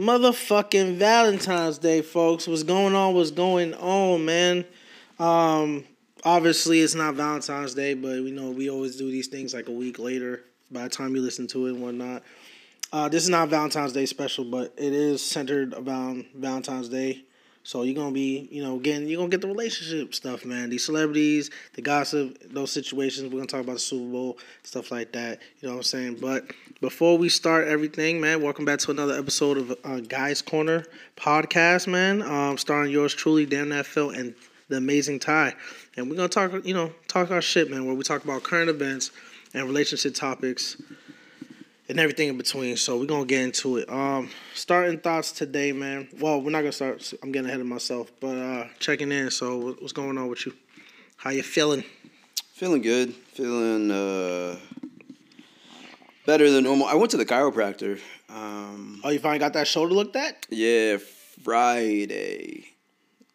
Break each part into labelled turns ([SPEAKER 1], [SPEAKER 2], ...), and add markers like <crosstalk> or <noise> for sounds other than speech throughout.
[SPEAKER 1] motherfucking Valentine's Day, folks. What's going on? What's going on, man? Um, obviously it's not Valentine's Day, but we know we always do these things like a week later by the time you listen to it and whatnot. Uh, this is not Valentine's Day special, but it is centered around Valentine's Day. So you're gonna be, you know, again, you're gonna get the relationship stuff, man. These celebrities, the gossip, those situations. We're gonna talk about the Super Bowl, stuff like that. You know what I'm saying? But before we start everything, man, welcome back to another episode of uh, Guys Corner podcast, man. Um, starring yours truly, Dan That Phil, and the amazing Ty. And we're gonna talk, you know, talk our shit, man. Where we talk about current events and relationship topics and everything in between. So we're gonna get into it. Um, starting thoughts today, man. Well, we're not gonna start. I'm getting ahead of myself, but uh, checking in. So what's going on with you? How you feeling?
[SPEAKER 2] Feeling good. Feeling uh, better than normal. I went to the chiropractor. Um,
[SPEAKER 1] oh, you finally got that shoulder looked at?
[SPEAKER 2] Yeah, Friday.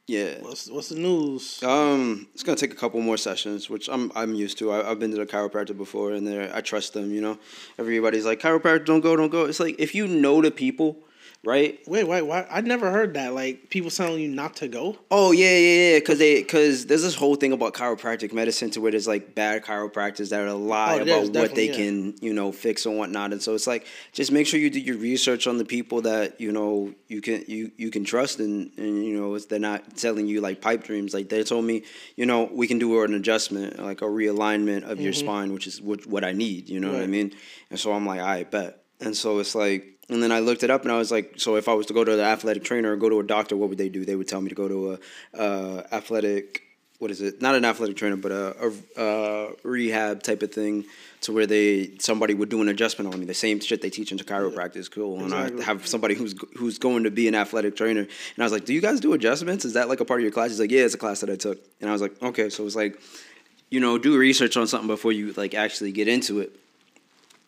[SPEAKER 2] Yeah.
[SPEAKER 1] What's what's the news?
[SPEAKER 2] Um, it's gonna take a couple more sessions, which I'm I'm used to. I, have been to the chiropractor before, and there I trust them. You know, everybody's like chiropractor, don't go, don't go. It's like if you know the people right?
[SPEAKER 1] Wait, wait, why? I never heard that. Like people telling you not to go.
[SPEAKER 2] Oh yeah, yeah, yeah. Because they, because there's this whole thing about chiropractic medicine to where there's like bad chiropractors that are lie oh, about what they yeah. can, you know, fix and whatnot. And so it's like just make sure you do your research on the people that you know you can you you can trust and and you know if they're not telling you like pipe dreams. Like they told me, you know, we can do an adjustment, like a realignment of mm-hmm. your spine, which is what what I need. You know right. what I mean? And so I'm like, I bet. And so it's like and then I looked it up and I was like, so if I was to go to the athletic trainer or go to a doctor, what would they do? They would tell me to go to a uh, athletic, what is it? Not an athletic trainer, but a, a, a, rehab type of thing to where they somebody would do an adjustment on me. The same shit they teach into chiropractic is cool. Exactly. And I have somebody who's who's going to be an athletic trainer, and I was like, do you guys do adjustments? Is that like a part of your class? He's like, yeah, it's a class that I took. And I was like, okay, so it's like, you know, do research on something before you like actually get into it.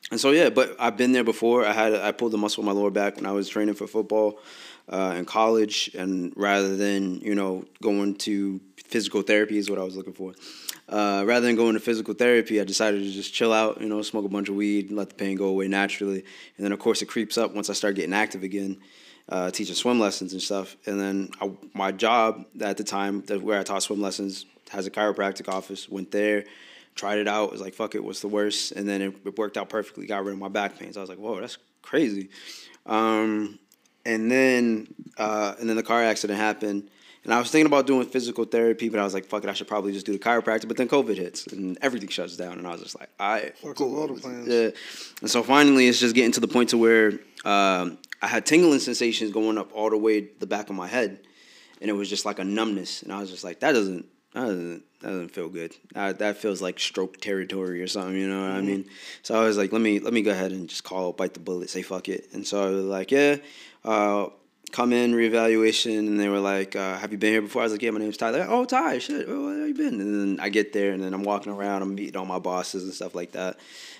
[SPEAKER 2] And so yeah, but I've been there before. I had I pulled the muscle in my lower back when I was training for football uh, in college, and rather than you know going to physical therapy is what I was looking for. Uh, rather than going to physical therapy, I decided to just chill out, you know, smoke a bunch of weed, let the pain go away naturally, and then of course it creeps up once I start getting active again, uh, teaching swim lessons and stuff. And then I, my job at the time, where I taught swim lessons, has a chiropractic office. Went there tried it out. It Was like, fuck it, what's the worst? And then it, it, worked out perfectly. Got rid of my back pains. I was like, whoa, that's crazy. Um, and then uh, and then the car accident happened. And I was thinking about doing physical therapy, but I was like, fuck it, I should probably just do the chiropractor. But then COVID hits and everything shuts down. And I was just like, all right, cool. Yeah. And so finally, it's just getting to the point to where um, I had tingling sensations going up all the way the back of my head. And it was just like a numbness. And I was just like, that doesn't, that doesn't that doesn't feel good. That, that feels like stroke territory or something. You know what mm-hmm. I mean? So I was like, let me let me go ahead and just call, bite the bullet, say fuck it. And so I was like, yeah, uh, come in reevaluation, and they were like, uh, have you been here before? I was like, yeah, my name's Tyler. oh, Ty, shit, where have you been? And then I get there, and then I'm walking around, I'm meeting all my bosses and stuff like that.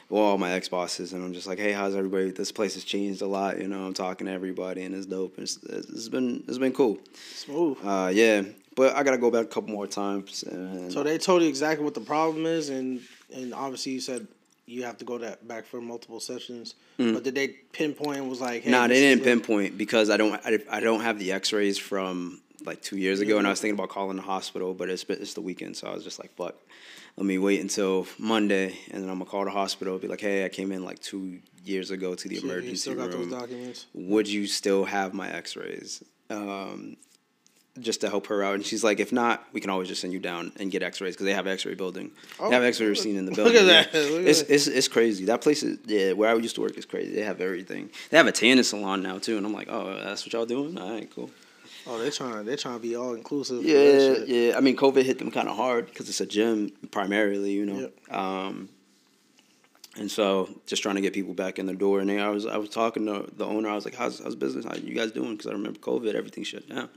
[SPEAKER 2] Well, all my ex bosses, and I'm just like, hey, how's everybody? This place has changed a lot. You know, I'm talking to everybody, and it's dope. It's, it's been it's been cool.
[SPEAKER 1] Smooth.
[SPEAKER 2] Uh, yeah, but I gotta go back a couple more times. And
[SPEAKER 1] so they told you exactly what the problem is, and and obviously you said you have to go that back for multiple sessions. Mm. But did they pinpoint was like?
[SPEAKER 2] Hey, nah, they didn't pinpoint because I don't I, I don't have the X-rays from like two years ago, and I was thinking about calling the hospital, but it's it's the weekend, so I was just like, fuck. Let me wait until Monday, and then I'm gonna call the hospital. Be like, "Hey, I came in like two years ago to the emergency room. Would you still have my X-rays?" Um, just to help her out. And she's like, if not, we can always just send you down and get X-rays because they have X-ray building. Oh, they have X-ray machine in the building. Look at that. Look at it's, it's it's crazy. That place is yeah. Where I used to work is crazy. They have everything. They have a tanning salon now too. And I'm like, oh, that's what y'all doing? All right, cool.
[SPEAKER 1] Oh, they're trying. They're trying to be all inclusive.
[SPEAKER 2] Yeah, yeah. I mean, COVID hit them kind of hard because it's a gym primarily, you know. Yep. Um, and so, just trying to get people back in the door. And they, I was, I was talking to the owner. I was like, "How's, how's business? How you guys doing?" Because I remember COVID, everything shut down.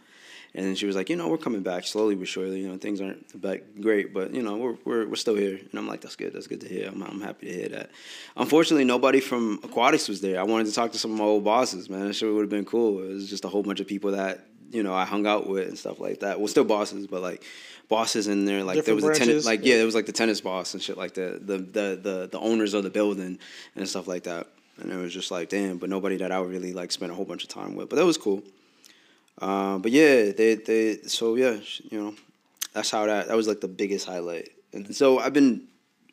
[SPEAKER 2] And then she was like, you know, we're coming back slowly but surely. You know, things aren't back great, but you know, we're we're we're still here. And I'm like, that's good. That's good to hear. I'm I'm happy to hear that. Unfortunately, nobody from Aquatics was there. I wanted to talk to some of my old bosses. Man, it sure would have been cool. It was just a whole bunch of people that you know I hung out with and stuff like that. Well, still bosses, but like bosses in there. Like Different there was branches. a tennis, like yeah, there was like the tennis boss and shit like that. The the the the owners of the building and stuff like that. and it was just like damn, but nobody that I really like spent a whole bunch of time with. But that was cool. Uh, but yeah, they they so yeah, you know, that's how that that was like the biggest highlight. And so I've been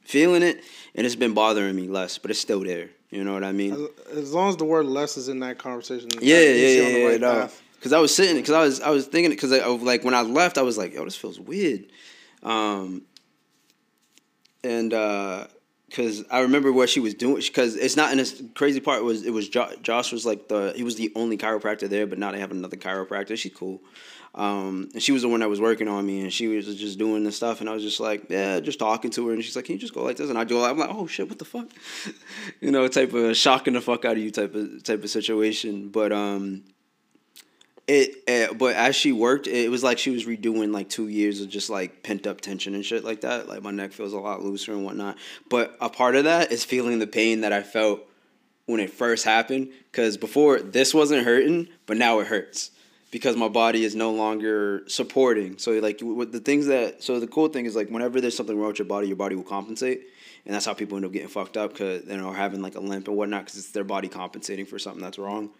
[SPEAKER 2] feeling it, and it's been bothering me less, but it's still there. You know what I mean?
[SPEAKER 1] As long as the word "less" is in that conversation,
[SPEAKER 2] yeah, yeah, yeah, yeah, right no. Because I was sitting, because I was I was thinking, because like when I left, I was like, yo, this feels weird. Um, and because uh, I remember what she was doing, because it's not. And this crazy part was it was jo- Josh was like the he was the only chiropractor there, but now they have another chiropractor. She's cool. Um, and she was the one that was working on me, and she was just doing the stuff, and I was just like, yeah, just talking to her, and she's like, can you just go like this? And I go, I'm like, oh shit, what the fuck, <laughs> you know, type of shocking the fuck out of you type of type of situation. But um, it, uh, but as she worked, it was like she was redoing like two years of just like pent up tension and shit like that. Like my neck feels a lot looser and whatnot. But a part of that is feeling the pain that I felt when it first happened. Because before this wasn't hurting, but now it hurts because my body is no longer supporting. So like with the things that so the cool thing is like whenever there's something wrong with your body, your body will compensate, and that's how people end up getting fucked up because you know having like a limp and whatnot because it's their body compensating for something that's wrong.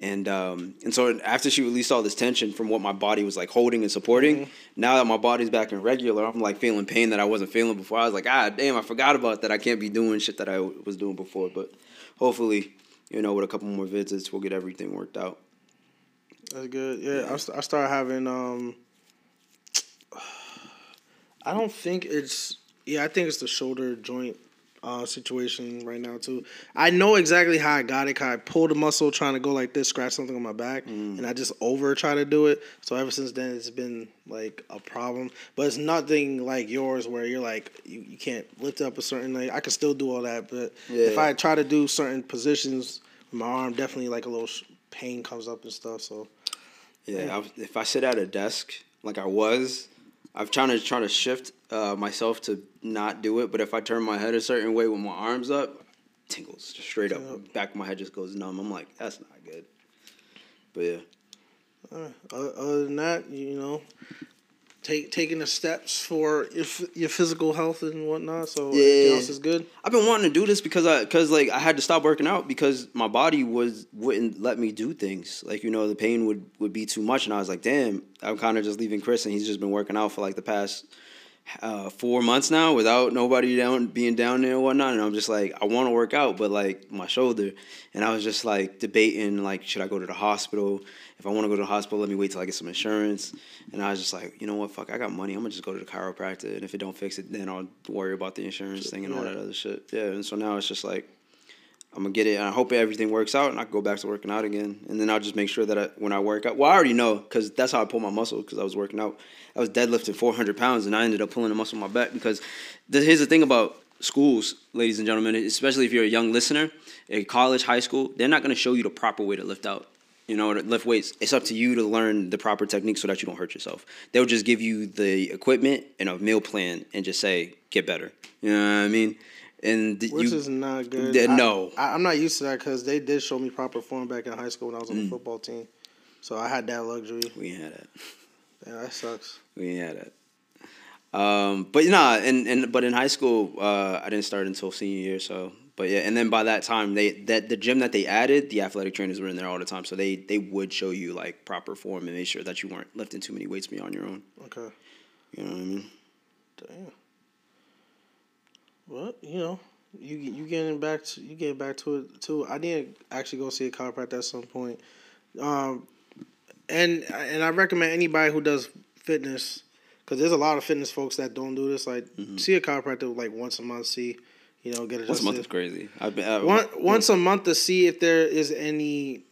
[SPEAKER 2] And um, and so after she released all this tension from what my body was like holding and supporting, mm-hmm. now that my body's back in regular, I'm like feeling pain that I wasn't feeling before. I was like, ah, damn, I forgot about that. I can't be doing shit that I was doing before. But hopefully, you know, with a couple more visits, we'll get everything worked out.
[SPEAKER 1] That's good. Yeah, yeah. I, st- I started having. Um, <sighs> I don't think it's. Yeah, I think it's the shoulder joint uh, situation right now too. I know exactly how I got it. Cause I pulled a muscle trying to go like this, scratch something on my back, mm. and I just over try to do it. So ever since then, it's been like a problem. But it's nothing like yours where you're like you, you can't lift up a certain like I can still do all that, but yeah. if I try to do certain positions my arm, definitely like a little pain comes up and stuff. So
[SPEAKER 2] yeah, yeah. If I sit at a desk like I was, I'm trying to try to shift uh, myself to not do it. But if I turn my head a certain way with my arms up, tingles just straight up. Yep. Back of my head just goes numb. I'm like, that's not good. But yeah.
[SPEAKER 1] Uh, other than that, you know, take taking the steps for your, your physical health and whatnot. So yeah, everything else is good.
[SPEAKER 2] I've been wanting to do this because I because like I had to stop working out because my body was wouldn't let me do things. Like you know the pain would would be too much, and I was like, damn, I'm kind of just leaving Chris, and he's just been working out for like the past uh, four months now without nobody down being down there and whatnot, and I'm just like, I want to work out, but like my shoulder, and I was just like debating like, should I go to the hospital? If I want to go to the hospital, let me wait till I get some insurance. And I was just like, you know what, fuck, I got money. I'm gonna just go to the chiropractor, and if it don't fix it, then I'll worry about the insurance thing and all that other shit. Yeah, and so now it's just like. I'm gonna get it, and I hope everything works out, and I can go back to working out again. And then I'll just make sure that I, when I work out, well, I already know because that's how I pull my muscle because I was working out. I was deadlifting 400 pounds, and I ended up pulling a muscle in my back because the, here's the thing about schools, ladies and gentlemen, especially if you're a young listener, in college, high school, they're not gonna show you the proper way to lift out. You know, lift weights. It's up to you to learn the proper technique so that you don't hurt yourself. They'll just give you the equipment and a meal plan and just say, get better. You know what I mean? And
[SPEAKER 1] which you, is not good.
[SPEAKER 2] The, no,
[SPEAKER 1] I, am not used to that because they did show me proper form back in high school when I was on mm. the football team, so I had that luxury.
[SPEAKER 2] We had it. <laughs>
[SPEAKER 1] Yeah, that sucks.
[SPEAKER 2] We had it. Um, but nah, and, and but in high school, uh, I didn't start until senior year. So, but yeah, and then by that time, they that the gym that they added, the athletic trainers were in there all the time. So they they would show you like proper form and make sure that you weren't lifting too many weights beyond your own.
[SPEAKER 1] Okay.
[SPEAKER 2] You know what I mean?
[SPEAKER 1] Damn. Well, you know, you you getting back to you getting back to it too. I didn't actually go see a chiropractor at some point, um, and and I recommend anybody who does fitness because there's a lot of fitness folks that don't do this. Like mm-hmm. see a chiropractor like once a month. See, you know, get
[SPEAKER 2] it. Once a month is crazy. I've been I've,
[SPEAKER 1] One, once a month to see if there is any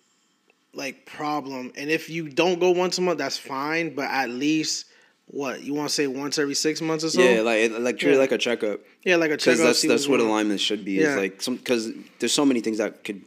[SPEAKER 1] like problem, and if you don't go once a month, that's fine. But at least what you want to say once every six months or so?
[SPEAKER 2] Yeah, like like treat yeah. like a checkup.
[SPEAKER 1] Yeah, like a checkup.
[SPEAKER 2] Because that's that's what alignment should be. Yeah. Is like some because there's so many things that could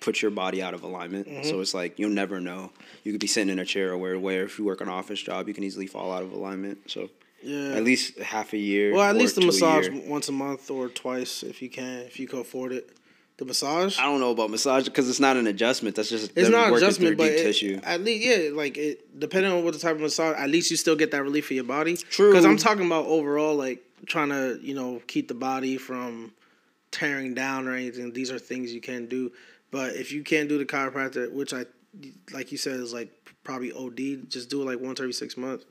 [SPEAKER 2] put your body out of alignment. Mm-hmm. So it's like you'll never know. You could be sitting in a chair or where where if you work an office job, you can easily fall out of alignment. So yeah, at least half a year.
[SPEAKER 1] Well, at least the massage once a month or twice if you can, if you can afford it. The massage?
[SPEAKER 2] I don't know about massage because it's not an adjustment. That's just it's not adjustment, but it, tissue.
[SPEAKER 1] At least, yeah, like it, depending on what the type of massage, at least you still get that relief for your body. True. Because I'm talking about overall, like trying to you know keep the body from tearing down or anything. These are things you can do. But if you can't do the chiropractor, which I, like you said, is like probably OD, just do it like once every six months.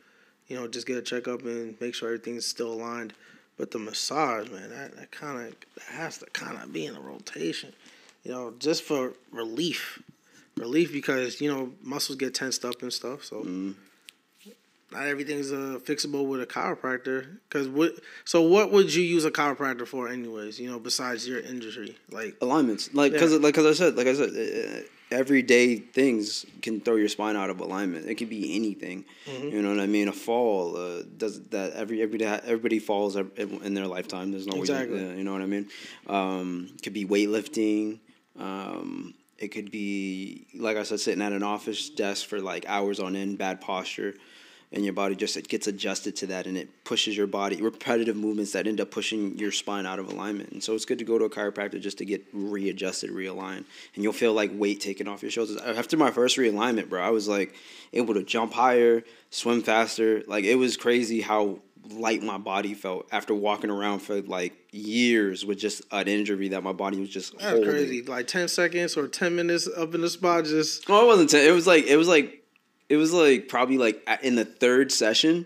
[SPEAKER 1] You know, just get a checkup and make sure everything's still aligned. But the massage, man, that, that kind of that has to kind of be in a rotation. You know, just for relief, relief because you know muscles get tensed up and stuff. So. Mm not everything's uh, fixable with a chiropractor. Cause what? So what would you use a chiropractor for, anyways? You know, besides your injury, like
[SPEAKER 2] alignments, like because yeah. like cause I said, like I said, uh, everyday things can throw your spine out of alignment. It could be anything. Mm-hmm. You know what I mean? A fall uh, does that every every day everybody falls in their lifetime. There's no exactly. Way, you know what I mean? Um, could be weightlifting. Um, it could be like I said, sitting at an office desk for like hours on end, bad posture and your body just it gets adjusted to that and it pushes your body repetitive movements that end up pushing your spine out of alignment and so it's good to go to a chiropractor just to get readjusted realigned and you'll feel like weight taken off your shoulders after my first realignment bro i was like able to jump higher swim faster like it was crazy how light my body felt after walking around for like years with just an injury that my body was just
[SPEAKER 1] That's holding. crazy. Like ten seconds or ten minutes up in the spot just
[SPEAKER 2] Oh, it wasn't ten. It was like it was like it was like probably like in the third session.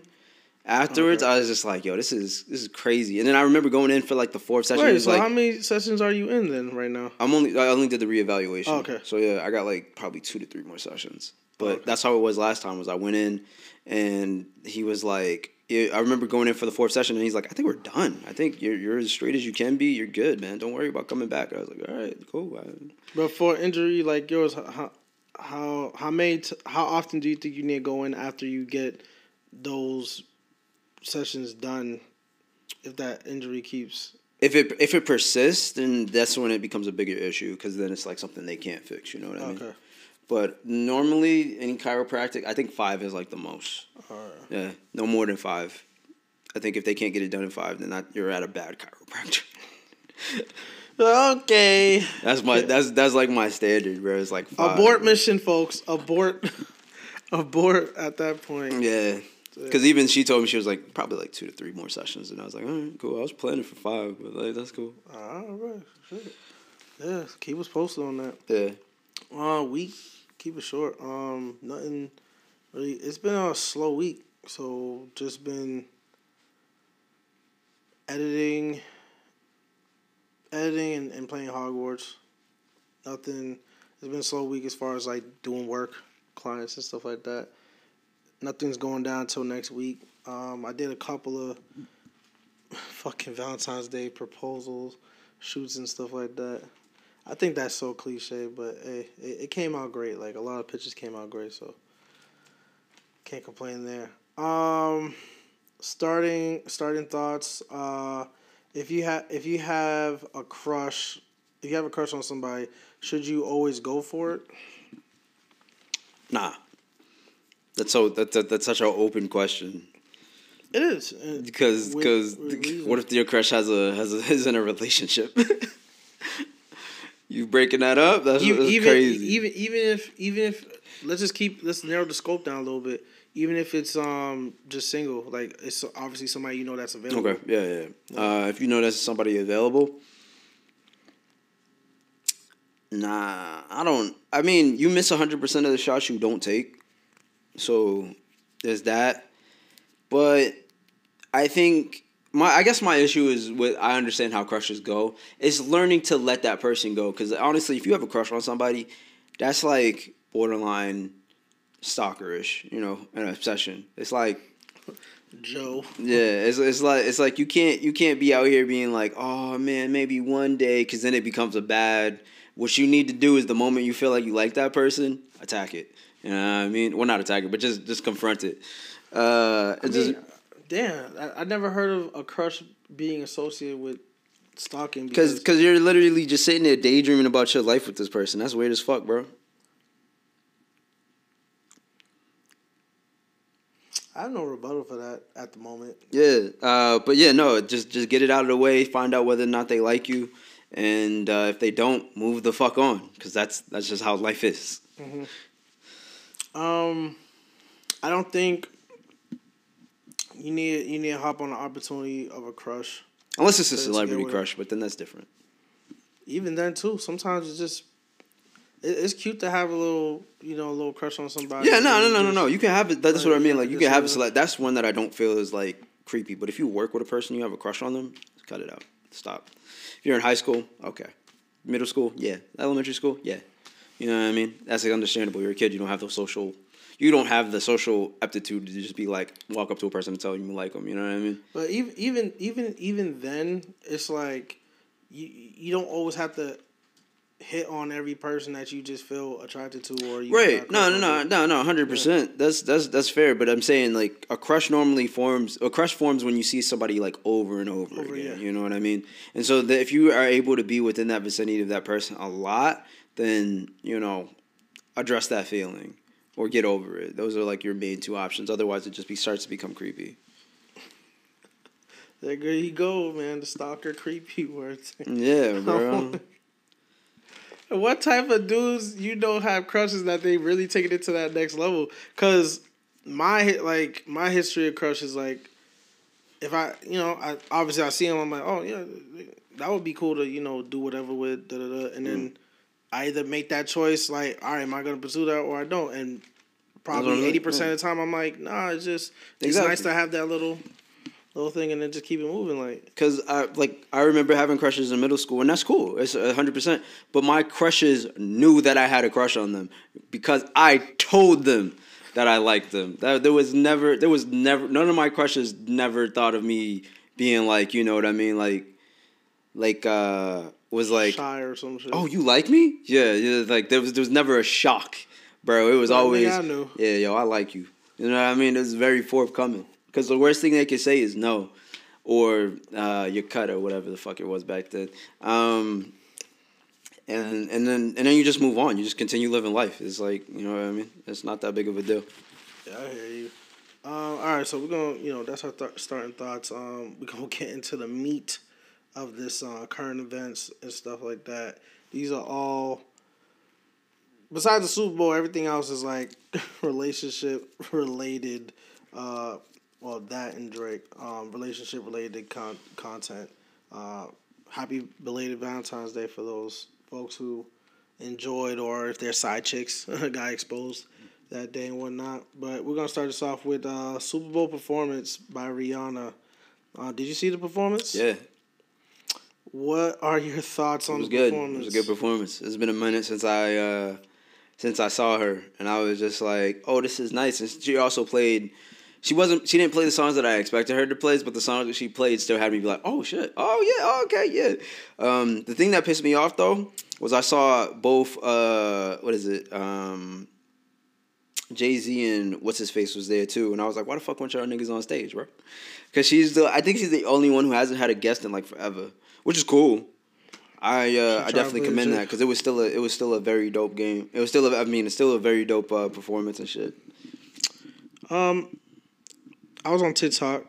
[SPEAKER 2] Afterwards, okay. I was just like, "Yo, this is this is crazy." And then I remember going in for like the fourth session.
[SPEAKER 1] Wait, so like, how many sessions are you in then right now?
[SPEAKER 2] I'm only I only did the reevaluation. Oh, okay. So yeah, I got like probably two to three more sessions. But okay. that's how it was last time. Was I went in, and he was like, I remember going in for the fourth session, and he's like, "I think we're done. I think you're you're as straight as you can be. You're good, man. Don't worry about coming back." I was like, "All right, cool."
[SPEAKER 1] But for injury like yours, how, how how many t- how often do you think you need to go in after you get those sessions done if that injury keeps?
[SPEAKER 2] If it if it persists then that's when it becomes a bigger issue because then it's like something they can't fix you know what i mean? Okay. but normally any chiropractic i think five is like the most. Yeah no more than five. I think if they can't get it done in five then that, you're at a bad chiropractor <laughs>
[SPEAKER 1] Okay.
[SPEAKER 2] That's my that's that's like my standard, bro. It's like
[SPEAKER 1] five, abort bro. mission, folks. Abort, <laughs> abort at that point.
[SPEAKER 2] Yeah. Because even she told me she was like probably like two to three more sessions, and I was like, all right, cool. I was planning for five, but like that's cool.
[SPEAKER 1] All right, shit. Yeah, keep us posted on that.
[SPEAKER 2] Yeah.
[SPEAKER 1] Uh, week, keep it short. Um, nothing really. It's been a slow week, so just been editing editing and, and playing Hogwarts. Nothing. It's been a slow week as far as like doing work, clients and stuff like that. Nothing's going down until next week. Um, I did a couple of <laughs> fucking Valentine's Day proposals, shoots and stuff like that. I think that's so cliche, but hey, it, it came out great. Like a lot of pictures came out great, so can't complain there. Um, starting starting thoughts. Uh, if you have if you have a crush, if you have a crush on somebody, should you always go for it?
[SPEAKER 2] Nah. That's so that, that that's such an open question.
[SPEAKER 1] It is
[SPEAKER 2] because because what if your crush has a has a, <laughs> is in a relationship? <laughs> you breaking that up? That's,
[SPEAKER 1] even, that's crazy. Even even if even if let's just keep let's narrow the scope down a little bit even if it's um just single, like it's obviously somebody you know that's available.
[SPEAKER 2] Okay, yeah, yeah. Uh, if you know there's somebody available, nah, I don't. I mean, you miss hundred percent of the shots you don't take, so there's that. But I think my I guess my issue is with I understand how crushes go It's learning to let that person go because honestly, if you have a crush on somebody, that's like borderline stalkerish, you know, an obsession. It's like
[SPEAKER 1] Joe.
[SPEAKER 2] Yeah, it's it's like it's like you can't you can't be out here being like, oh man, maybe one day, because then it becomes a bad. What you need to do is the moment you feel like you like that person, attack it. You know what I mean? Well, not attack it, but just just confront it. Uh, I
[SPEAKER 1] mean, damn, I, I never heard of a crush being associated with stalking
[SPEAKER 2] because because you're literally just sitting there daydreaming about your life with this person. That's weird as fuck, bro.
[SPEAKER 1] I have no rebuttal for that at the moment.
[SPEAKER 2] Yeah, uh, but yeah, no, just just get it out of the way. Find out whether or not they like you, and uh, if they don't, move the fuck on, because that's that's just how life is.
[SPEAKER 1] Mm-hmm. Um, I don't think you need you need to hop on the opportunity of a crush.
[SPEAKER 2] Unless it's a celebrity crush, but then that's different.
[SPEAKER 1] even then too, sometimes it's just it's cute to have a little, you know, a little crush on somebody.
[SPEAKER 2] Yeah, no, no, no, no, no. You can have it. That's what I mean. Like you can have a select. That's one that I don't feel is like creepy. But if you work with a person, you have a crush on them, cut it out. Stop. If you're in high school, okay. Middle school, yeah. Elementary school, yeah. You know what I mean? That's like understandable. You're a kid. You don't have the social. You don't have the social aptitude to just be like walk up to a person and tell them you like them. You know what I mean?
[SPEAKER 1] But even even even even then, it's like you you don't always have to hit on every person that you just feel attracted to or you
[SPEAKER 2] right. no no no no no 100% yeah. that's that's that's fair but i'm saying like a crush normally forms a crush forms when you see somebody like over and over, over again yeah. you know what i mean? And so that if you are able to be within that vicinity of that person a lot then you know address that feeling or get over it. Those are like your main two options. Otherwise it just be starts to become creepy.
[SPEAKER 1] There you go man. The stalker creepy words.
[SPEAKER 2] Yeah <laughs> bro
[SPEAKER 1] what type of dudes you know have crushes that they really taking it to that next level? Cause my like my history of crushes like if I you know I obviously I see them I'm like oh yeah that would be cool to you know do whatever with da da da and then mm. I either make that choice like all right am I gonna pursue that or I don't and probably eighty percent of the time I'm like nah it's just it's exactly. nice to have that little little thing and then just keep it moving like.
[SPEAKER 2] Because i like i remember having crushes in middle school and that's cool it's 100% but my crushes knew that i had a crush on them because i told them that i liked them. That there was never there was never none of my crushes never thought of me being like you know what i mean like like uh was like
[SPEAKER 1] shy or some shit.
[SPEAKER 2] oh you like me? Yeah yeah like there was there was never a shock bro it was always yeah yo i like you. You know what i mean? It was very forthcoming because the worst thing they could say is no, or uh, you're cut or whatever the fuck it was back then. Um, and and then and then you just move on. You just continue living life. It's like you know what I mean. It's not that big of a deal.
[SPEAKER 1] Yeah, I hear you. Um, all right, so we're gonna you know that's our th- starting thoughts. Um, we're gonna get into the meat of this uh, current events and stuff like that. These are all besides the Super Bowl. Everything else is like <laughs> relationship related uh, well that and Drake um, relationship related con- content. Uh, happy belated Valentine's Day for those folks who enjoyed or if their side chicks <laughs> got exposed that day and whatnot. But we're gonna start this off with uh, Super Bowl performance by Rihanna. Uh, did you see the performance?
[SPEAKER 2] Yeah.
[SPEAKER 1] What are your thoughts on
[SPEAKER 2] the
[SPEAKER 1] good. performance?
[SPEAKER 2] It was a good performance. It's been a minute since I uh, since I saw her, and I was just like, "Oh, this is nice." And she also played she wasn't she didn't play the songs that I expected her to play, but the songs that she played still had me be like, oh shit, oh yeah, oh, okay, yeah. Um, the thing that pissed me off though was I saw both uh, what is it um, Jay Z and what's his face was there too, and I was like, why the fuck weren't y'all niggas on stage, bro? Because she's the I think she's the only one who hasn't had a guest in like forever, which is cool. I uh, I definitely commend that because it was still a it was still a very dope game. It was still a, I mean it's still a very dope uh, performance and shit.
[SPEAKER 1] Um, I was on TikTok.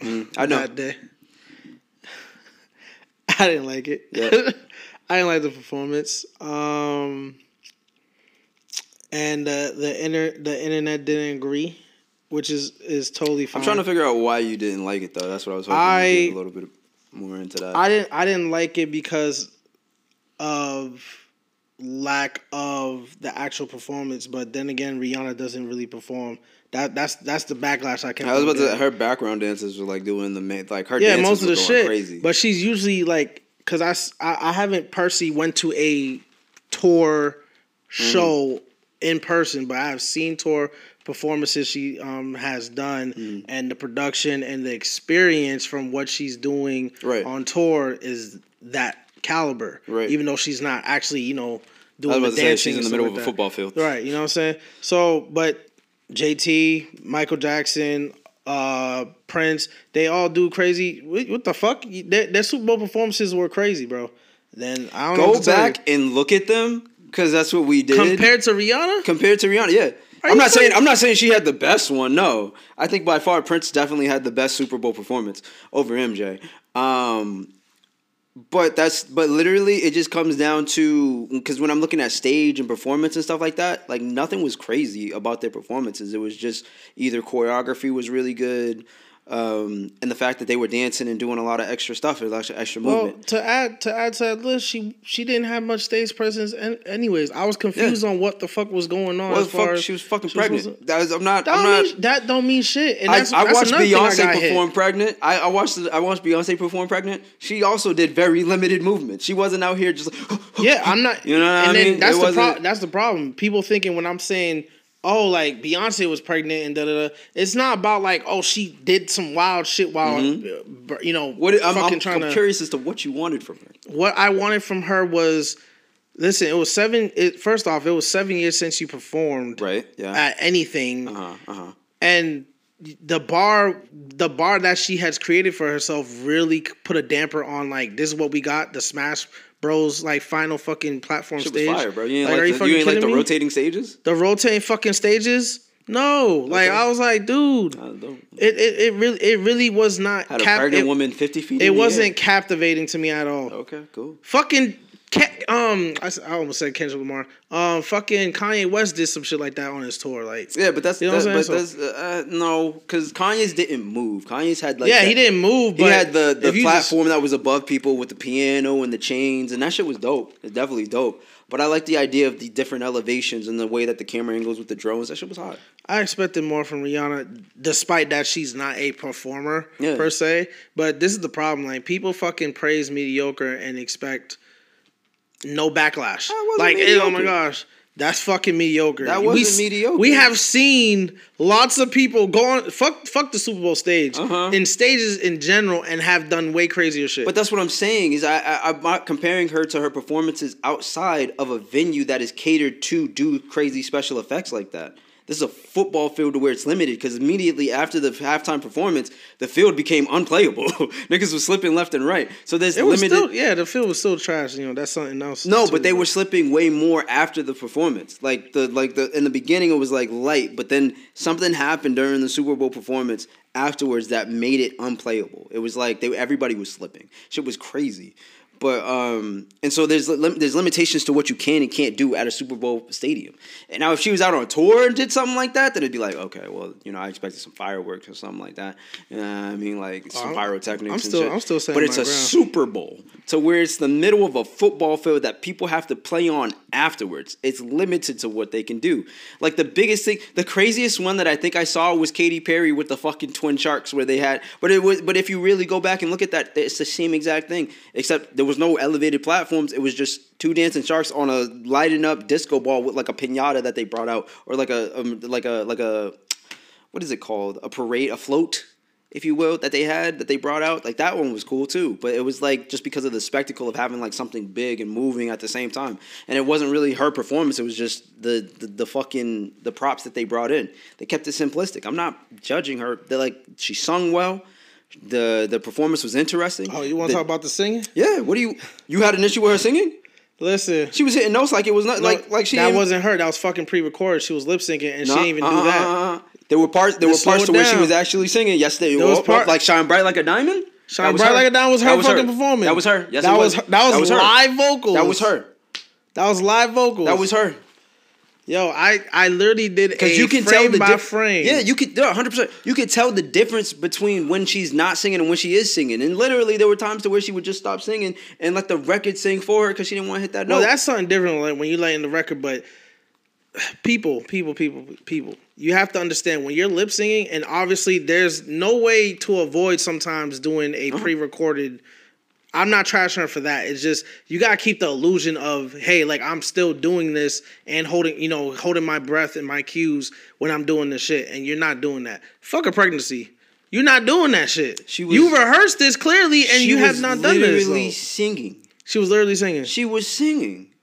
[SPEAKER 2] Mm, I know
[SPEAKER 1] that day. <laughs> I didn't like it. Yeah. <laughs> I didn't like the performance. Um, and uh, the inter the internet didn't agree, which is is totally fine.
[SPEAKER 2] I'm trying to figure out why you didn't like it though. That's what I was hoping I, to get a little bit more into that.
[SPEAKER 1] I didn't I didn't like it because of lack of the actual performance, but then again, Rihanna doesn't really perform. That that's that's the backlash I can.
[SPEAKER 2] I was about to. Her background dancers were like doing the main, like her. Yeah, most of the shit. Crazy.
[SPEAKER 1] But she's usually like, cause I, I, I haven't Percy went to a tour mm-hmm. show mm. in person, but I've seen tour performances she um has done mm. and the production and the experience from what she's doing
[SPEAKER 2] right.
[SPEAKER 1] on tour is that caliber.
[SPEAKER 2] Right.
[SPEAKER 1] Even though she's not actually, you know, doing the dancing.
[SPEAKER 2] Say, she's in the middle like of a that. football field.
[SPEAKER 1] Right. You know what I'm saying? So, but JT, Michael Jackson, uh, Prince, they all do crazy. What, the fuck? Their, their, Super Bowl performances were crazy, bro. Then I don't
[SPEAKER 2] go back and look at them because that's what we did
[SPEAKER 1] compared to Rihanna.
[SPEAKER 2] Compared to Rihanna, yeah. Are I'm not saying I'm not saying she had the best one. No, I think by far Prince definitely had the best Super Bowl performance over MJ. Um, but that's but literally it just comes down to because when I'm looking at stage and performance and stuff like that, like nothing was crazy about their performances. It was just either choreography was really good, um, and the fact that they were dancing and doing a lot of extra stuff, it was extra, extra well, movement.
[SPEAKER 1] to add to add to that list, she she didn't have much stage presence. And anyways, I was confused yeah. on what the fuck was going on. Well, as far
[SPEAKER 2] fuck,
[SPEAKER 1] as
[SPEAKER 2] she was fucking she pregnant. Was, that was, I'm not.
[SPEAKER 1] That
[SPEAKER 2] I'm not.
[SPEAKER 1] Mean, that don't mean shit. And
[SPEAKER 2] that's, I, I watched Beyonce perform hit. pregnant. I, I watched I watched Beyonce perform pregnant. She also did very limited movement. She wasn't out here just. Like, <gasps>
[SPEAKER 1] yeah, I'm not. You know what and I mean? That's it the pro- that's the problem. People thinking when I'm saying oh, like Beyonce was pregnant and da da da. It's not about like, oh, she did some wild shit while, mm-hmm. Uh, you know,
[SPEAKER 2] what, I'm, I'm, I'm to, curious as to what you wanted from her.
[SPEAKER 1] What I wanted from her was, listen, it was seven. It, first off, it was seven years since you performed,
[SPEAKER 2] right? Yeah.
[SPEAKER 1] At anything, uh-huh, uh-huh. and the bar the bar that she has created for herself really put a damper on like this is what we got the smash Bros like final fucking platform Shit stage. fire, bro.
[SPEAKER 2] You ain't like, like the, you ain't like the rotating stages?
[SPEAKER 1] The rotating fucking stages? No, okay. like I was like, dude, it, it it really it really was not.
[SPEAKER 2] Had cap- a pregnant it, woman fifty feet.
[SPEAKER 1] It wasn't captivating to me at all.
[SPEAKER 2] Okay, cool.
[SPEAKER 1] Fucking um, I, I almost said Kendrick Lamar. Um, fucking Kanye West did some shit like that on his tour. Like,
[SPEAKER 2] yeah, but that's you know that, but so, that's uh, no, because Kanye's didn't move. Kanye's had like
[SPEAKER 1] yeah, that, he didn't move.
[SPEAKER 2] But he had the the platform just, that was above people with the piano and the chains, and that shit was dope. It's definitely dope. But I like the idea of the different elevations and the way that the camera angles with the drones. That shit was hot.
[SPEAKER 1] I expected more from Rihanna, despite that she's not a performer yeah. per se. But this is the problem: like people fucking praise mediocre and expect no backlash. Like, mediocre. oh my gosh, that's fucking mediocre.
[SPEAKER 2] That wasn't we, mediocre.
[SPEAKER 1] We have seen lots of people go on fuck fuck the Super Bowl stage uh-huh. in stages in general and have done way crazier shit.
[SPEAKER 2] But that's what I'm saying is I, I I'm not comparing her to her performances outside of a venue that is catered to do crazy special effects like that. This is a football field to where it's limited because immediately after the halftime performance, the field became unplayable. <laughs> Niggas was slipping left and right. So there's it limited.
[SPEAKER 1] Still, yeah, the field was still trash. You know, that's something else.
[SPEAKER 2] No, too, but they were slipping way more after the performance. Like the like the in the beginning it was like light, but then something happened during the Super Bowl performance afterwards that made it unplayable. It was like they everybody was slipping. Shit was crazy. But um, and so there's there's limitations to what you can and can't do at a Super Bowl stadium. And now if she was out on a tour and did something like that, then it'd be like, okay, well, you know, I expected some fireworks or something like that. You know I mean, like some pyrotechnics. I'm
[SPEAKER 1] still, I'm still saying,
[SPEAKER 2] but it's a
[SPEAKER 1] ground.
[SPEAKER 2] Super Bowl to where it's the middle of a football field that people have to play on afterwards. It's limited to what they can do. Like the biggest thing, the craziest one that I think I saw was Katy Perry with the fucking twin sharks, where they had. But it was, but if you really go back and look at that, it's the same exact thing, except there was no elevated platforms. It was just two dancing sharks on a lighting up disco ball with like a pinata that they brought out, or like a um, like a like a what is it called? A parade, a float, if you will, that they had that they brought out. Like that one was cool too, but it was like just because of the spectacle of having like something big and moving at the same time, and it wasn't really her performance. It was just the the, the fucking the props that they brought in. They kept it simplistic. I'm not judging her. They like she sung well the the performance was interesting.
[SPEAKER 1] Oh, you want to talk about the singing?
[SPEAKER 2] Yeah. What do you you had an issue with her singing?
[SPEAKER 1] Listen,
[SPEAKER 2] she was hitting notes like it was not no, like like she.
[SPEAKER 1] That wasn't her. That was fucking pre-recorded. She was lip syncing and she didn't even uh, do that. Uh, uh,
[SPEAKER 2] there were parts. There were parts to where she was actually singing. Yes, there, there was part, like "Shine Bright Like a Diamond."
[SPEAKER 1] "Shine Bright her. Like a Diamond" was her was fucking
[SPEAKER 2] her.
[SPEAKER 1] performance.
[SPEAKER 2] That was her. Yes,
[SPEAKER 1] that
[SPEAKER 2] was.
[SPEAKER 1] was. That was, that was live her. vocals.
[SPEAKER 2] That was her.
[SPEAKER 1] That was live vocals.
[SPEAKER 2] That was her.
[SPEAKER 1] Yo, I I literally did because you can tell the by frame.
[SPEAKER 2] Yeah, you could. hundred percent. You could tell the difference between when she's not singing and when she is singing. And literally, there were times to where she would just stop singing and let the record sing for her because she didn't want to hit that note.
[SPEAKER 1] No, that's something different. Like when you lay in the record, but <sighs> people, people, people, people. You have to understand when you're lip singing, and obviously, there's no way to avoid sometimes doing a uh-huh. pre-recorded I'm not trashing her for that. It's just you gotta keep the illusion of hey, like I'm still doing this and holding, you know, holding my breath and my cues when I'm doing this shit, and you're not doing that. Fuck a pregnancy. You're not doing that shit. She was, you rehearsed this clearly, and you have not done this.
[SPEAKER 2] She was Literally singing.
[SPEAKER 1] She was literally singing.
[SPEAKER 2] She was singing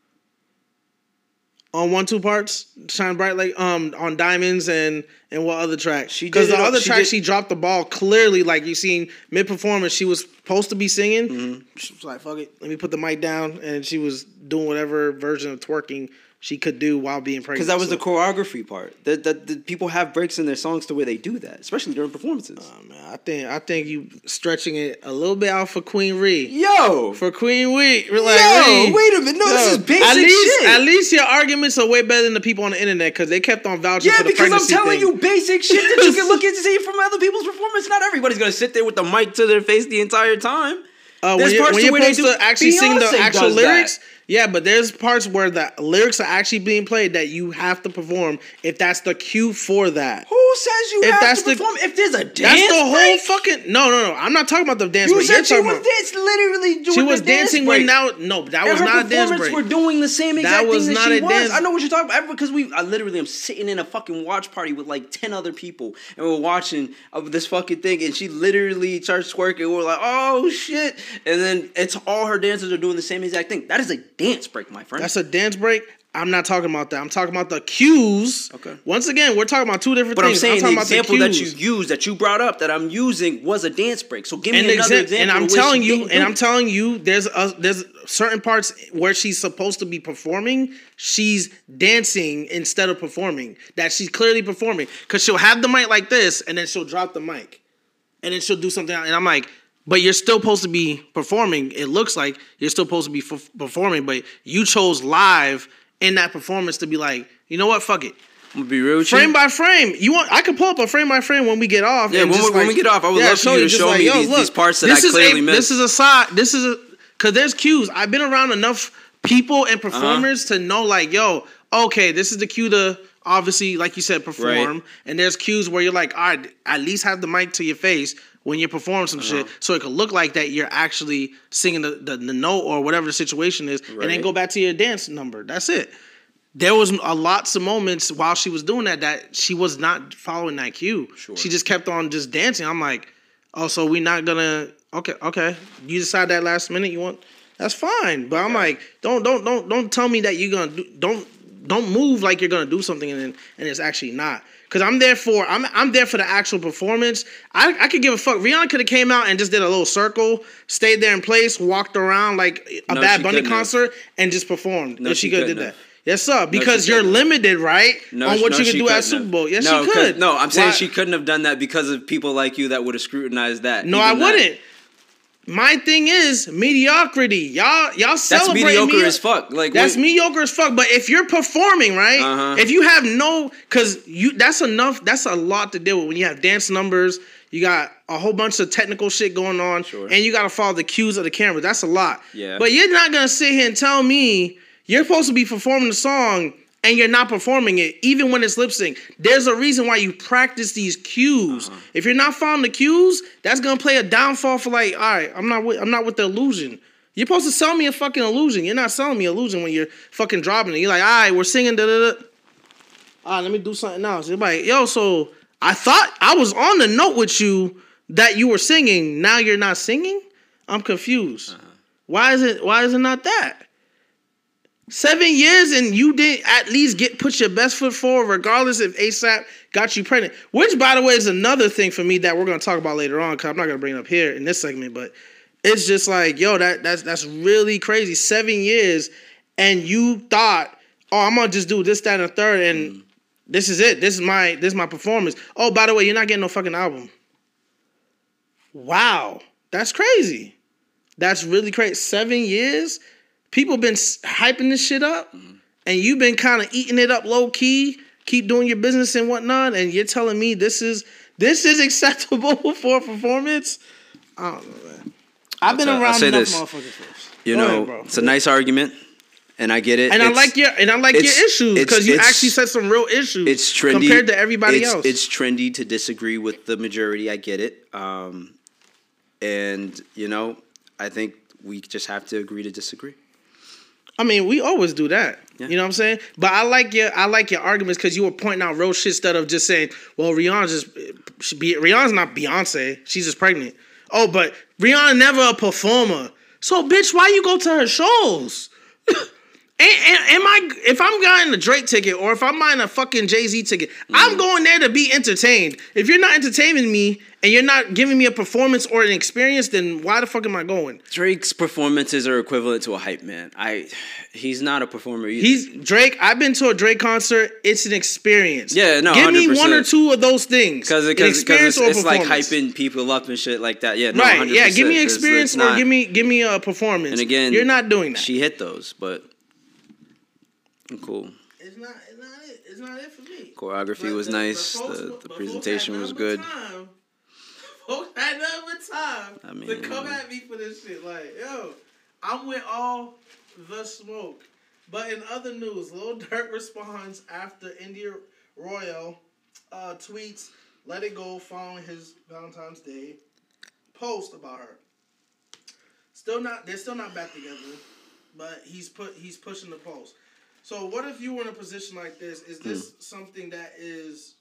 [SPEAKER 1] on one two parts shine bright like um on diamonds and and what other track she because the other she track did. she dropped the ball clearly like you seen mid performance she was supposed to be singing mm-hmm. she was like fuck it let me put the mic down and she was doing whatever version of twerking she could do while being pregnant.
[SPEAKER 2] Because that was so. the choreography part. That the, the, people have breaks in their songs to where they do that, especially during performances.
[SPEAKER 1] Oh, man, I think I think you stretching it a little bit out for Queen Ree.
[SPEAKER 2] Yo,
[SPEAKER 1] for Queen Ree. Like,
[SPEAKER 2] Yo, wait a minute. No, yo, this is basic
[SPEAKER 1] at least,
[SPEAKER 2] shit.
[SPEAKER 1] At least your arguments are way better than the people on the internet because they kept on vouching yeah, for the pregnancy
[SPEAKER 2] Yeah, because I'm telling
[SPEAKER 1] thing.
[SPEAKER 2] you basic shit that you can <laughs> look and see from other people's performance. Not everybody's gonna sit there with the mic to their face the entire time.
[SPEAKER 1] Uh, when you're, when you're supposed to actually Beyonce sing the actual lyrics, that. Yeah, but there's parts where the lyrics are actually being played that you have to perform if that's the cue for that.
[SPEAKER 2] Who says you if have that's to perform? The, if there's a dance, that's
[SPEAKER 1] the
[SPEAKER 2] whole
[SPEAKER 1] break? fucking. No, no, no. I'm not talking about the dance.
[SPEAKER 2] You
[SPEAKER 1] break.
[SPEAKER 2] said she was dance, literally doing.
[SPEAKER 1] She was
[SPEAKER 2] dancing
[SPEAKER 1] when now. No, that and was not a dance break.
[SPEAKER 2] We're doing the same exact that was thing not that she a was. Dance. I know what you're talking about because we. I literally am sitting in a fucking watch party with like ten other people and we're watching of this fucking thing and she literally starts twerking. We're like, oh shit, and then it's all her dancers are doing the same exact thing. That is a dance break, my friend.
[SPEAKER 1] That's a dance break. I'm not talking about that. I'm talking about the cues.
[SPEAKER 2] Okay.
[SPEAKER 1] Once again, we're talking about two different
[SPEAKER 2] but
[SPEAKER 1] things.
[SPEAKER 2] But I'm saying
[SPEAKER 1] I'm
[SPEAKER 2] the example the that you used, that you brought up, that I'm using, was a dance break. So give me
[SPEAKER 1] and
[SPEAKER 2] another exa- example.
[SPEAKER 1] And I'm telling you, and I'm telling you, there's a, there's certain parts where she's supposed to be performing, she's dancing instead of performing. That she's clearly performing because she'll have the mic like this, and then she'll drop the mic, and then she'll do something. And I'm like, but you're still supposed to be performing. It looks like you're still supposed to be f- performing, but you chose live in that performance to be like, you know what, fuck it.
[SPEAKER 2] I'm gonna be real.
[SPEAKER 1] Frame
[SPEAKER 2] you.
[SPEAKER 1] Frame by frame, you want? I could pull up a frame by frame when we get off.
[SPEAKER 2] Yeah, when, we, like, when we get off, I would yeah, love for you to show like, me these, look, these, parts that I clearly
[SPEAKER 1] a,
[SPEAKER 2] missed.
[SPEAKER 1] This is a side. This is a because there's cues. I've been around enough people and uh-huh. performers uh-huh. to know, like, yo, okay, this is the cue to obviously, like you said, perform. Right. And there's cues where you're like, all right, at least have the mic to your face when you're performing some uh-huh. shit, so it could look like that you're actually singing the, the, the note or whatever the situation is, right. and then go back to your dance number. That's it. There was a lots of moments while she was doing that that she was not following that cue. Sure. She just kept on just dancing. I'm like, oh, so we not gonna? Okay, okay. You decide that last minute you want. That's fine, but okay. I'm like, don't don't don't don't tell me that you're gonna do. Don't don't move like you're gonna do something and and it's actually not. Cause I'm there for I'm I'm there for the actual performance. I, I could give a fuck. Rihanna could have came out and just did a little circle, stayed there in place, walked around like a no, Bad Bunny concert, have. and just performed. No, if she, she could have did that. Yes, sir. Because no, you're limited, right, no, on what no, you can do at Super Bowl. Yes, no, she could.
[SPEAKER 2] No, I'm saying Why? she couldn't have done that because of people like you that would have scrutinized that.
[SPEAKER 1] No, I wouldn't. My thing is mediocrity. Y'all, y'all celebrate.
[SPEAKER 2] That's mediocre as fuck. Like
[SPEAKER 1] that's wait. mediocre as fuck. But if you're performing right, uh-huh. if you have no, because you, that's enough. That's a lot to deal with when you have dance numbers. You got a whole bunch of technical shit going on, sure. and you got to follow the cues of the camera. That's a lot.
[SPEAKER 2] Yeah.
[SPEAKER 1] But you're not gonna sit here and tell me you're supposed to be performing the song and you're not performing it, even when it's lip sync. There's a reason why you practice these cues. Uh-huh. If you're not following the cues, that's gonna play a downfall for like, all right, I'm not with, I'm not with the illusion. You're supposed to sell me a fucking illusion. You're not selling me illusion when you're fucking dropping it. You're like, all right, we're singing da da da. All right, let me do something else. You're like, yo, so I thought I was on the note with you that you were singing. Now you're not singing. I'm confused. Uh-huh. Why is it? Why is it not that? Seven years and you didn't at least get put your best foot forward, regardless if ASAP got you pregnant. Which, by the way, is another thing for me that we're gonna talk about later on. Cause I'm not gonna bring it up here in this segment, but it's just like, yo, that that's that's really crazy. Seven years, and you thought, oh, I'm gonna just do this, that, and a third, and mm. this is it. This is my this is my performance. Oh, by the way, you're not getting no fucking album. Wow, that's crazy. That's really crazy. Seven years people been hyping this shit up, mm-hmm. and you've been kind of eating it up low key, keep doing your business and whatnot, and you're telling me this is this is acceptable <laughs> for performance. I don't know, man. I've been I'll, around I'll say enough this. motherfuckers.
[SPEAKER 2] You Go know, ahead, it's a nice argument. And I get it.
[SPEAKER 1] And it's, I like your and I like your issues because you actually said some real issues.
[SPEAKER 2] It's trendy
[SPEAKER 1] compared to everybody
[SPEAKER 2] it's,
[SPEAKER 1] else.
[SPEAKER 2] It's trendy to disagree with the majority. I get it. Um, and you know, I think we just have to agree to disagree.
[SPEAKER 1] I mean, we always do that. Yeah. You know what I'm saying? But I like your I like your arguments because you were pointing out real shit instead of just saying, "Well, Rihanna's just be Rihanna's not Beyonce. She's just pregnant." Oh, but Rihanna never a performer. So, bitch, why you go to her shows? <laughs> am I if I'm buying a Drake ticket or if I'm buying a fucking Jay Z ticket, mm. I'm going there to be entertained. If you're not entertaining me and you're not giving me a performance or an experience, then why the fuck am I going?
[SPEAKER 2] Drake's performances are equivalent to a hype man. I he's not a performer either.
[SPEAKER 1] He's Drake. I've been to a Drake concert. It's an experience.
[SPEAKER 2] Yeah, no,
[SPEAKER 1] give 100%. me one or two of those things.
[SPEAKER 2] Because it's, it's like hyping people up and shit like that. Yeah, no,
[SPEAKER 1] right. 100%. Yeah, give me experience or give me give me a performance. And again, you're not doing that.
[SPEAKER 2] She hit those, but
[SPEAKER 1] cool. It's not. It's not it. It's not it for me.
[SPEAKER 2] Choreography but was the, nice. Folks, the the presentation was good.
[SPEAKER 1] Time, <laughs> folks had nothing but time I mean, to come at me for this shit. Like, yo, I'm with all the smoke. But in other news, Lil Durk responds after India Royale uh, tweets "Let It Go" following his Valentine's Day post about her. Still not. They're still not back together, but he's put he's pushing the post. So what if you were in a position like this? Is this mm. something that is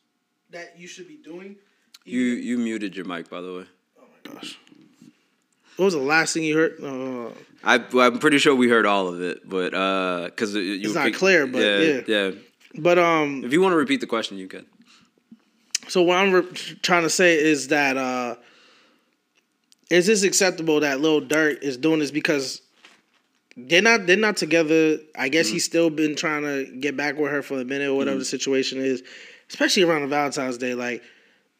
[SPEAKER 1] that you should be doing?
[SPEAKER 2] You you muted your mic by the way.
[SPEAKER 1] Oh my gosh. What was the last thing you heard? Uh,
[SPEAKER 2] I I'm pretty sure we heard all of it, but uh, because
[SPEAKER 1] it's not clear, but yeah, yeah,
[SPEAKER 2] yeah.
[SPEAKER 1] But um,
[SPEAKER 2] if you want to repeat the question, you can.
[SPEAKER 1] So what I'm re- trying to say is that uh, is this acceptable that Lil Durk is doing this because they're not they're not together. I guess mm-hmm. he's still been trying to get back with her for a minute or whatever mm-hmm. the situation is, especially around the Valentine's Day. Like,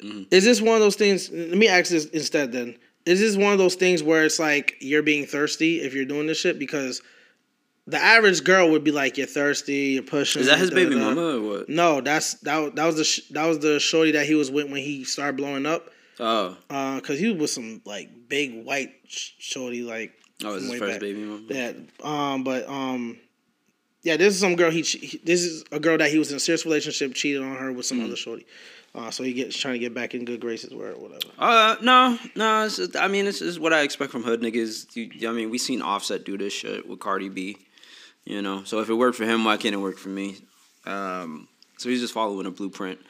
[SPEAKER 1] mm-hmm. is this one of those things? Let me ask this instead. Then, is this one of those things where it's like you're being thirsty if you're doing this shit because the average girl would be like, "You're thirsty, you're pushing."
[SPEAKER 2] Is that his baby mama or what?
[SPEAKER 1] No, that's that. That was the that was the shorty that he was with when he started blowing up.
[SPEAKER 2] Oh,
[SPEAKER 1] uh, cause he was with some like big white shorty, like
[SPEAKER 2] Oh, his first back. baby mom.
[SPEAKER 1] Yeah. Um. But um. Yeah, this is some girl. He, he, this is a girl that he was in a serious relationship, cheated on her with some mm. other shorty. Uh, so he gets trying to get back in good graces or whatever.
[SPEAKER 2] Uh, no, no. Just, I mean, this is what I expect from hood niggas. You, I mean, we seen Offset do this shit with Cardi B. You know, so if it worked for him, why can't it work for me? Um, so he's just following a blueprint.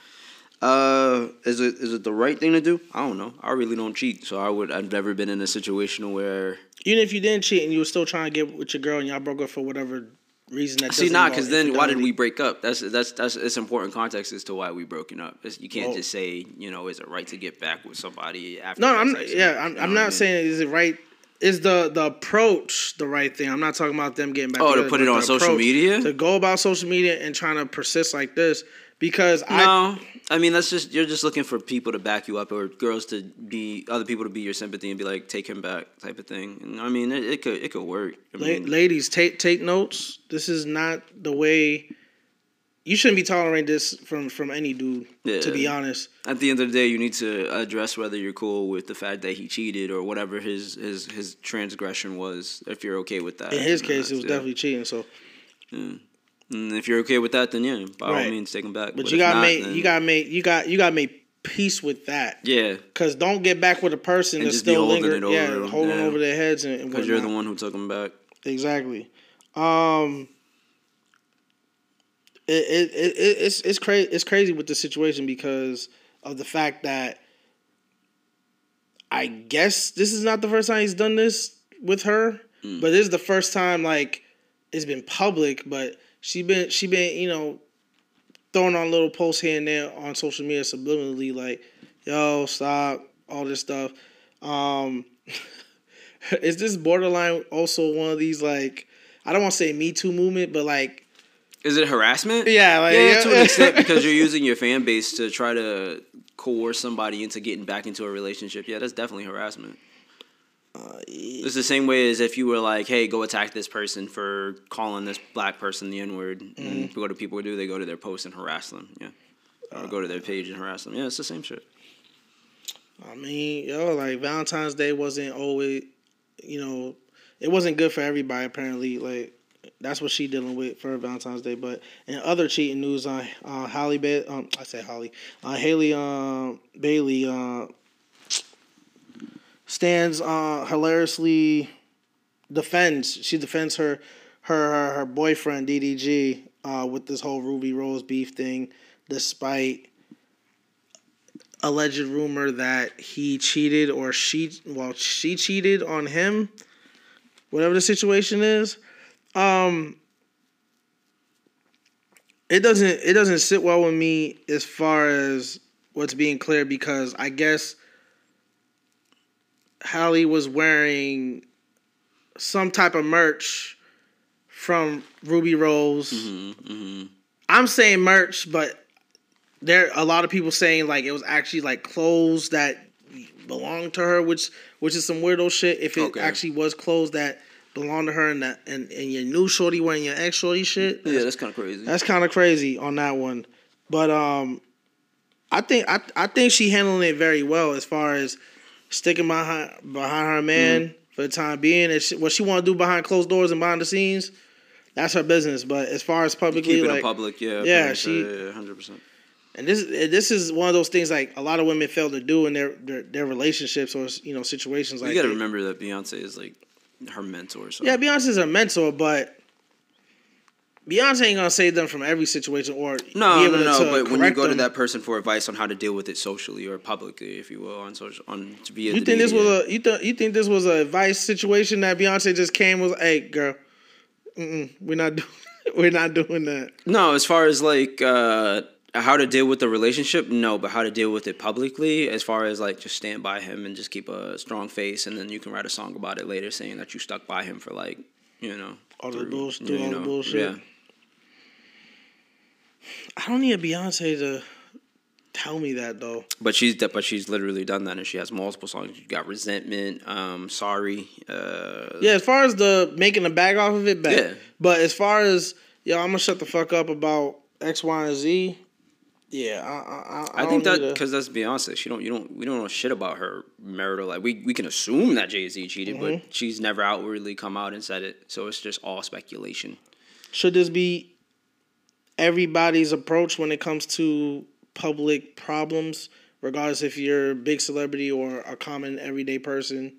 [SPEAKER 2] Uh, is it is it the right thing to do? I don't know. I really don't cheat, so I would. I've never been in a situation where
[SPEAKER 1] even if you didn't cheat and you were still trying to get with your girl and y'all broke up for whatever reason that
[SPEAKER 2] see not because then why did we break up? That's that's that's it's important context as to why we broken up. It's, you can't oh. just say you know is it right to get back with somebody after.
[SPEAKER 1] No, I'm yeah, I'm, I'm not I mean? saying is it right. Is the the approach the right thing? I'm not talking about them getting back.
[SPEAKER 2] Oh, to put it on social media.
[SPEAKER 1] To go about social media and trying to persist like this because
[SPEAKER 2] no, I I mean that's just you're just looking for people to back you up or girls to be other people to be your sympathy and be like take him back type of thing. And I mean it, it could it could work. I mean,
[SPEAKER 1] ladies, take take notes. This is not the way. You shouldn't be tolerating this from from any dude. Yeah. To be honest,
[SPEAKER 2] at the end of the day, you need to address whether you're cool with the fact that he cheated or whatever his his his transgression was. If you're okay with that.
[SPEAKER 1] In his case, it was yeah. definitely cheating. So.
[SPEAKER 2] Yeah. And if you're okay with that, then yeah, by right. all means, take him back.
[SPEAKER 1] But, but you got to make then... you got make you got you got make peace with that.
[SPEAKER 2] Yeah.
[SPEAKER 1] Because don't get back with a person that's still lingering, yeah, holding over their heads and
[SPEAKER 2] because you're the one who took them back.
[SPEAKER 1] Exactly. Um. It, it, it it's it's crazy it's crazy with the situation because of the fact that I guess this is not the first time he's done this with her, mm. but this is the first time like it's been public, but she been she been you know throwing on little posts here and there on social media subliminally like yo stop all this stuff um <laughs> is this borderline also one of these like i don't want to say me too movement but like
[SPEAKER 2] is it harassment
[SPEAKER 1] yeah like,
[SPEAKER 2] yeah, to an extent <laughs> because you're using your fan base to try to coerce somebody into getting back into a relationship yeah that's definitely harassment uh, it's the same way as if you were like, "Hey, go attack this person for calling this black person the N word." Mm-hmm. And what do people do? They go to their post and harass them. Yeah, or uh, go to their page and harass them. Yeah, it's the same shit.
[SPEAKER 1] I mean, yo, like Valentine's Day wasn't always, you know, it wasn't good for everybody. Apparently, like that's what she dealing with for Valentine's Day. But in other cheating news, on uh, uh, Holly, ba- um, I say Holly, uh, Haley uh, Bailey uh, stands uh, hilariously defends. She defends her her her, her boyfriend DDG uh, with this whole Rubi Rose beef thing, despite alleged rumor that he cheated or she well she cheated on him, whatever the situation is. Um, it doesn't it doesn't sit well with me as far as what's being clear because I guess Halle was wearing some type of merch from Rubi Rose. Mm-hmm, mm-hmm. I'm saying merch, but there a lot of people saying like it was actually like clothes that belonged to her, which which is some weirdo shit. If it okay. actually was clothes that belonged to her and that and, and your new shorty wearing your ex shorty shit.
[SPEAKER 2] Yeah, that's kind of crazy.
[SPEAKER 1] That's kind of crazy on that one. But um I think I I think she handling it very well as far as sticking behind behind her man mm for the time being. It's what she want to do behind closed doors and behind the scenes. That's her business. But as far as publicly, like
[SPEAKER 2] public, yeah,
[SPEAKER 1] yeah, she, hundred percent. And this this is one of those things like a lot of women fail to do in their their, their relationships or you know situations like.
[SPEAKER 2] You got to remember that Beyonce is like her mentor. So.
[SPEAKER 1] Yeah, Beyonce's her mentor, but Beyonce ain't gonna save them from every situation or
[SPEAKER 2] no, no, no. But when you go them, to that person for advice on how to deal with it socially or publicly, if you will, on social, on via.
[SPEAKER 1] You think
[SPEAKER 2] media.
[SPEAKER 1] this was a you think you think this was a advice situation that Beyonce just came was, hey, girl, we're not <laughs> doing we're not doing that.
[SPEAKER 2] No, as far as like uh, how to deal with the relationship, no, but how to deal with it publicly, as far as like just stand by him and just keep a strong face, and then you can write a song about it later, saying that you stuck by him for like you know
[SPEAKER 1] all the bullshit, you know, all the bullshit. Yeah. I don't need a Beyonce to tell me that though.
[SPEAKER 2] But she's but she's literally done that, and she has multiple songs. You got resentment, um, sorry. Uh,
[SPEAKER 1] yeah, as far as the making a bag off of it, bad. Yeah. But as far as yo, I'm gonna shut the fuck up about X, Y, and Z. Yeah, I, I, I,
[SPEAKER 2] I think that because that's Beyonce. She don't, you don't, we don't know shit about her marital life. We we can assume that Jay Z cheated, mm-hmm. but she's never outwardly come out and said it. So it's just all speculation.
[SPEAKER 1] Should this be everybody's approach when it comes to public problems, regardless if you're a big celebrity or a common everyday person.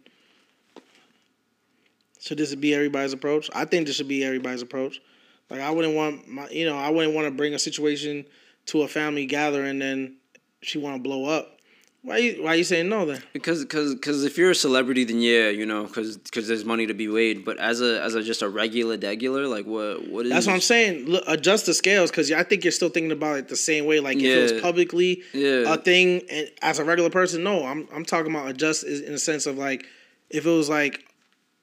[SPEAKER 1] Should this be everybody's approach? I think this should be everybody's approach. Like I wouldn't want my, you know, I wouldn't want to bring a situation to a family gathering and then she want to blow up. Why you why you saying no then?
[SPEAKER 2] Because because because if you're a celebrity, then yeah, you know, because because there's money to be made. But as a as a just a regular degular, like what what is?
[SPEAKER 1] That's what I'm saying. Look, adjust the scales because I think you're still thinking about it the same way. Like yeah. if it was publicly yeah. a thing, and as a regular person, no, I'm I'm talking about adjust in the sense of like if it was like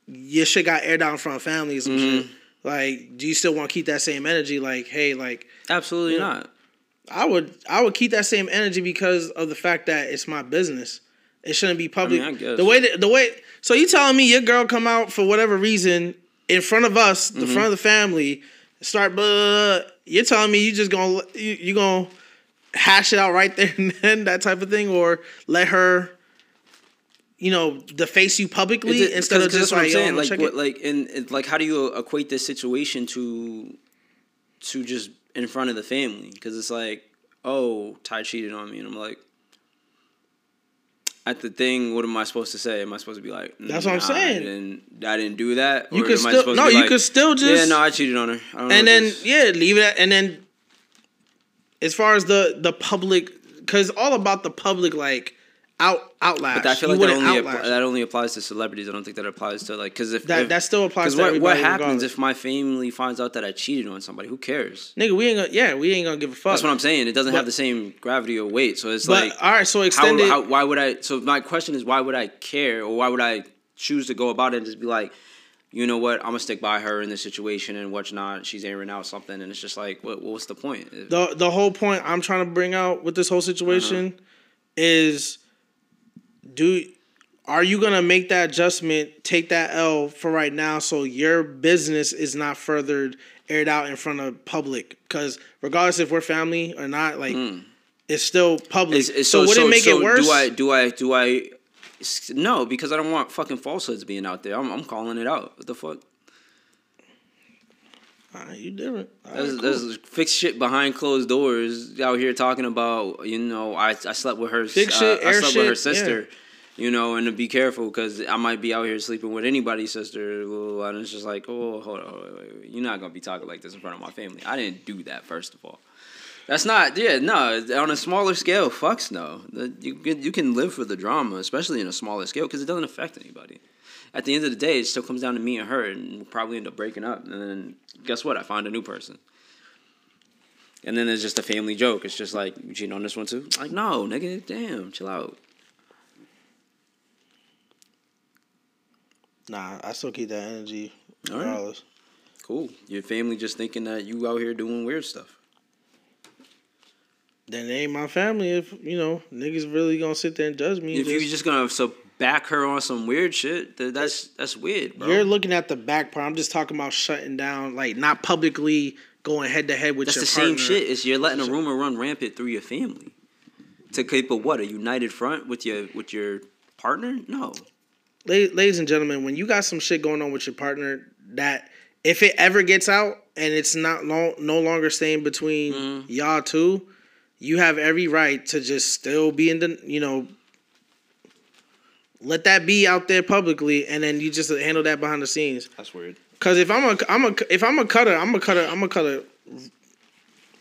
[SPEAKER 1] your shit got aired out in front of families and mm-hmm. shit. Like, do you still want to keep that same energy? Like, hey, like
[SPEAKER 2] absolutely you know, not.
[SPEAKER 1] I would I would keep that same energy because of the fact that it's my business. It shouldn't be public. I mean, I the way that, the way so you telling me your girl come out for whatever reason in front of us, the mm-hmm. front of the family, start blah, you're telling me you just gonna you you gonna hash it out right there and then that type of thing, or let her you know, deface you publicly it, instead of just like, I'm saying.
[SPEAKER 2] like, what, like, and like, how do you equate this situation to, to just in front of the family because it's like, oh, Ty cheated on me, and I'm like, at the thing, what am I supposed to say? Am I supposed to be like,
[SPEAKER 1] that's what I'm saying?
[SPEAKER 2] Didn't, I didn't do that.
[SPEAKER 1] You could still no, you like, could still just
[SPEAKER 2] yeah, no, I cheated on her.
[SPEAKER 1] and then yeah, leave it. At, and then as far as the the public, because all about the public, like out outlash. But I feel like
[SPEAKER 2] that only, that only applies to celebrities. I don't think that applies to like because if
[SPEAKER 1] that
[SPEAKER 2] if,
[SPEAKER 1] that still applies to
[SPEAKER 2] what, what happens regardless. if my family finds out that I cheated on somebody? Who cares?
[SPEAKER 1] Nigga, we ain't gonna yeah, we ain't gonna give a fuck.
[SPEAKER 2] That's what I'm saying. It doesn't but, have the same gravity or weight. So it's
[SPEAKER 1] but,
[SPEAKER 2] like
[SPEAKER 1] all right. So extended.
[SPEAKER 2] How, how, why would I? So my question is, why would I care or why would I choose to go about it and just be like? You know what? I'm gonna stick by her in this situation and what's not. She's airing out something, and it's just like, what? What's the point?
[SPEAKER 1] The the whole point I'm trying to bring out with this whole situation uh-huh. is do are you gonna make that adjustment, take that L for right now, so your business is not furthered aired out in front of public? Because regardless if we're family or not, like mm. it's still public. It's, it's, so, so would so, it make so it worse?
[SPEAKER 2] Do I do I do I? No, because I don't want fucking falsehoods being out there. I'm, I'm calling it out. What the fuck?
[SPEAKER 1] You different.
[SPEAKER 2] there's, cool. there's fixed shit behind closed doors out here talking about you know I I slept with her. Fix uh, shit, I slept shit, with her sister. Yeah you know, and to be careful because I might be out here sleeping with anybody's sister, and it's just like, oh, hold on, wait, wait. you're not gonna be talking like this in front of my family. I didn't do that, first of all. That's not, yeah, no. On a smaller scale, fucks no. You can you can live for the drama, especially in a smaller scale, because it doesn't affect anybody. At the end of the day, it still comes down to me and her, and we'll probably end up breaking up. And then guess what? I find a new person. And then there's just a family joke. It's just like, you cheating on this one too? Like, no, nigga, damn, chill out.
[SPEAKER 1] Nah, I still keep that energy regardless.
[SPEAKER 2] Cool. Your family just thinking that you out here doing weird stuff.
[SPEAKER 1] Then they ain't my family if, you know, niggas really gonna sit there and judge me.
[SPEAKER 2] If just, you just gonna so back her on some weird shit, that's that's weird, bro.
[SPEAKER 1] You're looking at the back part. I'm just talking about shutting down, like not publicly going head to head with
[SPEAKER 2] that's the partner. same shit. Is you're letting a rumor run rampant through your family to keep a what a united front with your with your partner? No
[SPEAKER 1] ladies and gentlemen, when you got some shit going on with your partner that if it ever gets out and it's not long, no longer staying between mm. y'all two, you have every right to just still be in the, you know, let that be out there publicly, and then you just handle that behind the scenes.
[SPEAKER 2] That's weird.
[SPEAKER 1] Cause if I'm a, I'm a, if I'm a cutter, I'm a cutter, I'm a cutter,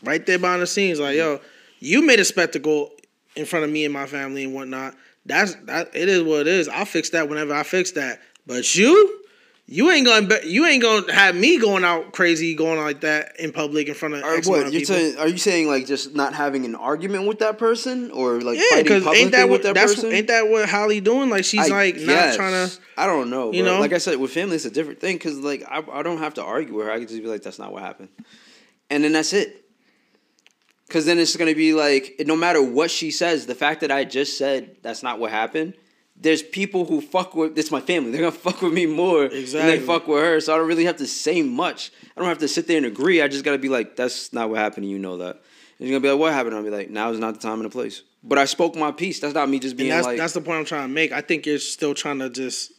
[SPEAKER 1] right there behind the scenes. Like, yo, you made a spectacle in front of me and my family and whatnot. That's that. It is what it is. I'll fix that whenever I fix that. But you, you ain't gonna be, you ain't gonna have me going out crazy, going like that in public in front of.
[SPEAKER 2] Or what you saying? Are you saying like just not having an argument with that person, or like yeah? Because ain't that what
[SPEAKER 1] that that's person? ain't that what Holly doing? Like she's I like guess. not trying to.
[SPEAKER 2] I don't know. You bro. know, like I said, with family, it's a different thing because like I, I don't have to argue with her. I can just be like, that's not what happened, and then that's it. Because then it's going to be like, no matter what she says, the fact that I just said that's not what happened, there's people who fuck with, this my family. They're to <laughs> fuck with me more exactly. than they fuck with her. So I don't really have to say much. I don't have to sit there and agree. I just got to be like, that's not what happened. You know that. And you're to be like, what happened? I'll be like, now is not the time and the place. But I spoke my piece. That's not me just being
[SPEAKER 1] that's,
[SPEAKER 2] like.
[SPEAKER 1] That's the point I'm trying to make. I think you're still trying to just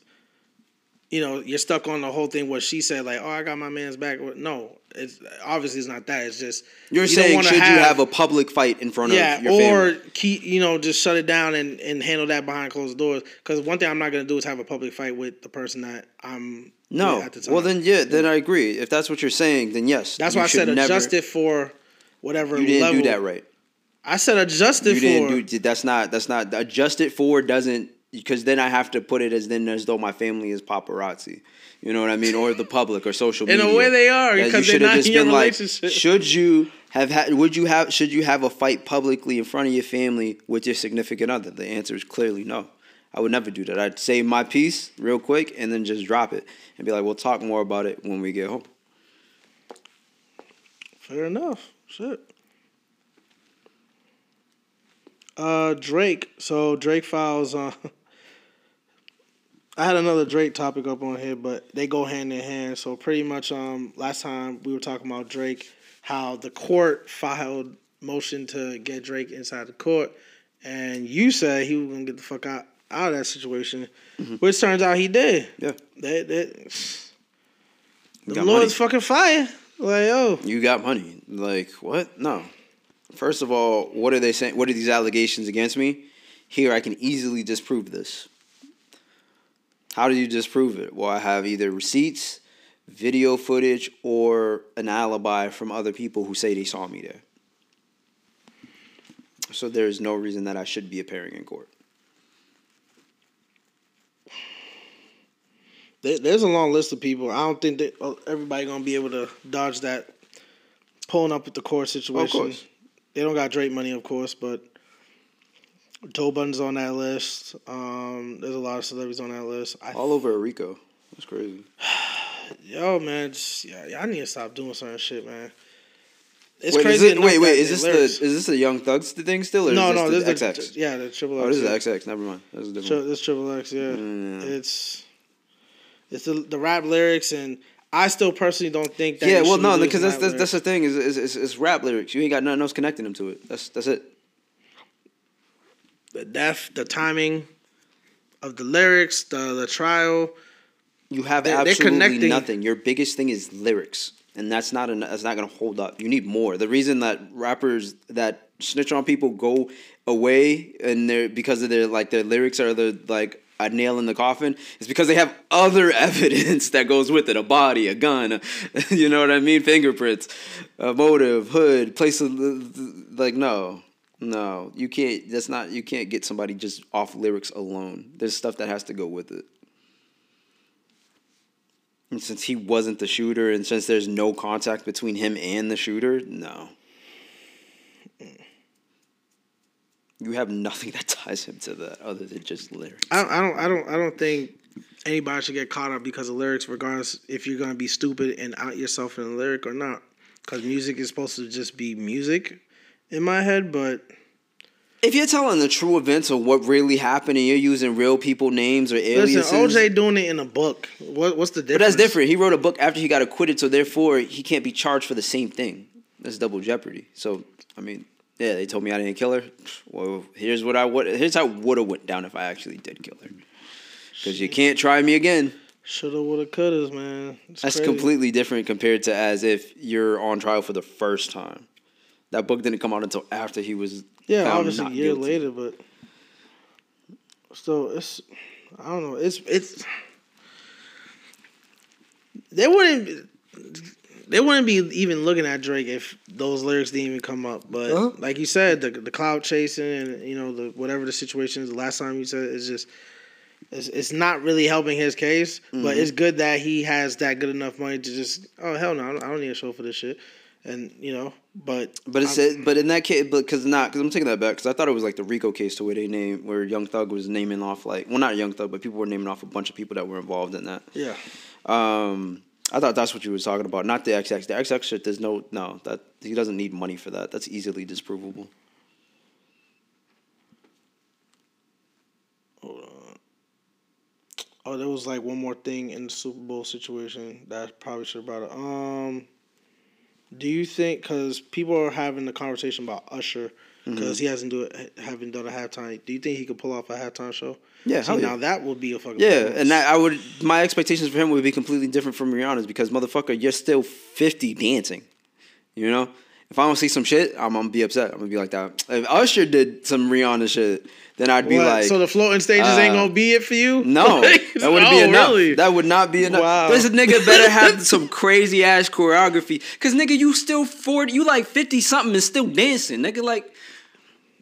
[SPEAKER 1] you know, you're stuck on the whole thing what she said, like, oh, I got my man's back. No, it's obviously it's not that. It's just
[SPEAKER 2] you're you saying should have, you have a public fight in front yeah, of your
[SPEAKER 1] or
[SPEAKER 2] family?
[SPEAKER 1] keep you know just shut it down and, and handle that behind closed doors. Because one thing I'm not gonna do is have a public fight with the person that I'm.
[SPEAKER 2] No, at the time. well then yeah, then I agree. If that's what you're saying, then yes.
[SPEAKER 1] That's why I said never, adjust it for whatever.
[SPEAKER 2] You didn't level. do that right.
[SPEAKER 1] I said adjust it
[SPEAKER 2] you
[SPEAKER 1] for.
[SPEAKER 2] Didn't do, that's not that's not adjust it for doesn't because then I have to put it as then as though my family is paparazzi. You know what I mean, or the public or social media.
[SPEAKER 1] In a way, they are because they're not in your relationship.
[SPEAKER 2] Like, should you have had? Would you have? Should you have a fight publicly in front of your family with your significant other? The answer is clearly no. I would never do that. I'd say my piece real quick and then just drop it and be like, "We'll talk more about it when we get home."
[SPEAKER 1] Fair enough. Shit. Uh, Drake. So Drake files. Uh, <laughs> I had another Drake topic up on here, but they go hand in hand. So pretty much, um, last time we were talking about Drake, how the court filed motion to get Drake inside the court, and you said he was gonna get the fuck out out of that situation, mm-hmm. which turns out he did.
[SPEAKER 2] Yeah,
[SPEAKER 1] that that. The Lord's money. fucking fire. Like, oh.
[SPEAKER 2] You got money. Like, what? No. First of all, what are they saying? What are these allegations against me? Here, I can easily disprove this. How do you disprove it? Well, I have either receipts, video footage, or an alibi from other people who say they saw me there. So there's no reason that I should be appearing in court.
[SPEAKER 1] There's a long list of people. I don't think that uh, everybody gonna be able to dodge that pulling up with the court situation. They don't got Drake money, of course, but Joe Budden's on that list. Um, there's a lot of celebrities on that list.
[SPEAKER 2] I, All over RICO. That's crazy. <sighs>
[SPEAKER 1] Yo, man, just, yeah, I need to stop doing certain shit, man.
[SPEAKER 2] It's wait, crazy. It, wait, wait, is this lyrics. the is this the Young Thugs thing still? Or
[SPEAKER 1] no,
[SPEAKER 2] is
[SPEAKER 1] no,
[SPEAKER 2] this,
[SPEAKER 1] this the XX. The, yeah, the triple X.
[SPEAKER 2] Oh, this yeah. is the XX. Never mind. That's a different.
[SPEAKER 1] This triple X. Yeah, mm. it's it's the, the rap lyrics, and I still personally don't think that.
[SPEAKER 2] Yeah, well, no, because that's, that's that's the thing is, is, is, is rap lyrics. You ain't got nothing else connecting them to it. That's that's it
[SPEAKER 1] the depth, the timing of the lyrics, the the trial.
[SPEAKER 2] You have they're, absolutely nothing. Your biggest thing is lyrics, and that's not an, that's not going to hold up. You need more. The reason that rappers that snitch on people go away and they're because of their like their lyrics are the like a nail in the coffin is because they have other <laughs> evidence that goes with it a body a gun a, <laughs> you know what i mean fingerprints a motive hood place of like no no, you can't. That's not. You can't get somebody just off lyrics alone. There's stuff that has to go with it. And since he wasn't the shooter, and since there's no contact between him and the shooter, no. You have nothing <laughs> that ties him to that other than just lyrics.
[SPEAKER 1] I, I don't. I don't. I don't think anybody should get caught up because of lyrics, regardless if you're gonna be stupid and out yourself in a lyric or not. Because music is supposed to just be music, in my head. But
[SPEAKER 2] if you're telling the true events of what really happened and you're using real people names or aliases,
[SPEAKER 1] listen, OJ doing it in a book. What, what's the difference?
[SPEAKER 2] But that's different. He wrote a book after he got acquitted, so therefore he can't be charged for the same thing. That's double jeopardy. So I mean, yeah, they told me I didn't kill her. Well, here's what I would. Here's how would have went down if I actually did kill her. Because you can't try me again.
[SPEAKER 1] Shoulda, woulda, coulda, man.
[SPEAKER 2] It's That's crazy. completely different compared to as if you're on trial for the first time. That book didn't come out until after he was.
[SPEAKER 1] Yeah, obviously a year guilty. later, but still, it's. I don't know. It's it's. They wouldn't. They wouldn't be even looking at Drake if those lyrics didn't even come up. But uh-huh. like you said, the the cloud chasing and you know the whatever the situation is. The last time you said it's just it's, it's not really helping his case, mm-hmm. but it's good that he has that good enough money to just oh hell no, I don't, I don't need a show for this shit, and you know, but
[SPEAKER 2] but it's a, but in that case, but because not because I'm taking that back because I thought it was like the RICO case to where they name where Young Thug was naming off like well not Young Thug but people were naming off a bunch of people that were involved in that.
[SPEAKER 1] Yeah.
[SPEAKER 2] Um, I thought that's what you were talking about, not the XX. The XX shit, there's no no that he doesn't need money for that. That's easily disprovable.
[SPEAKER 1] Oh, there was like one more thing in the Super Bowl situation that I probably should have brought up. Um, do you think because people are having the conversation about Usher because mm-hmm. he hasn't do it, haven't done a halftime? Do you think he could pull off a halftime show?
[SPEAKER 2] Yeah,
[SPEAKER 1] See, now yeah. that would be a fucking
[SPEAKER 2] yeah, and that I would my expectations for him would be completely different from Rihanna's because motherfucker, you're still fifty dancing, you know. If I don't see some shit, I'm gonna be upset. I'm gonna be like that. If Usher did some Rihanna shit, then I'd be what? like,
[SPEAKER 1] so the floating stages uh, ain't gonna be it for you? <laughs>
[SPEAKER 2] No, <laughs> that wouldn't oh, be enough. Really? That would not be enough. Wow. This nigga better <laughs> have some crazy ass choreography, cause nigga, you still forty, you like fifty something and still dancing, nigga. Like,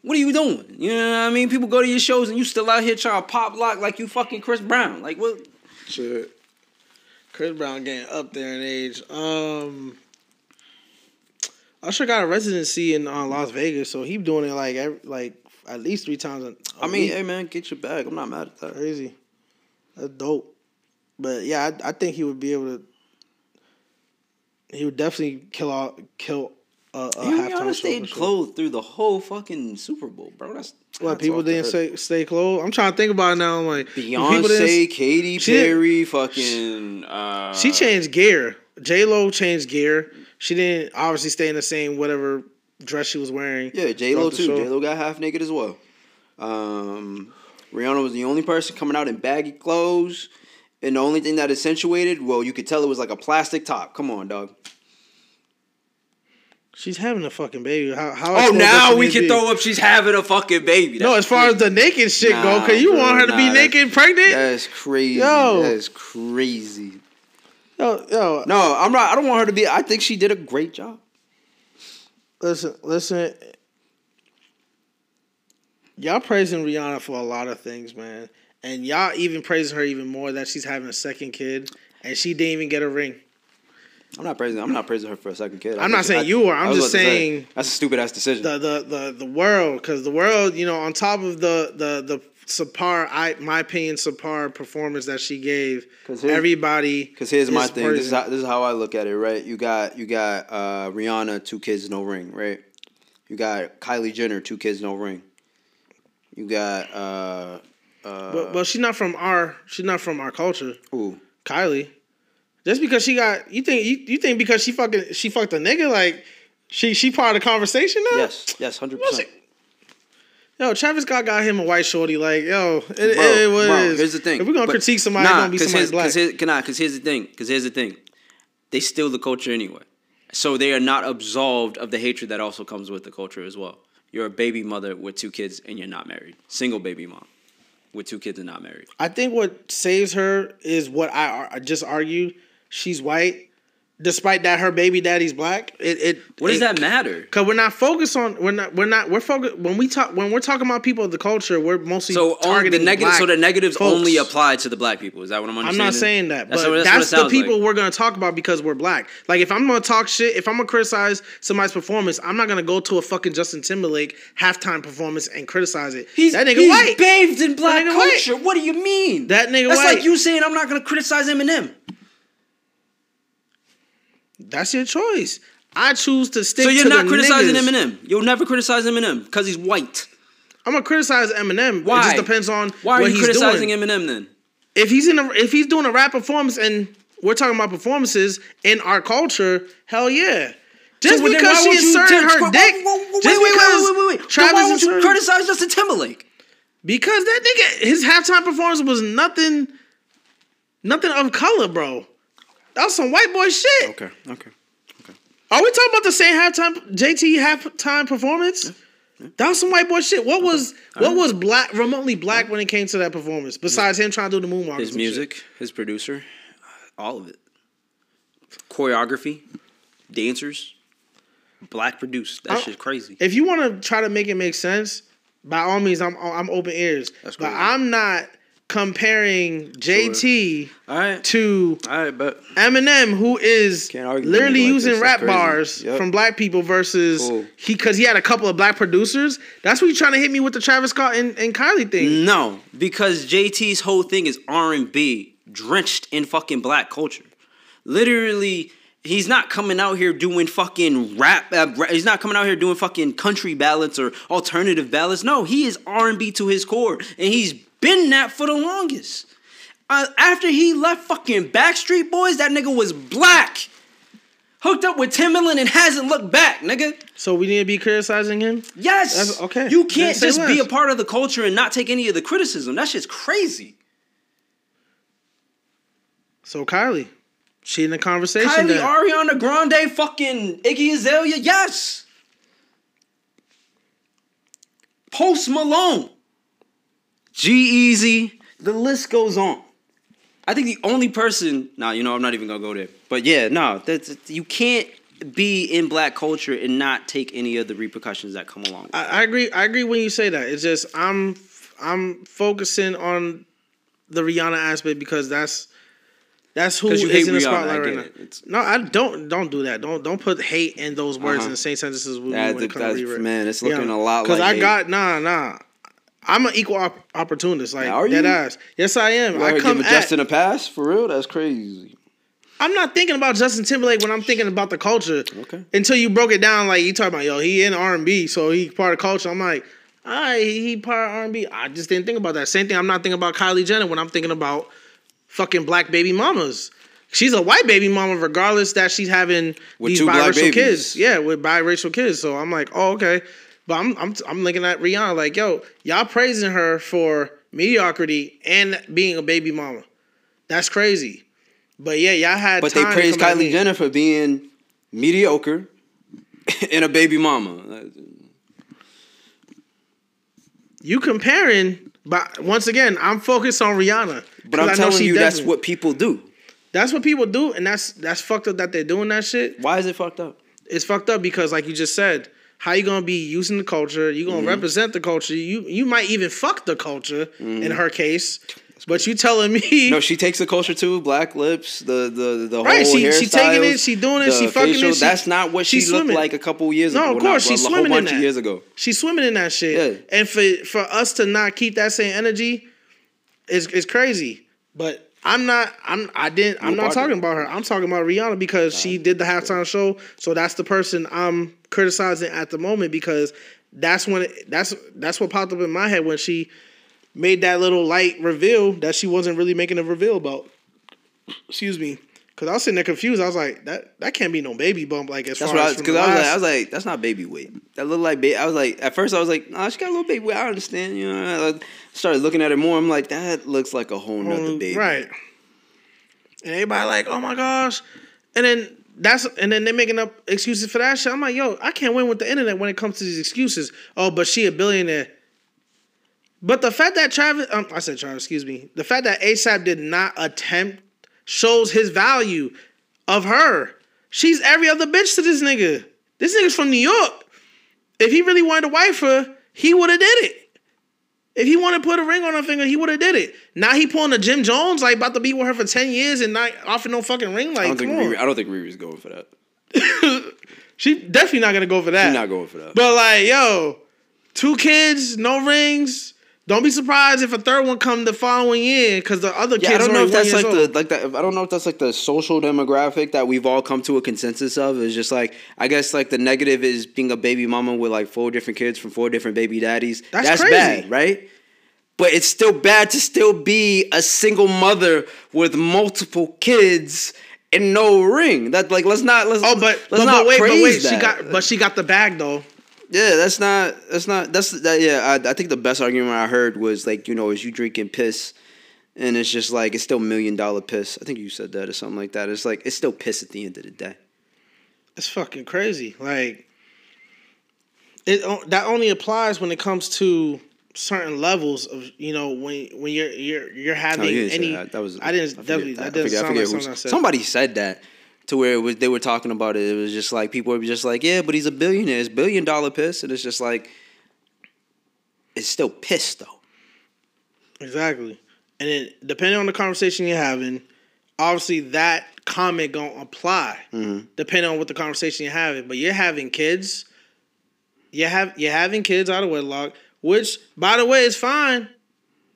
[SPEAKER 2] what are you doing? You know what I mean? People go to your shows and you still out here trying to pop lock like you fucking Chris Brown. Like what?
[SPEAKER 1] Shit. Chris Brown getting up there in age. Um. Usher got a residency in uh, Las Vegas, so he doing it like every, like at least three times. A, a
[SPEAKER 2] I mean, week. hey man, get your bag. I'm not mad at that.
[SPEAKER 1] Crazy, that's dope. But yeah, I, I think he would be able to. He would definitely kill all kill a, a
[SPEAKER 2] halftime stayed clothed through the whole fucking Super Bowl, bro. That's
[SPEAKER 1] what people didn't say. Stay clothed. I'm trying to think about it now. I'm like
[SPEAKER 2] Beyonce, Katy Perry, fucking. Uh,
[SPEAKER 1] she changed gear. J Lo changed gear. She didn't obviously stay in the same whatever dress she was wearing.
[SPEAKER 2] Yeah, J Lo too. J Lo got half naked as well. Um, Rihanna was the only person coming out in baggy clothes, and the only thing that accentuated, well, you could tell it was like a plastic top. Come on, dog.
[SPEAKER 1] She's having a fucking baby. How? how
[SPEAKER 2] oh, now we can be? throw up. She's having a fucking baby.
[SPEAKER 1] That's no, as far crazy. as the naked shit nah, go, cause you bro, want her to nah, be naked, pregnant.
[SPEAKER 2] That's crazy. Yo, that is crazy. Yo, yo. No, I'm not. I don't want her to be. I think she did a great job.
[SPEAKER 1] Listen, listen. Y'all praising Rihanna for a lot of things, man, and y'all even praising her even more that she's having a second kid and she didn't even get a ring.
[SPEAKER 2] I'm not praising. I'm not praising her for a second kid.
[SPEAKER 1] I'm not saying I, you are. I'm just saying
[SPEAKER 2] say, that's a stupid ass decision.
[SPEAKER 1] The the the the world, because the world, you know, on top of the the the subpar, I my opinion, subpar performance that she gave. Cause everybody.
[SPEAKER 2] Because here's my thing. This is how this is how I look at it. Right, you got you got uh, Rihanna, two kids, no ring. Right, you got Kylie Jenner, two kids, no ring. You got. Uh, uh,
[SPEAKER 1] but but she's not from our she's not from our culture.
[SPEAKER 2] Ooh,
[SPEAKER 1] Kylie. Just because she got you think you, you think because she fucking she fucked a nigga like she she part of the conversation now?
[SPEAKER 2] Yes, yes, hundred percent.
[SPEAKER 1] Yo, Travis Scott got him a white shorty. Like, yo, it, bro, it, it bro,
[SPEAKER 2] Here's the thing.
[SPEAKER 1] If we're gonna but, critique somebody, nah, it's gonna be somebody black.
[SPEAKER 2] Cause here's, nah, cause here's the thing. Cause here's the thing. They steal the culture anyway, so they are not absolved of the hatred that also comes with the culture as well. You're a baby mother with two kids and you're not married. Single baby mom with two kids and not married.
[SPEAKER 1] I think what saves her is what I, I just argued she's white, despite that her baby daddy's black. It, it
[SPEAKER 2] what does
[SPEAKER 1] it,
[SPEAKER 2] that matter?
[SPEAKER 1] Because we're not focused on we're not we're not we're focused when we talk when we're talking about people of the culture. We're mostly
[SPEAKER 2] so targeting the negative. So the negatives folks. only apply to the black people. Is that what I'm understanding?
[SPEAKER 1] I'm not saying that, but that's, that's, that's the people like. we're gonna talk about because we're black. Like if I'm gonna talk shit, if I'm gonna criticize somebody's performance, I'm not gonna go to a fucking Justin Timberlake halftime performance and criticize it.
[SPEAKER 2] He's,
[SPEAKER 1] that
[SPEAKER 2] nigga he's white. bathed in black culture. White. What do you mean?
[SPEAKER 1] That nigga
[SPEAKER 2] That's
[SPEAKER 1] white.
[SPEAKER 2] like you saying I'm not gonna criticize Eminem.
[SPEAKER 1] That's your choice. I choose to stick.
[SPEAKER 2] So you're not criticizing
[SPEAKER 1] niggas.
[SPEAKER 2] Eminem. You'll never criticize Eminem because he's white.
[SPEAKER 1] I'm gonna criticize Eminem.
[SPEAKER 2] Why?
[SPEAKER 1] It just depends on
[SPEAKER 2] why
[SPEAKER 1] are
[SPEAKER 2] you criticizing doing. Eminem then?
[SPEAKER 1] If he's in a if he's doing a rap performance and we're talking about performances in our culture, hell yeah. Just so because she inserted her t- dick, wait, just
[SPEAKER 2] wait, because wait, wait, wait, wait. Travis why won't you criticize Justin Timberlake?
[SPEAKER 1] Because that nigga, his halftime performance was nothing, nothing of color, bro. That was some white boy shit.
[SPEAKER 2] Okay, okay, okay.
[SPEAKER 1] Are we talking about the same halftime JT halftime performance? Yeah. Yeah. That was some white boy shit. What was what was black remotely black when it came to that performance? Besides him trying to do the moonwalk.
[SPEAKER 2] His music,
[SPEAKER 1] shit?
[SPEAKER 2] his producer, uh, all of it. Choreography, dancers, black produced. That shit's crazy.
[SPEAKER 1] If you want to try to make it make sense, by all means, I'm I'm open ears. But I'm not comparing JT
[SPEAKER 2] sure.
[SPEAKER 1] to
[SPEAKER 2] all right, but
[SPEAKER 1] Eminem, who is literally using rap bars yep. from black people versus cool. he because he had a couple of black producers. That's what you're trying to hit me with the Travis Scott and, and Kylie thing.
[SPEAKER 2] No, because JT's whole thing is R and B drenched in fucking black culture. Literally, he's not coming out here doing fucking rap. Uh, he's not coming out here doing fucking country ballads or alternative ballads. No, he is R and B to his core, and he's been that for the longest. Uh, after he left fucking Backstreet Boys, that nigga was black. Hooked up with Timbaland and hasn't looked back, nigga.
[SPEAKER 1] So we need to be criticizing him?
[SPEAKER 2] Yes.
[SPEAKER 1] That's, okay.
[SPEAKER 2] You can't just less. be a part of the culture and not take any of the criticism. That shit's crazy.
[SPEAKER 1] So Kylie, she in the conversation.
[SPEAKER 2] Kylie, then. Ariana Grande, fucking Iggy Azalea, yes. Post Malone. G-Eazy, the list goes on. I think the only person, nah, you know, I'm not even gonna go there. But yeah, no, that's you can't be in black culture and not take any of the repercussions that come along.
[SPEAKER 1] I, I, agree. I agree when you say that. It's just I'm I'm focusing on the Rihanna aspect because that's that's who is in the spotlight right now. No, I don't. Don't do that. Don't don't put hate in those words uh-huh. in the same sentences. When,
[SPEAKER 2] when it comes to man, it's looking a lot
[SPEAKER 1] because
[SPEAKER 2] like
[SPEAKER 1] I
[SPEAKER 2] hate.
[SPEAKER 1] got nah nah. I'm an equal op- opportunist, like now, dead ass. Yes, I am. I come
[SPEAKER 2] at, Justin a pass for real. That's crazy.
[SPEAKER 1] I'm not thinking about Justin Timberlake when I'm thinking about the culture.
[SPEAKER 2] Okay.
[SPEAKER 1] Until you broke it down, like you talk about, yo, he in R and B, so he part of culture. I'm like, all right, he part of R and B. I just didn't think about that. Same thing. I'm not thinking about Kylie Jenner when I'm thinking about fucking black baby mamas. She's a white baby mama, regardless that she's having with these biracial kids. Yeah, with biracial kids. So I'm like, oh, okay. But I'm I'm I'm looking at Rihanna like, yo, y'all praising her for mediocrity and being a baby mama. That's crazy. But yeah, y'all had.
[SPEAKER 2] But they praised Kylie Jenner for being mediocre <laughs> and a baby mama.
[SPEAKER 1] You comparing, but once again, I'm focused on Rihanna.
[SPEAKER 2] But I'm telling you, that's what people do.
[SPEAKER 1] That's what people do, and that's that's fucked up that they're doing that shit.
[SPEAKER 2] Why is it fucked up?
[SPEAKER 1] It's fucked up because, like you just said, how you gonna be using the culture? You gonna mm-hmm. represent the culture. You you might even fuck the culture mm-hmm. in her case. But you telling me? <laughs>
[SPEAKER 2] No, she takes the culture too. Black lips, the the the right, whole she, hairstyles,
[SPEAKER 1] she taking it, she doing it, she fucking facial, it.
[SPEAKER 2] She, that's not what she looked like a couple years
[SPEAKER 1] no,
[SPEAKER 2] ago.
[SPEAKER 1] No, of course, she's swimming in that.
[SPEAKER 2] years ago.
[SPEAKER 1] She's swimming in that shit. Yeah. And for for us to not keep that same energy, is is crazy. But I'm not. I'm. I didn't. I'm not talking about her. I'm talking about Rihanna because she did the halftime show. So that's the person I'm criticizing at the moment because that's when it, that's that's what popped up in my head when she made that little light reveal that she wasn't really making a reveal about. Excuse me. Cause I was sitting there confused. I was like, that that can't be no baby bump. Like as
[SPEAKER 2] that's
[SPEAKER 1] far
[SPEAKER 2] what as I, I, was like, I was like, that's not baby weight. That looked like baby. I was like, at first I was like, nah, she got a little baby weight. I understand. You know, I started looking at it more. I'm like, that looks like a whole nother um, baby.
[SPEAKER 1] Right. And everybody like, oh my gosh, and then that's and then they're making up excuses for that shit. I'm like, yo, I can't win with the internet when it comes to these excuses. Oh, but she a billionaire. But the fact that Travis, um, I said Travis, excuse me, the fact that ASAP did not attempt shows his value of her. She's every other bitch to this nigga. This nigga's from New York. If he really wanted to wife her, he would have did it. If he wanted to put a ring on her finger, he would have did it. Now he pulling a Jim Jones, like about to be with her for ten years and not offering no fucking ring. Like,
[SPEAKER 2] I don't think
[SPEAKER 1] Riri,
[SPEAKER 2] I don't think Riri's going for that. <laughs>
[SPEAKER 1] she definitely not gonna go for that.
[SPEAKER 2] She's not going for that.
[SPEAKER 1] But like, yo, two kids, no rings. Don't be surprised if a third one come the following year because the other kids.
[SPEAKER 2] Yeah, I don't know if that's
[SPEAKER 1] like
[SPEAKER 2] old. the like that. I don't know if that's like the social demographic that we've all come to a consensus of. Is just like I guess like the negative is being a baby mama with like four different kids from four different baby daddies. That's, that's bad, right? But it's still bad to still be a single mother with multiple kids and no ring. That like let's not let's
[SPEAKER 1] oh but
[SPEAKER 2] let's
[SPEAKER 1] but,
[SPEAKER 2] not
[SPEAKER 1] but wait
[SPEAKER 2] but wait
[SPEAKER 1] that. she got but she got the bag though.
[SPEAKER 2] Yeah, that's not that's not that's that. Yeah, I, I think the best argument I heard was like you know is you drinking piss, and it's just like it's still million dollar piss. I think you said that or something like that. It's like it's still piss at the end of the day.
[SPEAKER 1] It's fucking crazy. Like it that only applies when it comes to certain levels of you know when when you're you're you're oh, having no, you any. That. that. was I didn't I definitely that, that didn't sound like
[SPEAKER 2] something I said. Somebody said that to where it was they were talking about it. It was just like people were just like, yeah, but he's a billionaire, it's billion dollar piss, and it's just like it's still piss though.
[SPEAKER 1] Exactly, and then depending on the conversation you're having, obviously that comment gonna apply mm-hmm. depending on what the conversation you're having. But you're having kids, you have you're having kids out of wedlock, which by the way is fine.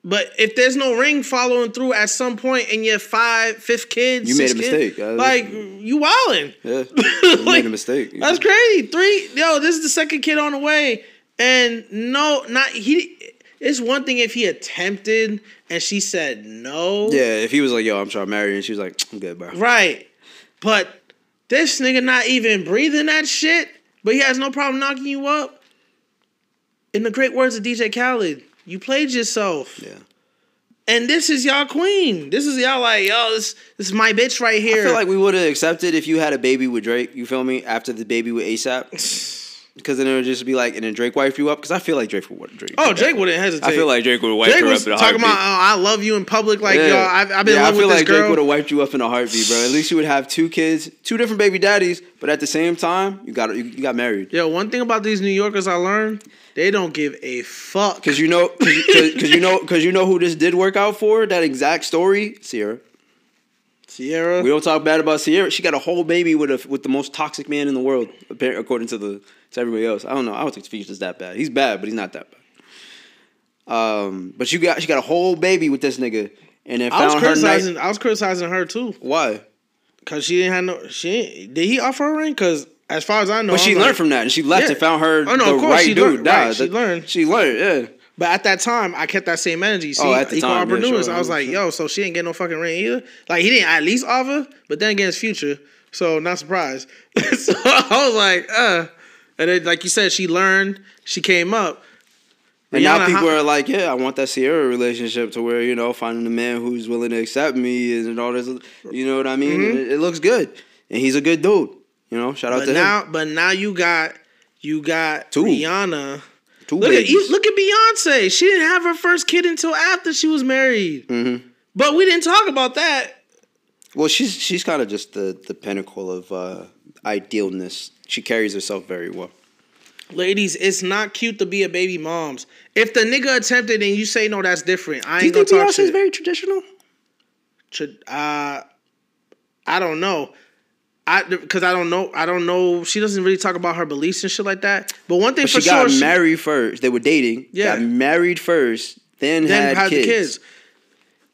[SPEAKER 1] But if there's no ring following through at some point in your five, fifth kids,
[SPEAKER 2] you made a mistake.
[SPEAKER 1] Kids, like you wilding.
[SPEAKER 2] Yeah, <laughs> you like, made a mistake.
[SPEAKER 1] That's crazy. Three, yo, this is the second kid on the way, and no, not he. It's one thing if he attempted and she said no.
[SPEAKER 2] Yeah, if he was like, "Yo, I'm trying to marry," you, and she was like, "I'm good, bro."
[SPEAKER 1] Right, but this nigga not even breathing that shit, but he has no problem knocking you up. In the great words of DJ Khaled, you played yourself.
[SPEAKER 2] Yeah.
[SPEAKER 1] And this is y'all queen. This is y'all like, yo, this, this is my bitch right here.
[SPEAKER 2] I feel like we would have accepted if you had a baby with Drake, you feel me? After the baby with ASAP. Because <sighs> then it would just be like, and then Drake wife you up. Because I feel like Drake would Drake.
[SPEAKER 1] Oh, Drake wouldn't hesitate.
[SPEAKER 2] I feel like Drake would wipe Drake her up in a
[SPEAKER 1] talking
[SPEAKER 2] about,
[SPEAKER 1] oh, I love you in public. Like, yeah. yo, I've, I've been yeah, I feel like
[SPEAKER 2] Drake would have wiped you up in a heartbeat, bro. At least you would have two kids, two different baby daddies, but at the same time, you got you, you got married.
[SPEAKER 1] Yo, one thing about these New Yorkers I learned, they don't give a fuck.
[SPEAKER 2] Because you know, because you know, because you know who this did work out for. That exact story, Ciara.
[SPEAKER 1] Ciara.
[SPEAKER 2] We don't talk bad about Ciara. She got a whole baby with a with the most toxic man in the world, according to the to everybody else. I don't know. I don't think Feast is that bad. He's bad, but he's not that bad. Um, but you got she got a whole baby with this nigga, and then
[SPEAKER 1] I was criticizing. I was criticizing her too.
[SPEAKER 2] Why?
[SPEAKER 1] Cause she didn't have no. She did he offer her a ring? Cause as far as I know,
[SPEAKER 2] but she learned like, from that, and she left yeah. and found her oh, no, the right dude. Learned, nah, right,
[SPEAKER 1] she learned.
[SPEAKER 2] She learned. Yeah.
[SPEAKER 1] But at that time, I kept that same energy. See, oh, at the equal time, yeah, sure, I was like, yo, so she didn't get no fucking ring either. Like he didn't at least offer, but then again, it's future, so not surprised. <laughs> so I was like, uh. And then, like you said, she learned, she came up.
[SPEAKER 2] And now people are like, yeah, I want that Ciara relationship to where, you know, finding a man who's willing to accept me and all this, you know what I mean? Mm-hmm. It, it, looks good. And he's a good dude. You know, shout out
[SPEAKER 1] but
[SPEAKER 2] to
[SPEAKER 1] now,
[SPEAKER 2] him.
[SPEAKER 1] But now you got, you got
[SPEAKER 2] Two.
[SPEAKER 1] Rihanna.
[SPEAKER 2] Two
[SPEAKER 1] look
[SPEAKER 2] babies.
[SPEAKER 1] At, look at Beyonce. She didn't have her first kid until after she was married.
[SPEAKER 2] Mm-hmm.
[SPEAKER 1] But we didn't talk about that.
[SPEAKER 2] Well, she's she's kind of just the the pinnacle of uh, idealness. She carries herself very well.
[SPEAKER 1] Ladies, it's not cute to be a baby mom's. If the nigga attempted and you say no, that's different. I ain't
[SPEAKER 2] Do you
[SPEAKER 1] think
[SPEAKER 2] Beyonce's very traditional?
[SPEAKER 1] Uh, I don't know. I because I don't know. I don't know. She doesn't really talk about her beliefs and shit like that. But one thing but for
[SPEAKER 2] she
[SPEAKER 1] sure,
[SPEAKER 2] got married first. They were dating. Yeah, got married first. Then, then had, had kids. kids.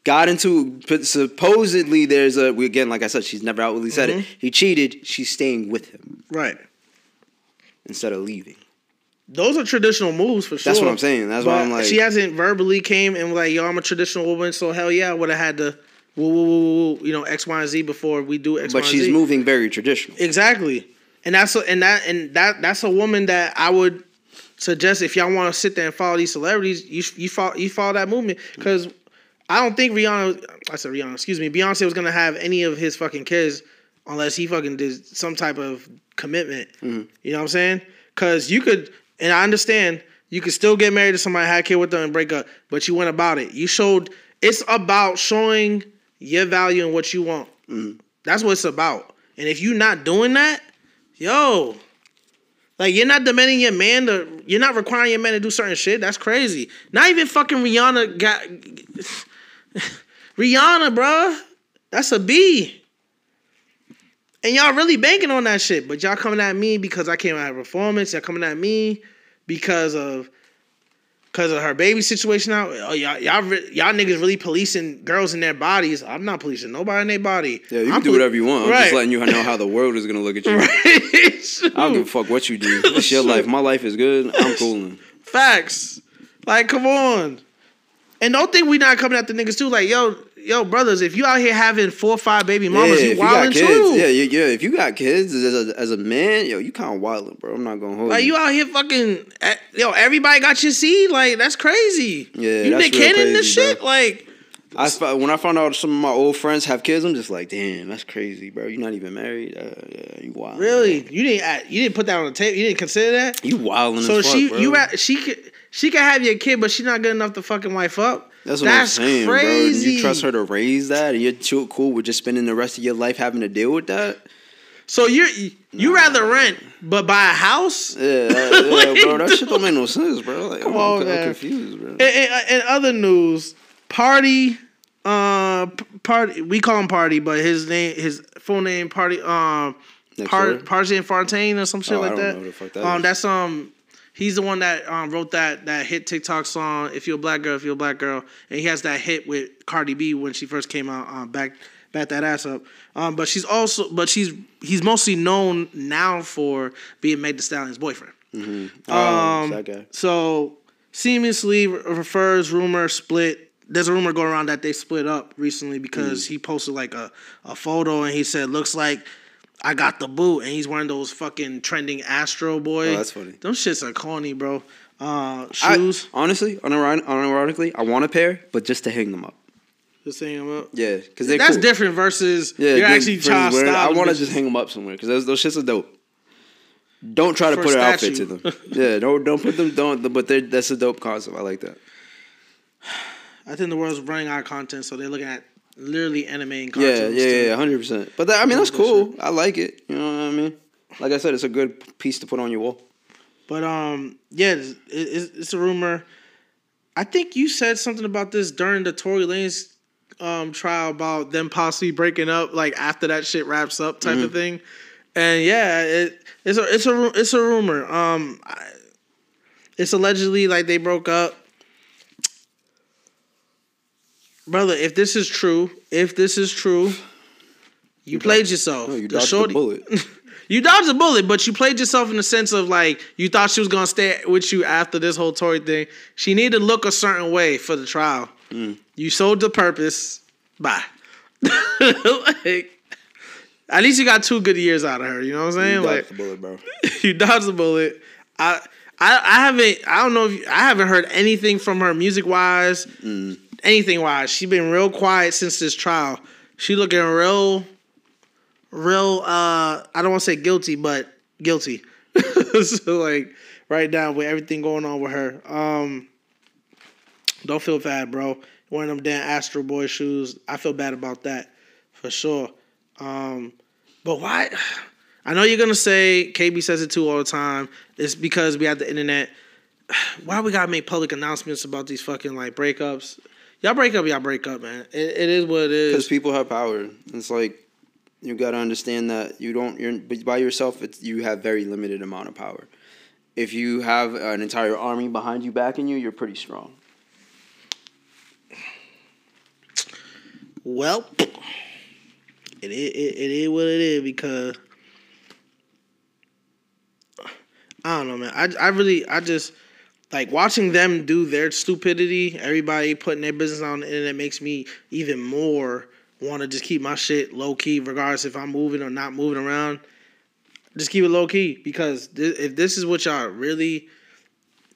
[SPEAKER 2] Got into supposedly there's a we again like I said she's never outwardly said mm-hmm. it. He cheated. She's staying with him.
[SPEAKER 1] Right.
[SPEAKER 2] Instead of leaving.
[SPEAKER 1] Those are traditional moves for sure.
[SPEAKER 2] That's what I'm saying. That's why I'm like.
[SPEAKER 1] She hasn't verbally came and was like, "Yo, I'm a traditional woman," so hell yeah, I would have had to, woo, woo, woo, woo, you know, X, Y, and Z before we do X,
[SPEAKER 2] but she's moving very traditional.
[SPEAKER 1] Exactly, and that's a, and that and that that's a woman that I would suggest if y'all want to sit there and follow these celebrities, you you follow you follow that movement because I don't think Rihanna, I said Rihanna, excuse me, Beyonce was gonna have any of his fucking kids unless he fucking did some type of commitment. Mm-hmm. You know what I'm saying? Because you could and I understand you could still get married to somebody, have a kid with them, and break up, but you went about it. You showed. It's about showing your value and what you want. Mm-hmm. That's what it's about. And if you're not doing that, yo, like you're not demanding your man to, you're not requiring your man to do certain shit. That's crazy. Not even fucking Rihanna got <laughs> Rihanna, bro. That's a B. And y'all really banking on that shit, but y'all coming at me because I came out of performance. Y'all coming at me because of because of her baby situation out. Oh, y'all, y'all, y'all niggas really policing girls in their bodies. I'm not policing nobody in their body.
[SPEAKER 2] Yeah, you
[SPEAKER 1] I'm
[SPEAKER 2] can do whatever you want. I'm right. just letting you know how the world is gonna look at you. <laughs> Right. I don't give a fuck what you do. <laughs> It's your life. My life is good. I'm cooling.
[SPEAKER 1] Facts. Like, come on. And don't think we not coming at the niggas too. Like, yo, yo, brothers, if you out here having four or five baby mamas, yeah, you wilding
[SPEAKER 2] you
[SPEAKER 1] too.
[SPEAKER 2] Yeah, yeah, yeah. If you got kids as a, as a man, yo, you kind of wilding, bro. I'm not gonna hold
[SPEAKER 1] like, you. Like you out here fucking, eh, yo, everybody got your seed. Like that's crazy. Yeah, you Nick Cannon this bro. shit. Like,
[SPEAKER 2] I when I found out some of my old friends have kids, I'm just like, damn, that's crazy, bro. You're not even married. Uh, yeah, you wild.
[SPEAKER 1] Really? You didn't? You didn't put that on the table. You didn't consider that.
[SPEAKER 2] You wilding. So she, fuck,
[SPEAKER 1] you, she could, she could have your kid, but she's not good enough to fucking wife up. That's what That's I'm saying,
[SPEAKER 2] crazy. bro. You trust her to raise that, and you're too cool with just spending the rest of your life having to deal with that.
[SPEAKER 1] So you're you nah. rather rent but buy a house?
[SPEAKER 2] Yeah, <laughs> yeah, bro. That shit don't make no sense, bro. Like, Come I'm, on, I'm man. confused, bro. In,
[SPEAKER 1] in, in, other news, party, uh, party. We call him party, but his name, his full name, party, um, Par- Pardison Fontaine or some shit oh, like that. that um, is. that's um He's the one that um, wrote that that hit TikTok song "If You're a Black Girl, If You're a Black Girl," and he has that hit with Cardi B when she first came out. Um, back back that ass up. Um, but she's also but she's he's mostly known now for being Meg Thee Stallion's boyfriend. Mm-hmm. Um, oh, so seamlessly refers rumor split. There's a rumor going around that they split up recently because mm. he posted like a, a photo and he said looks like I got the boot, and he's wearing those fucking trending Astro Boy.
[SPEAKER 2] Oh, that's funny.
[SPEAKER 1] Those shits are corny, bro. Uh, shoes.
[SPEAKER 2] I, honestly, unironically, I want a pair, but just to hang them up.
[SPEAKER 1] Just hang them up.
[SPEAKER 2] Yeah, because
[SPEAKER 1] that's cool. different versus yeah, you're actually child style.
[SPEAKER 2] I want to just hang them up somewhere because those, those shits are dope. Don't try to For put an outfit to them. yeah, don't don't put them. Don't. But that's a dope concept. I like that.
[SPEAKER 1] I think the world's running out of content, so they're looking at literally animating
[SPEAKER 2] cartoons. Yeah, yeah, yeah, hundred percent. But that, I mean, that's cool. I like it. You know what I mean? Like I said, it's a good piece to put on your wall.
[SPEAKER 1] But um, yeah, it's, it's, it's a rumor. I think you said something about this during the Tory Lanez um trial about them possibly breaking up like after that shit wraps up type mm-hmm. of thing. And yeah, it, it's a it's a it's a rumor. Um, it's allegedly like they broke up brother, if this is true, if this is true, you, you played yourself.
[SPEAKER 2] No, you dodged the bullet. <laughs>
[SPEAKER 1] you dodged a bullet, but you played yourself in the sense of like you thought she was gonna stay with you after this whole Tory thing. She needed to look a certain way for the trial. Mm. You sold the purpose. Bye. <laughs> like, at least you got two good years out of her. You know what I'm saying?
[SPEAKER 2] You dodged
[SPEAKER 1] like,
[SPEAKER 2] the bullet, bro. <laughs>
[SPEAKER 1] you dodged the bullet. I. I, I haven't I don't know if you, I haven't heard anything from her music wise. Mm anything wise. She's been real quiet since this trial. She looking real, real. uh I don't want to say guilty, but guilty. <laughs> so like right now with everything going on with her, um, don't feel bad, bro. Wearing them damn Astro Boy shoes, I feel bad about that for sure. Um, but why? <sighs> I know you're gonna say KB says it too all the time. It's because we have the internet. <sighs> Why we gotta make public announcements about these fucking like breakups? Y'all break up, y'all break up, man. it, it is what it is.
[SPEAKER 2] Because people have power. It's like you got to understand that you don't. You're by yourself. It's you have very limited amount of power. If you have an entire army behind you backing you, you're pretty strong.
[SPEAKER 1] Well, it is, it, it is what it is because I don't know, man. I I really I just like watching them do their stupidity, everybody putting their business on the internet makes me even more want to just keep my shit low key, regardless if I'm moving or not moving around. Just keep it low key because th- if this is what y'all really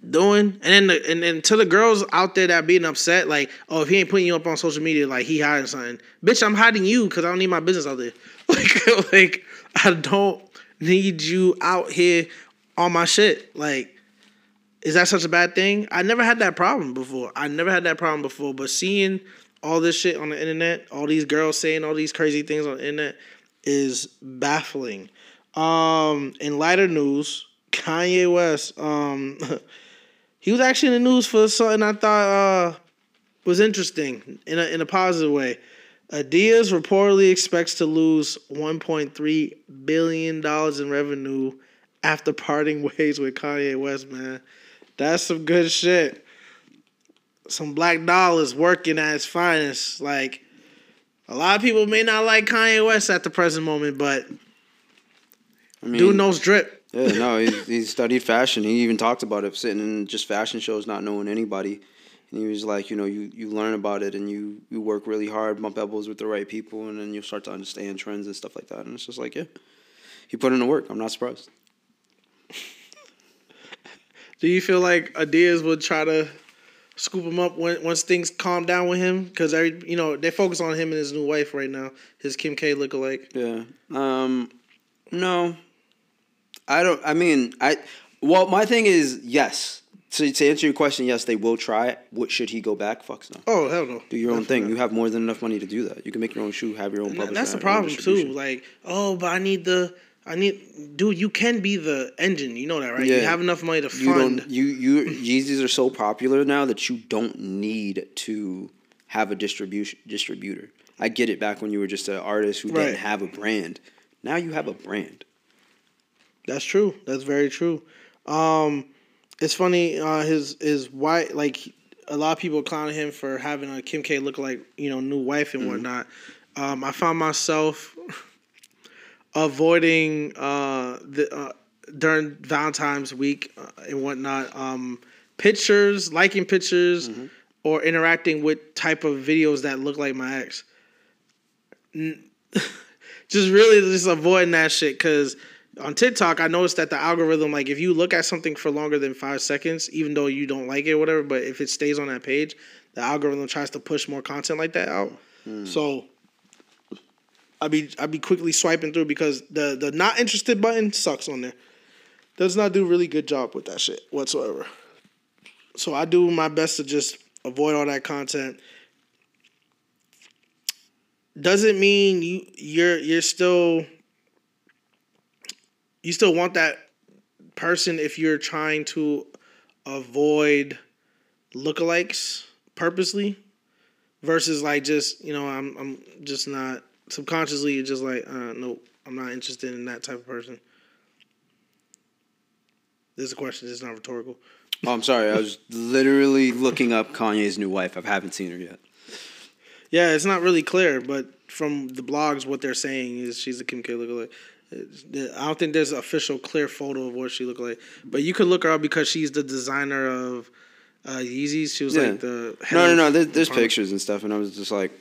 [SPEAKER 1] doing, and then the, and then to the girls out there that being upset, like, oh, if he ain't putting you up on social media, like he hiding something, bitch, I'm hiding you because I don't need my business out there. <laughs> Like, like I don't need you out here on my shit. Like is that such a bad thing? I never had that problem before. I never had that problem before. But seeing all this shit on the internet, all these girls saying all these crazy things on the internet, is baffling. Um, in lighter news, Kanye West, um, <laughs> he was actually in the news for something I thought uh, was interesting in a in a positive way. Adidas reportedly expects to lose 1.3 billion dollars in revenue after parting <laughs> ways with Kanye West. Man, that's some good shit. Some black dollars working at its finest. Like a lot of people may not like Kanye West at the present moment, but I mean, dude knows drip.
[SPEAKER 2] Yeah, no, he, he studied fashion. He even talked about it, sitting in just fashion shows, not knowing anybody. And he was like, you know, you, you learn about it and you, you work really hard, bump elbows with the right people, and then you'll start to understand trends and stuff like that. And it's just like, yeah, he put in the work. I'm not surprised.
[SPEAKER 1] Do you feel like Adidas would try to scoop him up when once things calm down with him? Because every you know they focus on him and his new wife right now, his Kim K lookalike.
[SPEAKER 2] Yeah. Um. No. I don't. I mean, I. Well, my thing is yes. So to answer your question, yes, they will try it. What should he go back? Fucks no.
[SPEAKER 1] Oh hell no.
[SPEAKER 2] Do your own thing. You have more than enough money to do that. You can make your own shoe, have your own publisher.
[SPEAKER 1] That's the problem too. Like, oh, but I need the I need, dude. You can be the engine. You know that, right? Yeah. You have enough money to
[SPEAKER 2] you fund. Don't, you you Yeezys are so popular now that you don't need to have a distribution distributor. I get it. Back when you were just an artist who right. didn't have a brand, now you have a brand.
[SPEAKER 1] That's true. That's very true. Um, it's funny. Uh, his his wife, like a lot of people clowning him for having a Kim K look like you know new wife and mm-hmm. whatnot. Um, I found myself <laughs> avoiding uh, the uh, during Valentine's week uh, and whatnot. Um, pictures, liking pictures, mm-hmm. or interacting with type of videos that look like my ex. <laughs> just really just avoiding that shit because on TikTok, I noticed that the algorithm, like if you look at something for longer than five seconds, even though you don't like it, or whatever, but if it stays on that page, the algorithm tries to push more content like that out. Mm. So I'd be I'd be quickly swiping through because the the not interested button sucks on there. Does not do really good job with that shit whatsoever. So I do my best to just avoid all that content. Doesn't mean you you're you're still you still want that person if you're trying to avoid lookalikes purposely versus like just you know I'm I'm just not subconsciously you're just like, uh, nope, I'm not interested in that type of person. This is a question. It's not rhetorical.
[SPEAKER 2] Oh, I'm sorry. I was literally looking up Kanye's new wife. I haven't seen her yet.
[SPEAKER 1] Yeah, it's not really clear, but from the blogs, what they're saying is she's a Kim K lookalike. I don't think there's an official clear photo of what she looked like, but you could look her up because she's the designer of uh, Yeezys. She was yeah. like the
[SPEAKER 2] no, no, no. There's, there's pictures and stuff, and I was just like,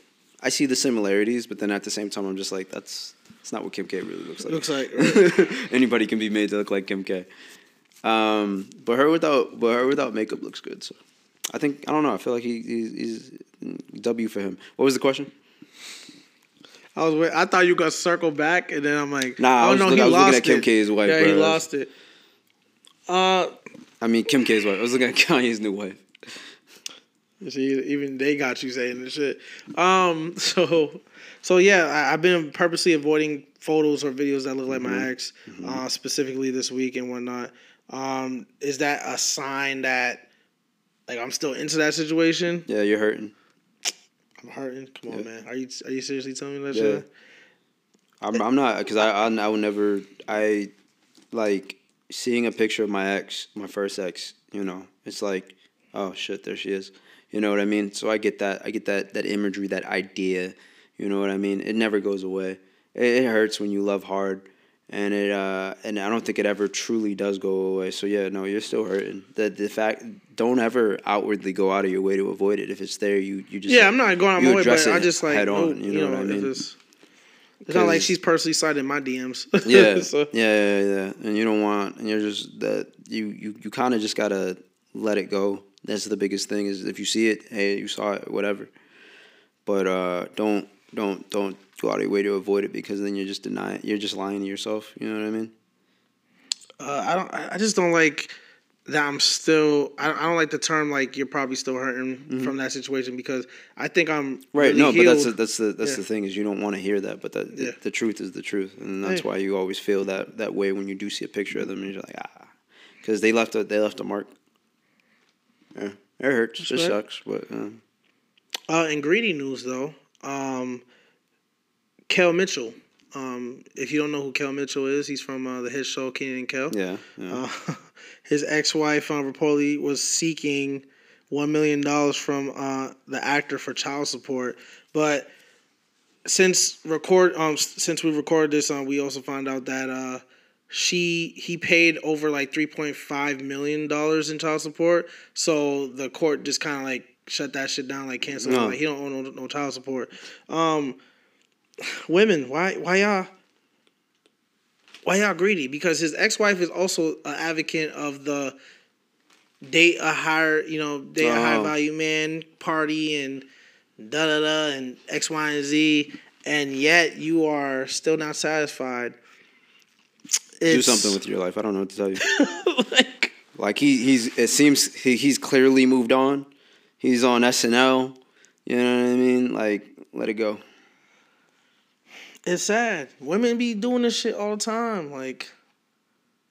[SPEAKER 2] I see the similarities, but then at the same time, I'm just like, that's that's not what Kim K really looks like.
[SPEAKER 1] Looks like <laughs> right.
[SPEAKER 2] anybody can be made to look like Kim K. Um, but her without but her without makeup looks good. So I think I don't know. I feel like he, he's, he's W for him. What was the question?
[SPEAKER 1] I was wait, I thought you got circle back, and then I'm like,
[SPEAKER 2] nah, I, was, look, I was looking at Kim K's wife.
[SPEAKER 1] Yeah, bro. he lost it. Uh,
[SPEAKER 2] I mean Kim K's wife. I was looking at <laughs> Kanye's new wife.
[SPEAKER 1] See, even they got you saying this shit. Um, <laughs> so, so yeah, I, have been purposely avoiding photos or videos that look like mm-hmm. my ex, mm-hmm. uh, specifically this week and whatnot. Um, is that a sign that, like, I'm still into that situation?
[SPEAKER 2] Yeah, you're hurting.
[SPEAKER 1] I'm hurting. Come on, man. Are you are you seriously telling me that yeah. shit?
[SPEAKER 2] I'm I'm not because I, I I will never I like seeing a picture of my ex, my first ex. You know, it's like, oh shit, there she is. You know what I mean? So I get that. I get that that imagery, that idea. You know what I mean? It never goes away. It, it hurts when you love hard, and it uh and I don't think it ever truly does go away. So yeah, no, you're still hurting. The the fact don't ever outwardly go out of your way to avoid it. If it's there, you you just
[SPEAKER 1] yeah. I'm not going out of my way, but I just like head on. You, know, you know what I mean? It's, it's not like she's personally cited my DMs. <laughs>
[SPEAKER 2] yeah, so. yeah, yeah, yeah, and you don't want, and you're just that you you you kind of just gotta let it go that's the biggest thing is if you see it, hey, you saw it, whatever. But uh, don't don't don't go out of your way to avoid it because then you're just denying, you're just lying to yourself. You know what I mean?
[SPEAKER 1] Uh, I don't. I just don't like that I'm still. I, I don't like the term like you're probably still hurting mm-hmm. from that situation because I think I'm
[SPEAKER 2] right. Really no, healed. but that's a, that's the that's yeah. the thing is you don't want to hear that, but the, yeah. the, the truth is the truth, and that's hey. why you always feel that that way when you do see a picture of them and you're like ah, because they left a they left a mark. Yeah, it hurts. That's it right. sucks, but. Uh,
[SPEAKER 1] uh, in greedy news though, um, Kel Mitchell. Um, if you don't know who Kel Mitchell is, he's from uh, the hit show Kenan and Kel.
[SPEAKER 2] Yeah. yeah.
[SPEAKER 1] Uh, <laughs> his ex-wife um, reportedly was seeking one million dollars from uh, the actor for child support, but since record um since we recorded this, um, we also found out that uh, she he paid over like three point five million dollars in child support. So the court just kind of like shut that shit down, like cancel. No. Like he don't owe no, no child support. Um, women, why why y'all why y'all greedy? Because his ex wife is also an advocate of the date a higher, you know, date a high oh. value man party and da da da and X, Y, and Z, and yet you are still not satisfied.
[SPEAKER 2] Do something with your life. I don't know what to tell you. <laughs> like, like he he's it seems he, he's clearly moved on. He's on SNL. You know what I mean? Like, let it go.
[SPEAKER 1] It's sad. Women be doing this shit all the time. Like,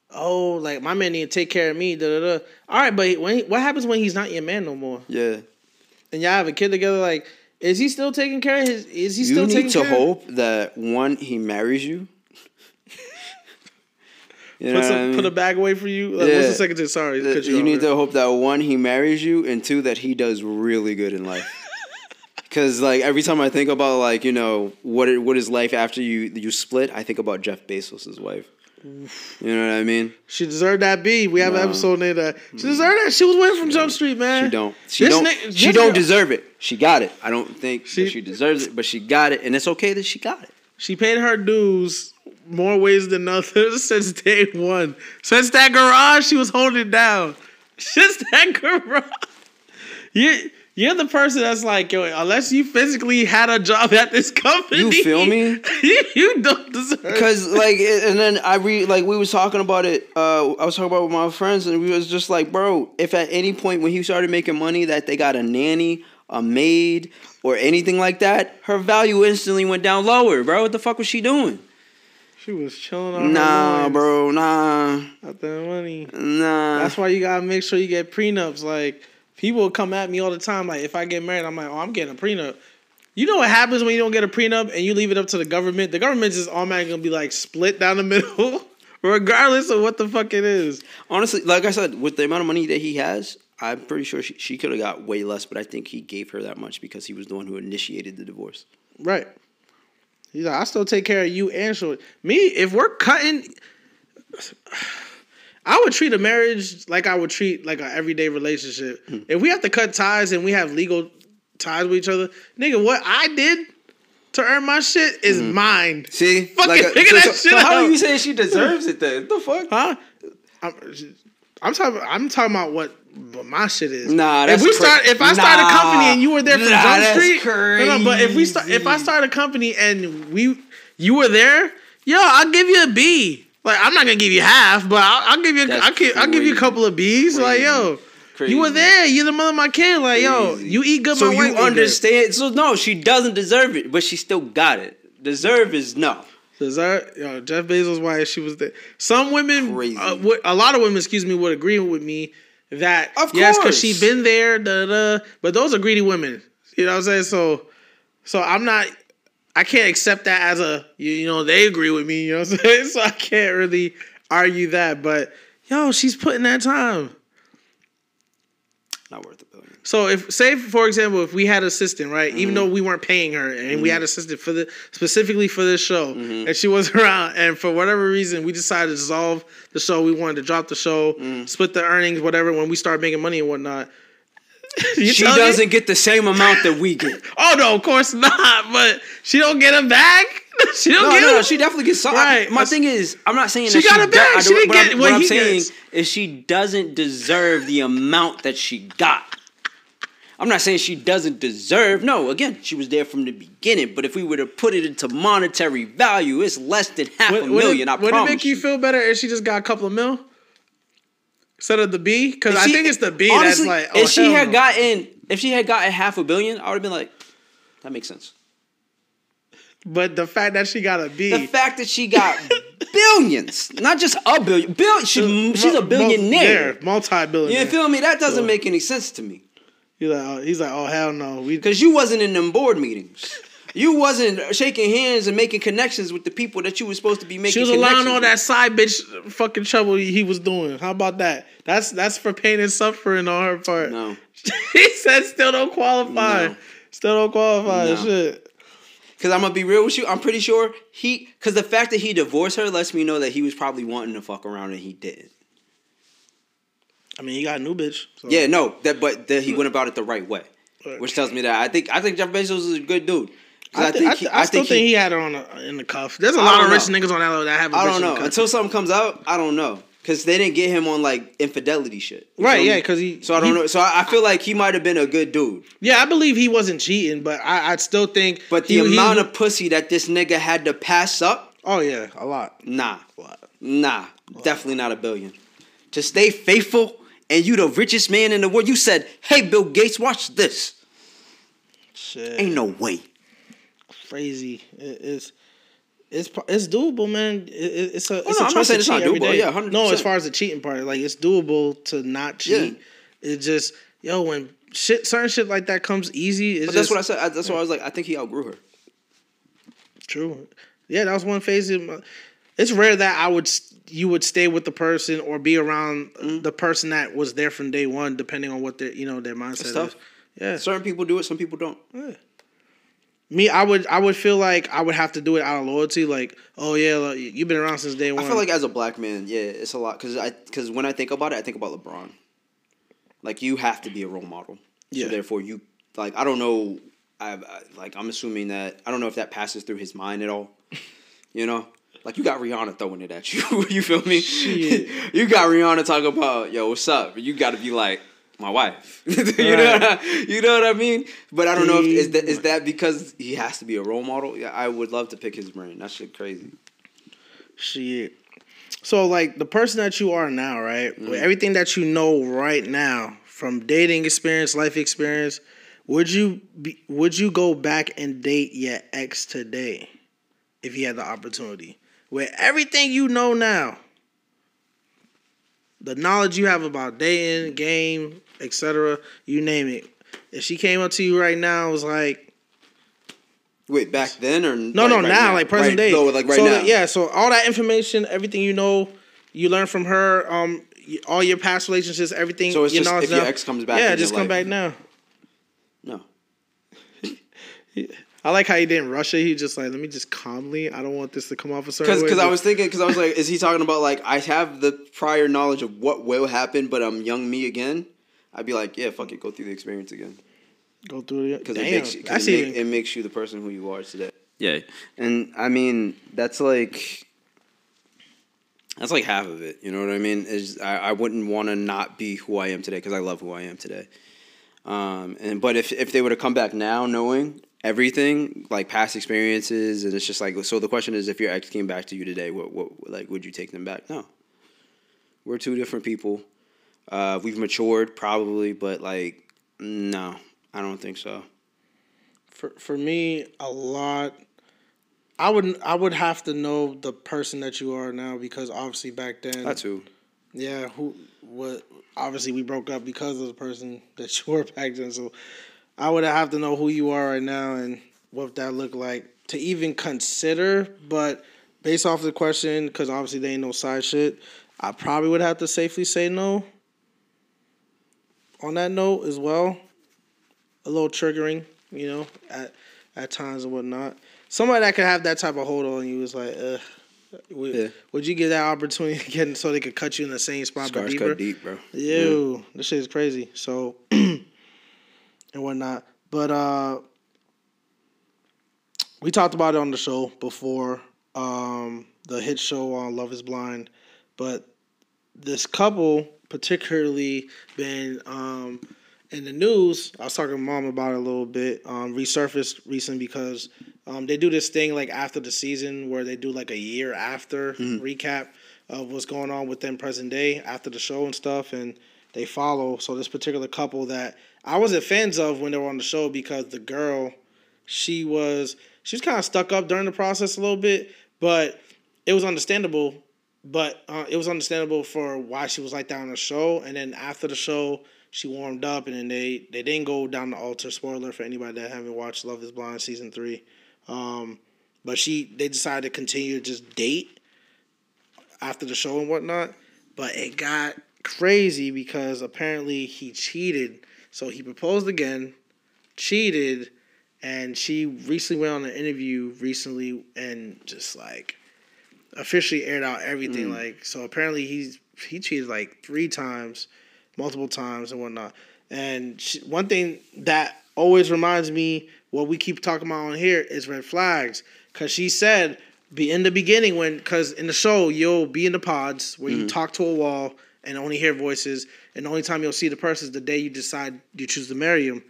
[SPEAKER 1] oh, like my man need to take care of me. Da da da. All right, but when he, what happens when he's not your man no more?
[SPEAKER 2] Yeah.
[SPEAKER 1] And y'all have a kid together. Like, is he still taking care of his? Is he still?
[SPEAKER 2] Taking You need to hope that one he marries you.
[SPEAKER 1] You put, some, put a bag away for you. Like, yeah. What's the second thing? Sorry,
[SPEAKER 2] you, you need to hope that one he marries you, and two that he does really good in life. <laughs> Because like every time I think about like you know what it, what is life after you you split, I think about Jeff Bezos' wife. You know what I mean?
[SPEAKER 1] She deserved that B. We have no. an episode named that. She mm. deserved that. She was winning from Jump Street, man.
[SPEAKER 2] She don't. She this don't. she don't deserve it. She got it. I don't think she, she deserves it, but she got it, and it's okay that she got it.
[SPEAKER 1] She paid her dues more ways than others <laughs> since day one. Since that garage, she was holding down. <laughs> Since that garage. You you're the person that's like, yo, unless you physically had a job at this company,
[SPEAKER 2] you feel me? <laughs>
[SPEAKER 1] you don't deserve.
[SPEAKER 2] Because like, and then I read like we was talking about it. Uh, I was talking about with my friends, and we was just like, bro, if at any point when he started making money that they got a nanny, a maid, or anything like that, her value instantly went down lower, bro. What the fuck was she doing?
[SPEAKER 1] She was chilling on
[SPEAKER 2] Nah, bro, nah.
[SPEAKER 1] Not that money.
[SPEAKER 2] Nah.
[SPEAKER 1] That's why you gotta make sure you get prenups. Like people come at me all the time. Like if I get married, I'm like, oh, I'm getting a prenup. You know what happens when you don't get a prenup and you leave it up to the government? The government is automatically gonna be like split down the <laughs> middle, regardless of what the fuck it is.
[SPEAKER 2] Honestly, like I said, with the amount of money that he has, I'm pretty sure she, she could have got way less, but I think he gave her that much because he was the one who initiated the divorce.
[SPEAKER 1] Right. He's like, I still take care of you and Short. Me, if we're cutting, I would treat a marriage like I would treat like an everyday relationship. Hmm. If we have to cut ties and we have legal ties with each other, nigga, what I did to earn my shit is mm-hmm. mine.
[SPEAKER 2] See,
[SPEAKER 1] fucking like a, <laughs> so, that so, shit so
[SPEAKER 2] out. How are you saying she deserves it then? The fuck?
[SPEAKER 1] Huh? I'm, I'm talking. I'm talking about what but my shit is.
[SPEAKER 2] Nah, that's
[SPEAKER 1] if we start, if I nah, start a company and you were there from nah, Jump Street, crazy. no, but if we start, if I start a company and we, you were there, yo, I'll give you a B. Like I'm not gonna give you half, but I'll, I'll give you, I'll, I'll give you a couple of B's. Crazy. Like yo. Crazy. You were there. You're the mother of my kid. Like, Crazy. yo, you eat good.
[SPEAKER 2] So you understand? So no, she doesn't deserve it, but she still got it. Deserve is no.
[SPEAKER 1] Deserve, yo, Jeff Bezos' wife. She was there. Some women, uh, a lot of women, excuse me, would agree with me that of yes, because she been there, da, da, da, but those are greedy women. You know what I'm saying? So, so I'm not. I can't accept that as a you, you know they agree with me. You know what I'm <laughs> saying? So I can't really argue that. But yo, she's putting that time.
[SPEAKER 2] Not worth it.
[SPEAKER 1] So if say for example, if we had an assistant, right, mm-hmm. even though we weren't paying her, and mm-hmm. we had an assistant for the specifically for this show, mm-hmm. and she wasn't around, and for whatever reason we decided to dissolve the show, we wanted to drop the show, mm. split the earnings, whatever. When we start making money and whatnot. <laughs>
[SPEAKER 2] she doesn't me? get the same amount that we get. <laughs>
[SPEAKER 1] oh no, of course not. But she don't get a bag. <laughs> she don't
[SPEAKER 2] no,
[SPEAKER 1] get
[SPEAKER 2] no, no, she definitely gets some. Right. My thing is, I'm not saying she got she a bag. she didn't get what, what I'm saying gets. is she doesn't deserve the amount that she got. I'm not saying she doesn't deserve. No, again, she was there from the beginning. But if we were to put it into monetary value, it's less than half would, a million. Would it, I would
[SPEAKER 1] promise. It make you feel better if she just got a couple of mil? instead of the B? Because I think it's the B honestly, that's like.
[SPEAKER 2] Oh, if she had no. gotten, if she had gotten half a billion, I would have been like, that makes sense.
[SPEAKER 1] But the fact that she got a B,
[SPEAKER 2] the fact that she got <laughs> billions, not just a billion, bill, she, she's a billionaire,
[SPEAKER 1] multi-billionaire.
[SPEAKER 2] You feel me? That doesn't make any sense to me.
[SPEAKER 1] He's like, oh, he's like, oh hell no,
[SPEAKER 2] because you wasn't in them board meetings. <laughs> You wasn't shaking hands and making connections with the people that you were supposed to be making. She was allowing
[SPEAKER 1] all that side bitch fucking trouble he was doing. How about that? That's that's for pain and suffering on her part. No, <laughs> he said still don't qualify. No. Still don't qualify. No. Shit.
[SPEAKER 2] Cause I'm gonna be real with you. I'm pretty sure he. Cause the fact that he divorced her lets me know that he was probably wanting to fuck around and he didn't.
[SPEAKER 1] I mean, he got a new bitch.
[SPEAKER 2] So. Yeah, no, that but that he hmm. went about it the right way, which tells me that I think I think Jeff Bezos is a good dude.
[SPEAKER 1] I, I, think I, he, I, I still think, he, he, had it on a, in the cuff. There's a lot of rich know. niggas on that that have.
[SPEAKER 2] I don't know until something comes out. I don't know because they didn't get him on like infidelity shit.
[SPEAKER 1] Right? Yeah, because he.
[SPEAKER 2] So I don't
[SPEAKER 1] he,
[SPEAKER 2] know. So I, feel like he might have been a good dude.
[SPEAKER 1] Yeah, I believe he wasn't cheating, but I, I still think.
[SPEAKER 2] But the he, amount of pussy that this nigga had to pass up.
[SPEAKER 1] Oh yeah, a lot.
[SPEAKER 2] Nah, a lot. Nah, definitely not a billion. To stay faithful, and you the richest man in the world. You said, "Hey, Bill Gates, watch this." Shit. Ain't no way
[SPEAKER 1] crazy. it's it's it's doable, man. It, it's a oh, it's
[SPEAKER 2] oh, no,
[SPEAKER 1] a
[SPEAKER 2] I'm not saying it's not doable. Yeah, 100%.
[SPEAKER 1] No, as far as the cheating part, like it's doable to not cheat. Yeah. It's just yo when shit certain shit like that comes easy. but
[SPEAKER 2] that's what I said. That's yeah. why I was like, I think he outgrew her.
[SPEAKER 1] True. Yeah, that was one phase. Of my, it's rare that I would you would stay with the person or be around mm-hmm. the person that was there from day one, depending on what their you know their mindset is.
[SPEAKER 2] Yeah, certain people do it, some people don't. Yeah
[SPEAKER 1] me, I would I would feel like I would have to do it out of loyalty. Like, oh yeah, like, you've been around since day one.
[SPEAKER 2] I feel like as a black man, yeah, it's a lot because I because when I think about it, I think about LeBron. Like you have to be a role model. Yeah. So therefore, you like I don't know. I, I like I'm assuming that I don't know if that passes through his mind at all. You know, like you got Rihanna throwing it at you. <laughs> you feel me? <laughs> you got Rihanna talking about yo, what's up? You got to be like, my wife. <laughs> you right. know, what I, you know what I mean. But I don't know if is that is that because he has to be a role model. Yeah, I would love to pick his brain. That shit crazy.
[SPEAKER 1] Shit. So like the person that you are now, right? Mm-hmm. With everything that you know right now from dating experience, life experience, would you be would you go back and date your ex today if you had the opportunity? With everything you know now, the knowledge you have about dating, game, etc. You name it. If she came up to you right now, was like.
[SPEAKER 2] Wait, back then or
[SPEAKER 1] no, like no, right now, now, like present right, day. No, like right so now. yeah, so all that information, everything you know, you learn from her. Um, all your past relationships, everything.
[SPEAKER 2] So it's
[SPEAKER 1] you
[SPEAKER 2] just if now. your ex comes back.
[SPEAKER 1] Yeah, just come life. back now.
[SPEAKER 2] No. <laughs>
[SPEAKER 1] I like how he didn't rush it. He just like, let me just calmly. I don't want this to come off a certain
[SPEAKER 2] Cause, way. Because I was thinking, because I was like, is he talking about like I have the prior knowledge of what will happen, but I'm young me again? I'd be like, yeah, fuck it, go through the experience again.
[SPEAKER 1] Go through it because
[SPEAKER 2] it makes you, it, make, it makes you the person who you are today. Yeah, and I mean that's like that's like half of it. You know what I mean? Is I, I wouldn't want to not be who I am today because I love who I am today. Um, and but if if they were to come back now, knowing everything like past experiences and it's just like so the question is if your ex came back to you today what what like would you take them back? No. We're two different people. Uh, we've matured probably but like no i don't think so.
[SPEAKER 1] For for me a lot i would i would have to know the person that you are now because obviously back then
[SPEAKER 2] that too
[SPEAKER 1] yeah who what obviously we broke up because of the person <laughs> that you were back then so I would have to know who you are right now and what that look like to even consider. But based off the question, because obviously they ain't no side shit, I probably would have to safely say no. On that note as well, a little triggering, you know, at at times and whatnot. Somebody that could have that type of hold on you is like, uh, would, yeah. would you give that opportunity <laughs> again so they could cut you in the same spot
[SPEAKER 2] Scars but deeper? cut deep, bro.
[SPEAKER 1] Ew, yeah. this shit is crazy. So <clears throat> and whatnot. But uh, we talked about it on the show before, um, the hit show on Love Is Blind. But this couple, particularly, been um, in the news. I was talking to mom about it a little bit. Um, resurfaced recent because um, they do this thing like after the season where they do like a year after mm-hmm. recap of what's going on within present day after the show and stuff, and they follow. So this particular couple that I wasn't fans of when they were on the show because the girl, she was she was kind of stuck up during the process a little bit, but it was understandable. But uh, it was understandable for why she was like that on the show, and then after the show, she warmed up, and then they they didn't go down the altar. Spoiler for anybody that haven't watched Love Is Blind season three, um, but she they decided to continue to just date after the show and whatnot. But it got crazy because apparently he cheated. So he proposed again, cheated, and she recently went on an interview recently and just like officially aired out everything. Mm. Like so, apparently he's he cheated like three times, multiple times and whatnot. And she, one thing that always reminds me what we keep talking about on here is red flags. Cause she said be in the beginning when because in the show you'll be in the pods where mm-hmm. you talk to a wall and only hear voices, and the only time you'll see the person is the day you decide you choose to marry him.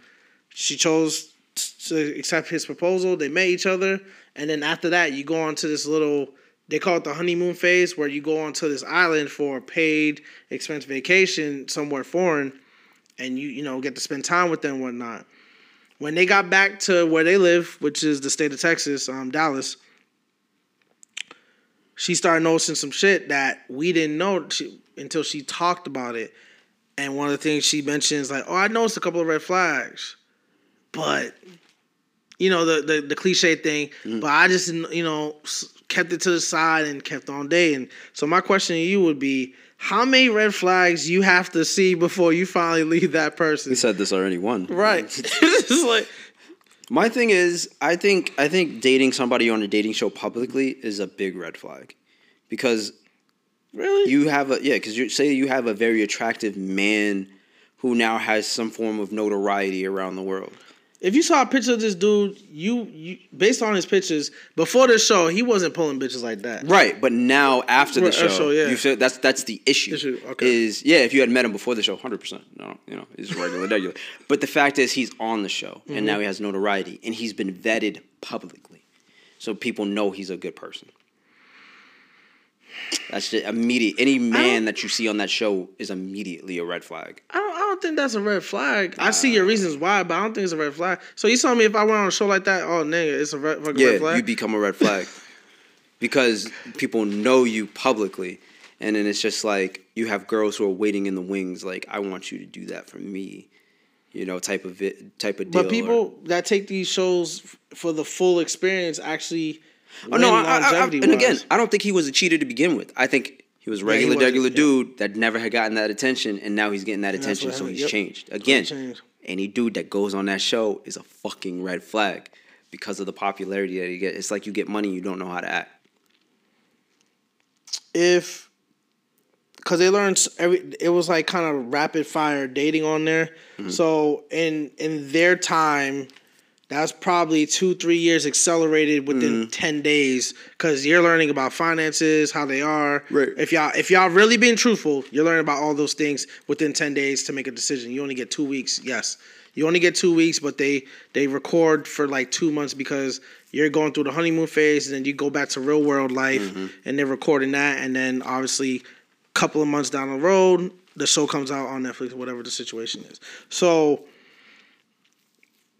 [SPEAKER 1] She chose to accept his proposal. They met each other, and then after that, you go on to this little. They call it the honeymoon phase, where you go onto this island for a paid expense vacation somewhere foreign, and you you know get to spend time with them and whatnot. When they got back to where they live, which is the state of Texas, um, Dallas, she started noticing some shit that we didn't know she, until she talked about it. And one of the things she mentions, like, oh, I noticed a couple of red flags, but you know the the, the cliche thing. Mm. But I just you know kept it to the side and kept on dating. So my question to you would be, how many red flags you have to see before you finally leave that person?
[SPEAKER 2] You said this already. One.
[SPEAKER 1] Right. <laughs> it's like
[SPEAKER 2] my thing is, I think I think dating somebody on a dating show publicly is a big red flag, because
[SPEAKER 1] really
[SPEAKER 2] you have a yeah, because you say you have a very attractive man who now has some form of notoriety around the world
[SPEAKER 1] if you saw a picture of this dude, you, you based on his pictures before the show, he wasn't pulling bitches like that.
[SPEAKER 2] Right, but now after the show, show yeah. you feel that's that's the issue. issue okay. Is yeah, if you had met him before the show, hundred percent, no, you know, he's regular, regular. <laughs> But the fact is, he's on the show, mm-hmm. and now he has notoriety, and he's been vetted publicly, so people know he's a good person. That's just immediate. Any man that you see on that show is immediately a red flag.
[SPEAKER 1] I don't, I don't think that's a red flag. I see your reasons why, but I don't think it's a red flag. So you saw me if I went on a show like that, oh nigga, it's a red, yeah, red flag.
[SPEAKER 2] you become a red flag <laughs> because people know you publicly, and then it's just like you have girls who are waiting in the wings, like I want you to do that for me, you know, type of it, type of deal.
[SPEAKER 1] But people or, that take these shows for the full experience actually
[SPEAKER 2] Oh no, I, I, I, and again, I don't think he was a cheater to begin with. I think he was a regular, yeah, regular dude yeah. that never had gotten that attention, and now he's getting that and attention, so he's yep. changed. Again, changed. any dude that goes on that show is a fucking red flag because of the popularity that he gets. It's like you get money, you don't know how to act.
[SPEAKER 1] If, because they learned every, it was like kind of rapid fire dating on there. Mm-hmm. So in in their time that's probably two three years accelerated within mm. 10 days because you're learning about finances how they are.
[SPEAKER 2] Right.
[SPEAKER 1] If y'all if y'all really being truthful you're learning about all those things within 10 days to make a decision. You only get two weeks yes. You only get two weeks but they they record for like two months because you're going through the honeymoon phase and then you go back to real world life mm-hmm. and they're recording that and then obviously a couple of months down the road the show comes out on netflix whatever the situation is. So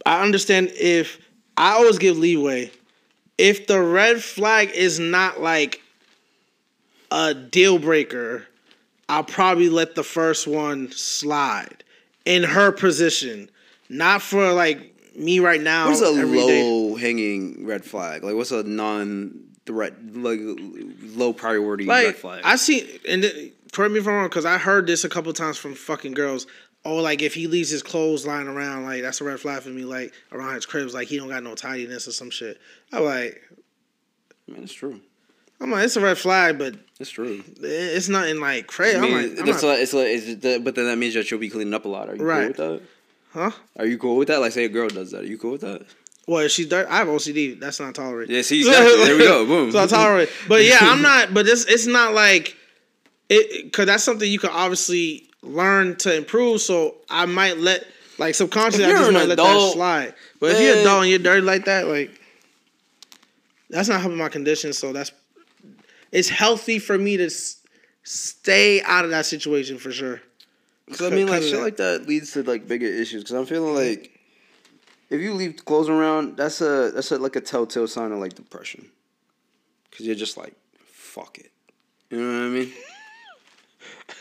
[SPEAKER 1] I understand if I always give leeway. If the red flag is not like a deal breaker, I'll probably let the first one slide in her position. Not for like me right now.
[SPEAKER 2] What's a low hanging red flag? Like what's a non threat like low priority like, red flag?
[SPEAKER 1] I see and uh, correct me if I'm wrong because I heard this a couple times from fucking girls oh, like if he leaves his clothes lying around, like that's a red flag for me. Like around his cribs, like he don't got no tidiness or some shit. I'm like,
[SPEAKER 2] man, it's true.
[SPEAKER 1] I'm like, it's a red flag, but
[SPEAKER 2] it's true.
[SPEAKER 1] It's nothing like crazy. I
[SPEAKER 2] mean, I'm like, I'm that's not, like, it's like, it's the, but then that means that you'll be cleaning up a lot. Are you right. cool with that?
[SPEAKER 1] Huh?
[SPEAKER 2] Are you cool with that? Like, say a girl does that. Are you cool with that?
[SPEAKER 1] Well, she's dirt. I have OCD. That's not tolerated.
[SPEAKER 2] Yeah, see, exactly. there we go. <laughs> Boom.
[SPEAKER 1] So I tolerate. But yeah, I'm <laughs> not. But it's it's not like it because that's something you can obviously learn to improve. So I might let like subconsciously I just might let that slide. But man. if you're a dog and you're dirty like that, like that's not helping my condition. So that's it's healthy for me to stay out of that situation for sure.
[SPEAKER 2] Because I mean, like shit like that leads to like bigger issues. Because I'm feeling like if you leave clothes around, that's a that's a, like a telltale sign of like depression. Because you're just like, fuck it. You know what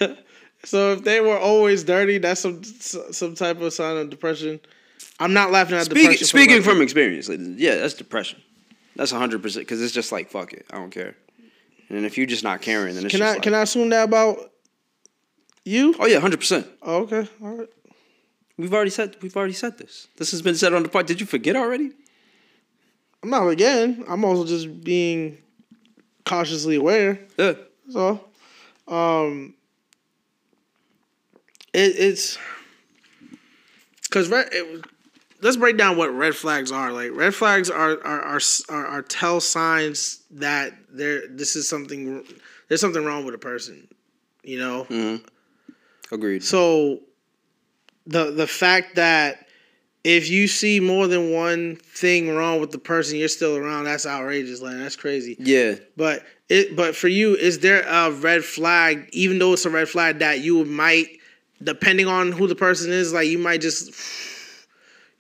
[SPEAKER 2] I
[SPEAKER 1] mean? <laughs> so if they were always dirty, that's some some type of sign of depression. I'm not laughing at
[SPEAKER 2] speaking, depression. Speaking from experience, like, yeah, that's depression. That's hundred percent because it's just like fuck it, I don't care. And if you're just not caring, then it's
[SPEAKER 1] can I
[SPEAKER 2] like,
[SPEAKER 1] can I assume that about you?
[SPEAKER 2] Oh yeah, hundred percent.
[SPEAKER 1] Oh, okay, all right.
[SPEAKER 2] We've already said we've already said this. This has been said on the pod. Did you forget already?
[SPEAKER 1] I'm not again. I'm also just being cautiously aware. Yeah. So, um, it, it's because red. It, let's break down what red flags are. Like red flags are are are are, are tell signs that there this is something there's something wrong with a person. You know.
[SPEAKER 2] Mm-hmm. Agreed.
[SPEAKER 1] So the the fact that if you see more than one thing wrong with the person you're still around, that's outrageous. Like that's crazy.
[SPEAKER 2] Yeah.
[SPEAKER 1] But it but for you, is there a red flag, even though it's a red flag that you might, depending on who the person is, like you might just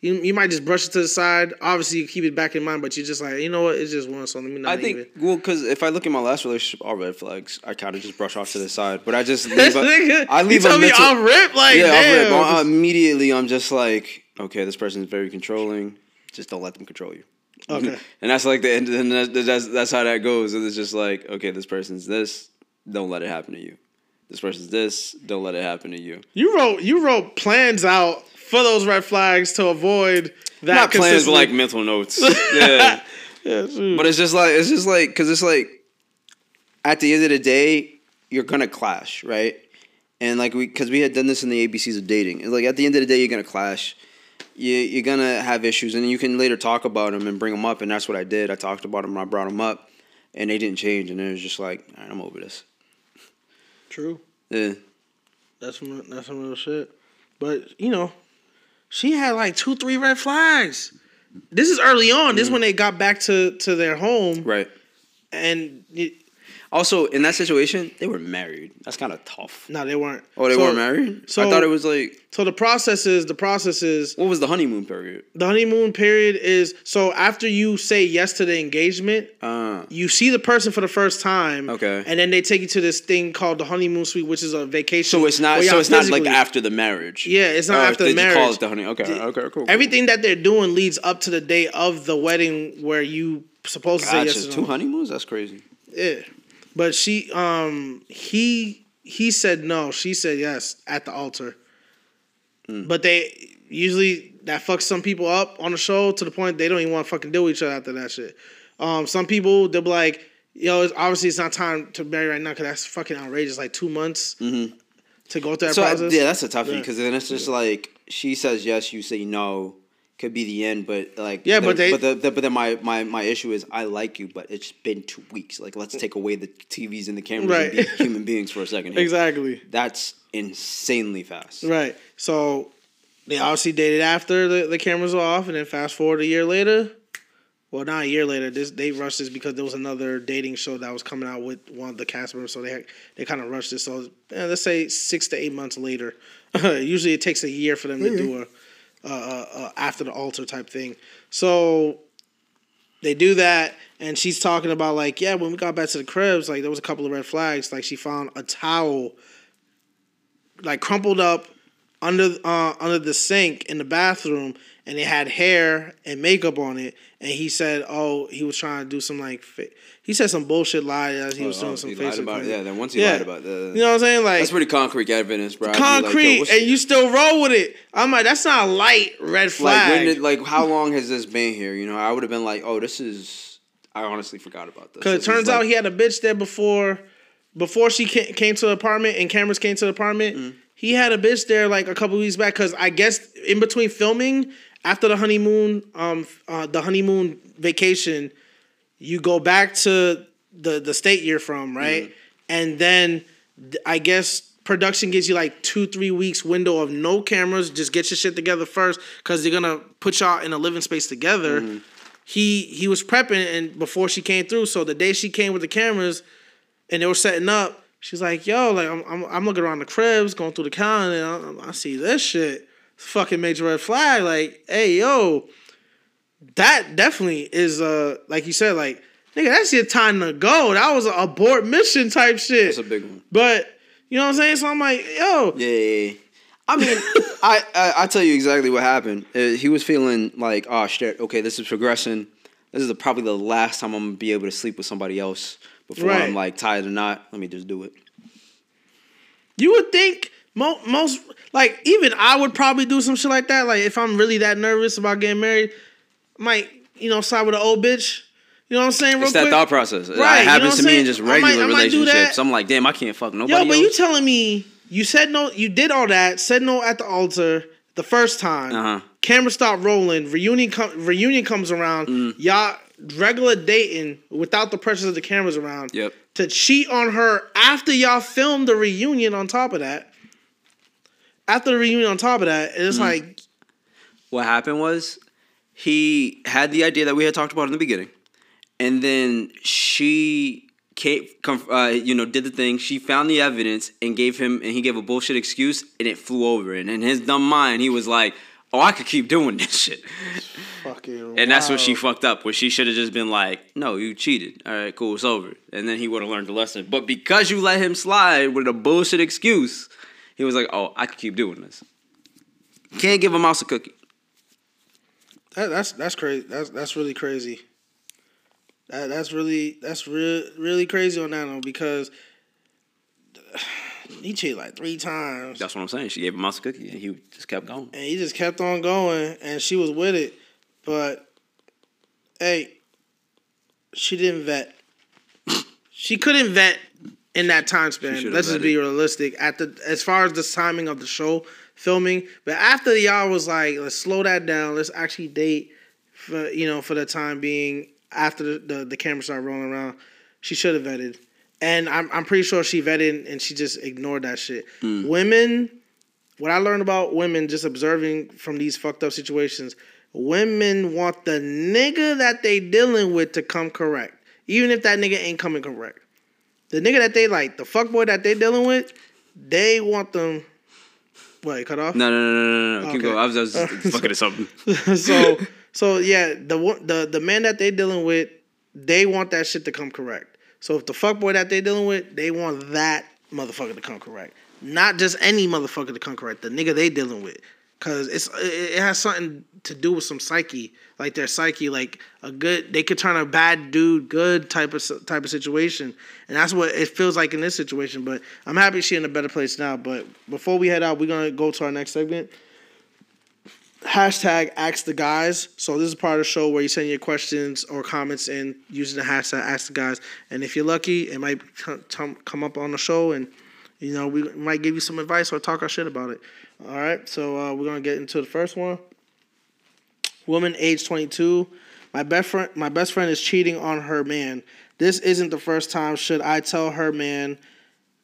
[SPEAKER 1] you you might just brush it to the side. Obviously, you keep it back in mind, but you're just like, you know what? It's just one, so let me not.
[SPEAKER 2] I think even. well, because if I look at my last relationship, all red flags, I kind of just brush off to the side. But I just <laughs> leave. a, I leave you tell a mental, me off rip, like yeah, damn. off rip. immediately, I'm just like, okay, this person is very controlling. Just don't let them control you. Okay. <laughs> and that's like the end. And that's, that's that's how that goes. And it's just like, okay, this person's this. Don't let it happen to you. This person's this. Don't let it happen to you.
[SPEAKER 1] You wrote you wrote plans out for those red flags to avoid that. Not
[SPEAKER 2] plans, but like mental notes. <laughs> yeah, yeah. True. But it's just like it's just like because it's like at the end of the day, you're gonna clash, right? And like we, because we had done this in the ABCs of dating. And like at the end of the day, you're gonna clash. You you're gonna have issues, and you can later talk about them and bring them up. And that's what I did. I talked about them. and I brought them up, and they didn't change. And it was just like, right, I'm over this.
[SPEAKER 1] True.
[SPEAKER 2] Yeah.
[SPEAKER 1] That's some that's some real shit. But you know, she had like two, three red flags. This is early on. This is when they got back to to their home.
[SPEAKER 2] Right.
[SPEAKER 1] And it,
[SPEAKER 2] also, in that situation, they were married. That's kind of tough.
[SPEAKER 1] No, they weren't.
[SPEAKER 2] Oh, they so, weren't married. So I thought it was like.
[SPEAKER 1] So the process is the process is.
[SPEAKER 2] What was the honeymoon period?
[SPEAKER 1] The honeymoon period is so after you say yes to the engagement,
[SPEAKER 2] uh,
[SPEAKER 1] you see the person for the first time.
[SPEAKER 2] Okay.
[SPEAKER 1] And then they take you to this thing called the honeymoon suite, which is a vacation.
[SPEAKER 2] So it's not. So it's not like after the marriage.
[SPEAKER 1] Yeah, it's not after the marriage. Call
[SPEAKER 2] it the honey. Okay. The, okay. Cool, cool.
[SPEAKER 1] Everything that they're doing leads up to the day of the wedding where you supposed gotcha. to say yes.
[SPEAKER 2] To Two honeymoons. That's crazy.
[SPEAKER 1] Yeah. But she, um, he he said no. She said yes at the altar. Mm. But they usually that fucks some people up on the show to the point they don't even want to fucking deal with each other after that shit. Um, some people they'll be like, yo, it's, obviously it's not time to marry right now because that's fucking outrageous. Like two months
[SPEAKER 2] mm-hmm.
[SPEAKER 1] to go through that
[SPEAKER 2] so
[SPEAKER 1] process.
[SPEAKER 2] I, yeah, that's a toughie because yeah. then it's just like she says yes, you say no could be the end, but like
[SPEAKER 1] yeah, but they
[SPEAKER 2] but the, the, but then my, my my issue is I like you, but it's been two weeks. Like let's take away the TVs and the cameras right. and be human beings for a second.
[SPEAKER 1] Here. Exactly.
[SPEAKER 2] That's insanely fast.
[SPEAKER 1] Right. So they obviously dated after the, the cameras were off, and then fast forward a year later. Well, not a year later. This they rushed this because there was another dating show that was coming out with one of the cast members, so they they kind of rushed this. So yeah, let's say six to eight months later. <laughs> Usually, it takes a year for them mm-hmm. to do a uh, uh, uh, after the altar type thing. So they do that, and she's talking about like, yeah, when we got back to the cribs, like there was a couple of red flags. Like she found a towel, like crumpled up under uh, under the sink in the bathroom, and it had hair and makeup on it. And he said, "Oh, he was trying to do some like." he said some bullshit lie as he was oh, doing oh, some. He lied
[SPEAKER 2] about it. Yeah, then once he yeah. lied about the.
[SPEAKER 1] You know what I'm saying? Like
[SPEAKER 2] that's pretty concrete evidence, bro.
[SPEAKER 1] Concrete, like, and you still roll with it. I'm like, that's not a light red flag.
[SPEAKER 2] Like, when did, like how long has this been here? You know, I would have been like, oh, this is. I honestly forgot about this.
[SPEAKER 1] Because it turns out he had a bitch there before, before she came to the apartment and cameras came to the apartment. Mm. He had a bitch there like a couple weeks back because I guess in between filming after the honeymoon, um, uh, the honeymoon vacation, you go back to the the state you're from, right? Mm-hmm. And then I guess production gives you like two three weeks window of no cameras. Just get your shit together first, because they're gonna put y'all in a living space together. Mm-hmm. He he was prepping and before she came through. So the day she came with the cameras, and they were setting up, She's like, yo, like I'm, I'm, I'm looking around the cribs, going through the calendar, and I, I see this shit. Fucking major red flag. Like, hey, yo, that definitely is uh like you said, like nigga, that's your time to go. That was an abort mission type shit.
[SPEAKER 2] That's a big one.
[SPEAKER 1] But you know what I'm saying? So I'm like, yo,
[SPEAKER 2] yeah. yeah, yeah. I mean, <laughs> I, I I tell you exactly what happened. Uh, he was feeling like, oh shit, okay, this is progressing. This is probably the last time I'm gonna be able to sleep with somebody else before right. I'm like tired or not. Let me just do it.
[SPEAKER 1] You would think mo- most like even I would probably do some shit like that. Like if I'm really that nervous about getting married, I might you know side with an old bitch. You know what I'm saying?
[SPEAKER 2] Real it's quick. that thought process. Right. It happens you know to me in just regular I might, I relationships. I'm like, damn, I can't fuck nobody. Yo, but else.
[SPEAKER 1] you telling me you said no? You did all that. Said no at the altar the first time. Uh-huh. Camera stopped rolling. Reunion com- reunion comes around. Mm. Y'all regular dating without the pressures of the cameras around.
[SPEAKER 2] Yep.
[SPEAKER 1] To cheat on her after y'all filmed the reunion. On top of that, after the reunion, on top of that, it's mm. like.
[SPEAKER 2] What happened was, he had the idea that we had talked about in the beginning and then she came, uh, you know, did the thing. She found the evidence and gave him, and he gave a bullshit excuse, and it flew over. And in his dumb mind, he was like, "Oh, I could keep doing this <laughs> shit." Fucking and that's what she fucked up. Where she should have just been like, "No, you cheated. All right, cool, it's over." And then he would have learned the lesson. But because you let him slide with a bullshit excuse, he was like, "Oh, I could keep doing this." Can't give a mouse a cookie.
[SPEAKER 1] That, that's that's crazy. That's that's really crazy. That, that's really that's real really crazy on that one because <sighs> he cheated like three times.
[SPEAKER 2] That's what I'm saying. She gave him a cookie and he just kept going.
[SPEAKER 1] And he just kept on going and she was with it. But hey, she didn't vet. <laughs> she couldn't vet in that time span. Let's just be realistic. At the as far as the timing of the show filming, but after y'all was like, let's slow that down. Let's actually date for you know for the time being after the, the, the camera started rolling around, she should have vetted. And I'm I'm pretty sure she vetted and she just ignored that shit. Mm. Women, what I learned about women just observing from these fucked up situations, women want the nigga that they dealing with to come correct. Even if that nigga ain't coming correct. The nigga that they like, the fuck boy that they dealing with, they want them what, cut off?
[SPEAKER 2] No, no, no, no, no, no. Keep going. I was, I was <laughs> fucking at something. <laughs>
[SPEAKER 1] so so yeah, the the the man that they dealing with, they want that shit to come correct. So if the fuck boy that they dealing with, they want that motherfucker to come correct, not just any motherfucker to come correct. The nigga they dealing with, cause it's it has something to do with some psyche, like their psyche, like a good. They could turn a bad dude good type of type of situation, and that's what it feels like in this situation. But I'm happy she in a better place now. But before we head out, we're gonna go to our next segment hashtag ask the guys. So this is part of the show where you send your questions or comments in using the hashtag ask the guys. And if you're lucky, it might come up on the show and you know we might give you some advice or talk our shit about it. All right, so uh, we're gonna get into the first one. Woman, age 22. My best friend, my best friend is cheating on her man. This isn't the first time. Should I tell her man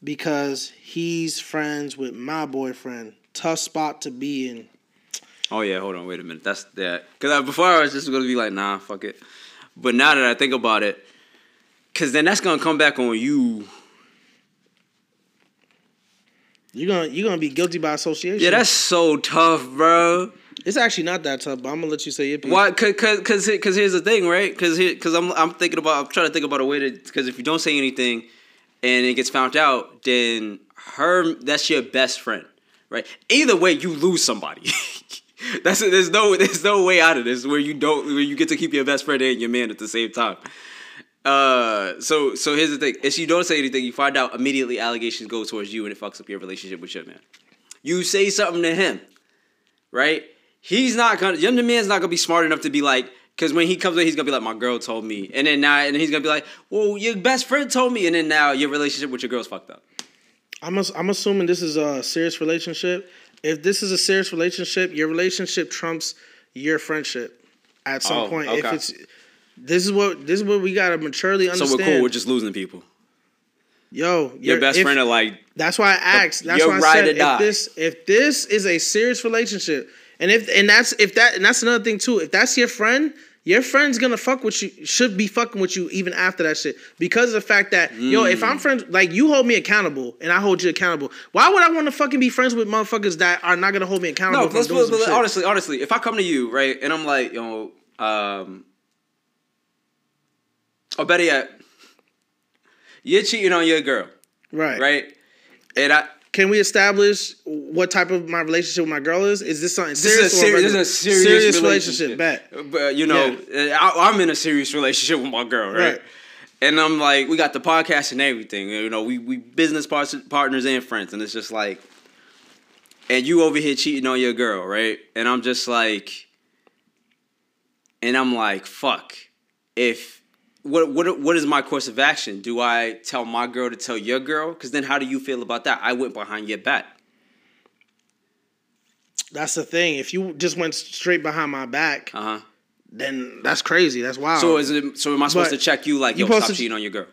[SPEAKER 1] because he's friends with my boyfriend? Tough spot to be in.
[SPEAKER 2] Oh yeah, hold on, wait a minute. That's that. Cause before I was just gonna be like, nah, fuck it. But now that I think about it, cause then that's gonna come back on you.
[SPEAKER 1] You're gonna you're gonna be guilty by association.
[SPEAKER 2] Yeah, that's so tough, bro.
[SPEAKER 1] It's actually not that tough, but I'm gonna let you say it.
[SPEAKER 2] Why? Cause, cause, cause, cause here's the thing, right? Cause, here, cause I'm, I'm thinking about, I'm trying to think about a way to, cause if you don't say anything, and it gets found out, then her, that's your best friend, right? Either way, you lose somebody. <laughs> That's there's no there's no way out of this where you don't where you get to keep your best friend and your man at the same time. Uh, so so here's the thing: if you don't say anything, you find out immediately allegations go towards you, and it fucks up your relationship with your man. You say something to him, right? He's not gonna. Your man's not gonna be smart enough to be like, because when he comes in, he's gonna be like, "My girl told me," and then now, and he's gonna be like, "Well, your best friend told me," and then now your relationship with your girl's fucked up.
[SPEAKER 1] I'm I'm assuming this is a serious relationship, if this is a serious relationship, your relationship trumps your friendship at some oh, point. Okay. If it's this is what this is what we gotta maturely understand. So
[SPEAKER 2] we're cool. We're just losing people.
[SPEAKER 1] Yo,
[SPEAKER 2] your best if, friend are like.
[SPEAKER 1] That's why I asked. That's why I said if this if this is a serious relationship, And if and that's if that and that's another thing too. If that's your friend, your friend's gonna fuck with you. Should be fucking with you even after that shit because of the fact that mm. yo, if I'm mm. friends, like you hold me accountable and I hold you accountable. Why would I want to fucking be friends with motherfuckers that are not gonna hold me accountable?
[SPEAKER 2] No, let's but honestly, honestly, if I come to you right and I'm like, you know, um, or better yet, you're cheating on your girl,
[SPEAKER 1] right?
[SPEAKER 2] Right, and I
[SPEAKER 1] can we establish what type of my relationship with my girl is? Is this something serious?
[SPEAKER 2] This is a,
[SPEAKER 1] seri-
[SPEAKER 2] this is a serious, serious relationship. relationship. But you know, yeah. I, am in a serious relationship with my girl, right? right? And I'm like, we got the podcast and everything. You know, we we business partners and friends, and it's just like, and you over here cheating on your girl, right? And I'm just like, and I'm like, fuck, if what what what is my course of action? Do I tell my girl to tell your girl? Because then, how do you feel about that? I went behind your back.
[SPEAKER 1] That's the thing. If you just went straight behind my back,
[SPEAKER 2] uh huh,
[SPEAKER 1] then that's crazy. That's wild.
[SPEAKER 2] So is it? So am I supposed but to check you like, yo, stop cheating on your girl?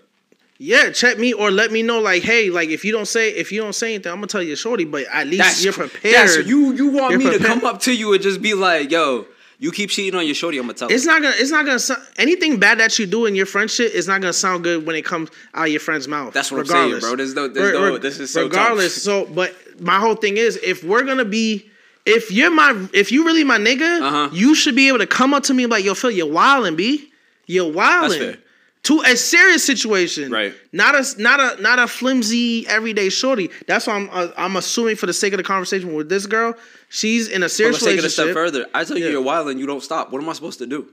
[SPEAKER 1] Yeah, check me or let me know. Like, hey, like if you don't say if you don't say anything, I'm gonna tell you, shorty. But at least that's, you're prepared. That's,
[SPEAKER 2] you you want me prepared. to come up to you and just be like, yo, you keep cheating on your shorty, I'm gonna tell. You.
[SPEAKER 1] It's not gonna. It's not gonna. anything bad that you do in your friendship is not gonna sound good when it comes out of your friend's mouth.
[SPEAKER 2] That's what regardless. I'm saying, bro. There's no. There's no. This is so
[SPEAKER 1] regardless. Tough. So, but my whole thing is, if we're gonna be, if you're my, if you really my nigga, uh-huh. you should be able to come up to me like, yo, Phil, you're wilding, b, you're wilding to a serious situation,
[SPEAKER 2] right?
[SPEAKER 1] Not a not a not a flimsy everyday shorty. That's why I'm uh, I'm assuming for the sake of the conversation with this girl, she's in a serious well, let's relationship.
[SPEAKER 2] Take it a step further. I tell you yeah. you're wild and you don't stop. What am I supposed to do?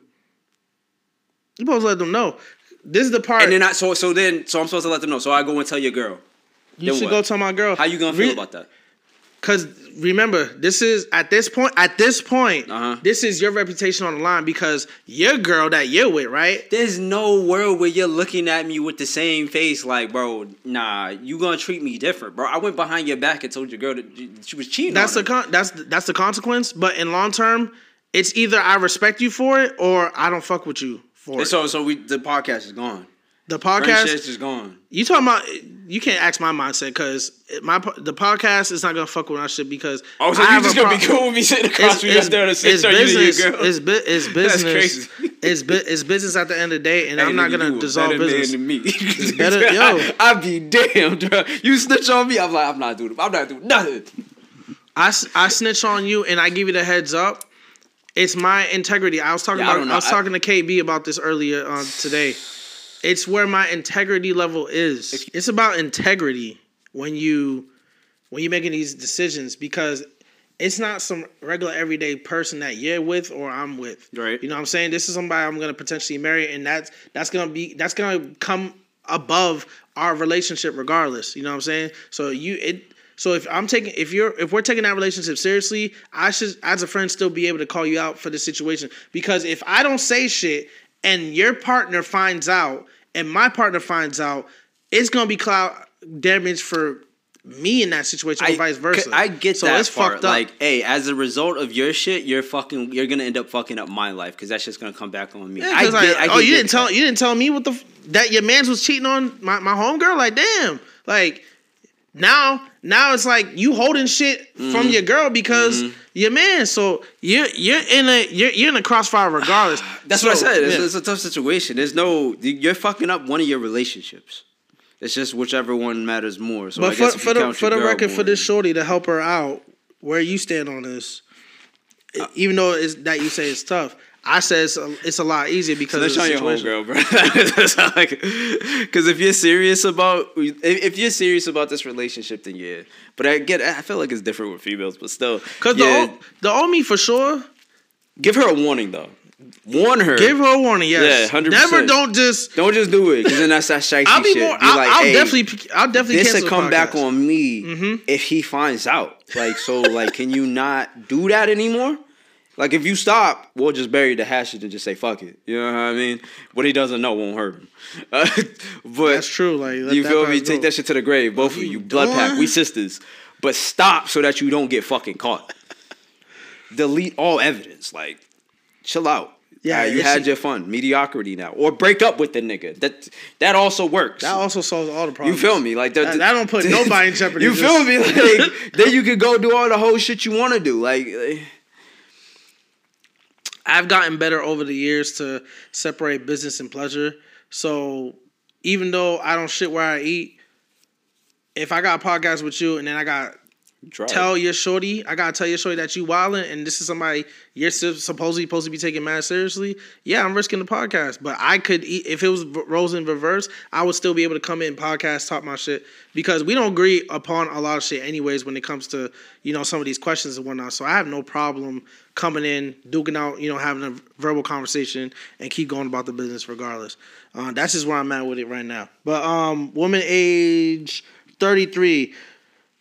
[SPEAKER 1] You supposed to let them know. This is the part.
[SPEAKER 2] And then I so so then so I'm supposed to let them know. So I go and tell your girl.
[SPEAKER 1] You should what? go tell my girl.
[SPEAKER 2] How you gonna feel Re- about that?
[SPEAKER 1] Cause remember, this is at this point. At this point, uh-huh. this is your reputation on the line because your girl that you're with, right?
[SPEAKER 2] There's no world where you're looking at me with the same face, like, bro, nah, you gonna treat me different, bro. I went behind your back and told your girl that she was cheating.
[SPEAKER 1] That's the con- that's that's the consequence. But in long term, it's either I respect you for it or I don't fuck with you for and
[SPEAKER 2] it. So so we the podcast is gone.
[SPEAKER 1] The podcast
[SPEAKER 2] is gone.
[SPEAKER 1] You talking about? You can't ask my mindset because my the podcast is not gonna fuck with our shit because.
[SPEAKER 2] Oh, so you just gonna pro- be cool with me sitting across from you there to sit business.
[SPEAKER 1] You it's, bu- it's <laughs> business. It's bu- it's business at the end of the day, and hey, I'm not gonna dissolve business.
[SPEAKER 2] Than me. it's <laughs> better, yo. I, I be damned, bro. You snitch on me, I'm like, I'm not doing. I'm not doing nothing.
[SPEAKER 1] I, I snitch on you, and I give you the heads up. It's my integrity. I was talking yeah, about. I, I was talking to KB about this earlier uh, today. It's where my integrity level is. It's about integrity when you when you're making these decisions because it's not some regular everyday person that you're with or I'm with.
[SPEAKER 2] Right.
[SPEAKER 1] You know what I'm saying? This is somebody I'm gonna potentially marry and that's that's gonna be that's gonna come above our relationship regardless. You know what I'm saying? So you it so if I'm taking if you're if we're taking that relationship seriously, I should as a friend still be able to call you out for the situation. Because if I don't say shit and your partner finds out and my partner finds out, it's gonna be cloud damage for me in that situation, or I, vice versa.
[SPEAKER 2] I get so that it's part. Fucked up. Like, hey, as a result of your shit, you're fucking, you're gonna end up fucking up my life because that's just gonna come back on me. Yeah, I,
[SPEAKER 1] like, I, oh, you didn't tell, you didn't tell me what the that your man's was cheating on my my homegirl. Like, damn, like now, now it's like you holding shit mm-hmm. from your girl because mm-hmm. your man. So you're you're in a you're, you're in a crossfire <sighs> regardless.
[SPEAKER 2] That's
[SPEAKER 1] so,
[SPEAKER 2] what I said. It's, yeah. it's, a tough situation. There's no you're fucking up one of your relationships. It's just whichever one matters more. So but I for,
[SPEAKER 1] for the for the record, more, for this shorty to help her out, where you stand on this, uh, even though it's that you say it's tough. I said it's a, it's a lot easier because so
[SPEAKER 2] that's on your homegirl, bro. <laughs> Because if you're serious about if you're serious about this relationship, then yeah. But I get I feel like it's different with females, but still.
[SPEAKER 1] Because yeah. the the Omi for sure.
[SPEAKER 2] Give her a warning though. Warn her.
[SPEAKER 1] Give her a warning. Yes. Yeah, hundred percent. Never don't just
[SPEAKER 2] don't just do it because then that's that shitey I'll be shit. More,
[SPEAKER 1] I'll, like, I'll hey, definitely I'll definitely
[SPEAKER 2] this will come back on me mm-hmm. if he finds out. Like so, like can you not do that anymore? Like if you stop, we'll just bury the hatchet and just say fuck it. You know what I mean? What he doesn't know won't hurt him. Uh, <laughs> but
[SPEAKER 1] that's true. Like
[SPEAKER 2] you feel me? Go. Take that shit to the grave, both of you. Blood pack, we sisters. But stop so that you don't get fucking caught. <laughs> Delete all evidence. Like, chill out. Yeah, you had your fun. Mediocrity now, or break up with the nigga. That that also works.
[SPEAKER 1] That also solves all the problems.
[SPEAKER 2] You feel me? Like the,
[SPEAKER 1] that, that don't put <laughs> nobody in jeopardy.
[SPEAKER 2] You feel me? Like then you can go do all the whole shit you want to do. Like
[SPEAKER 1] I've gotten better over the years to separate business and pleasure. So even though I don't shit where I eat, if I got a podcast with you and then I got tell your shorty, I gotta tell your shorty that you wildin' and this is somebody you're supposedly supposed to be taking mad seriously. Yeah, I'm risking the podcast, but I could eat if it was roles in reverse, I would still be able to come in podcast talk my shit because we don't agree upon a lot of shit anyways when it comes to you know some of these questions and whatnot. So I have no problem coming in, duking out, you know, having a verbal conversation and keep going about the business regardless. Uh, that's just where I'm at with it right now. But um, woman age 33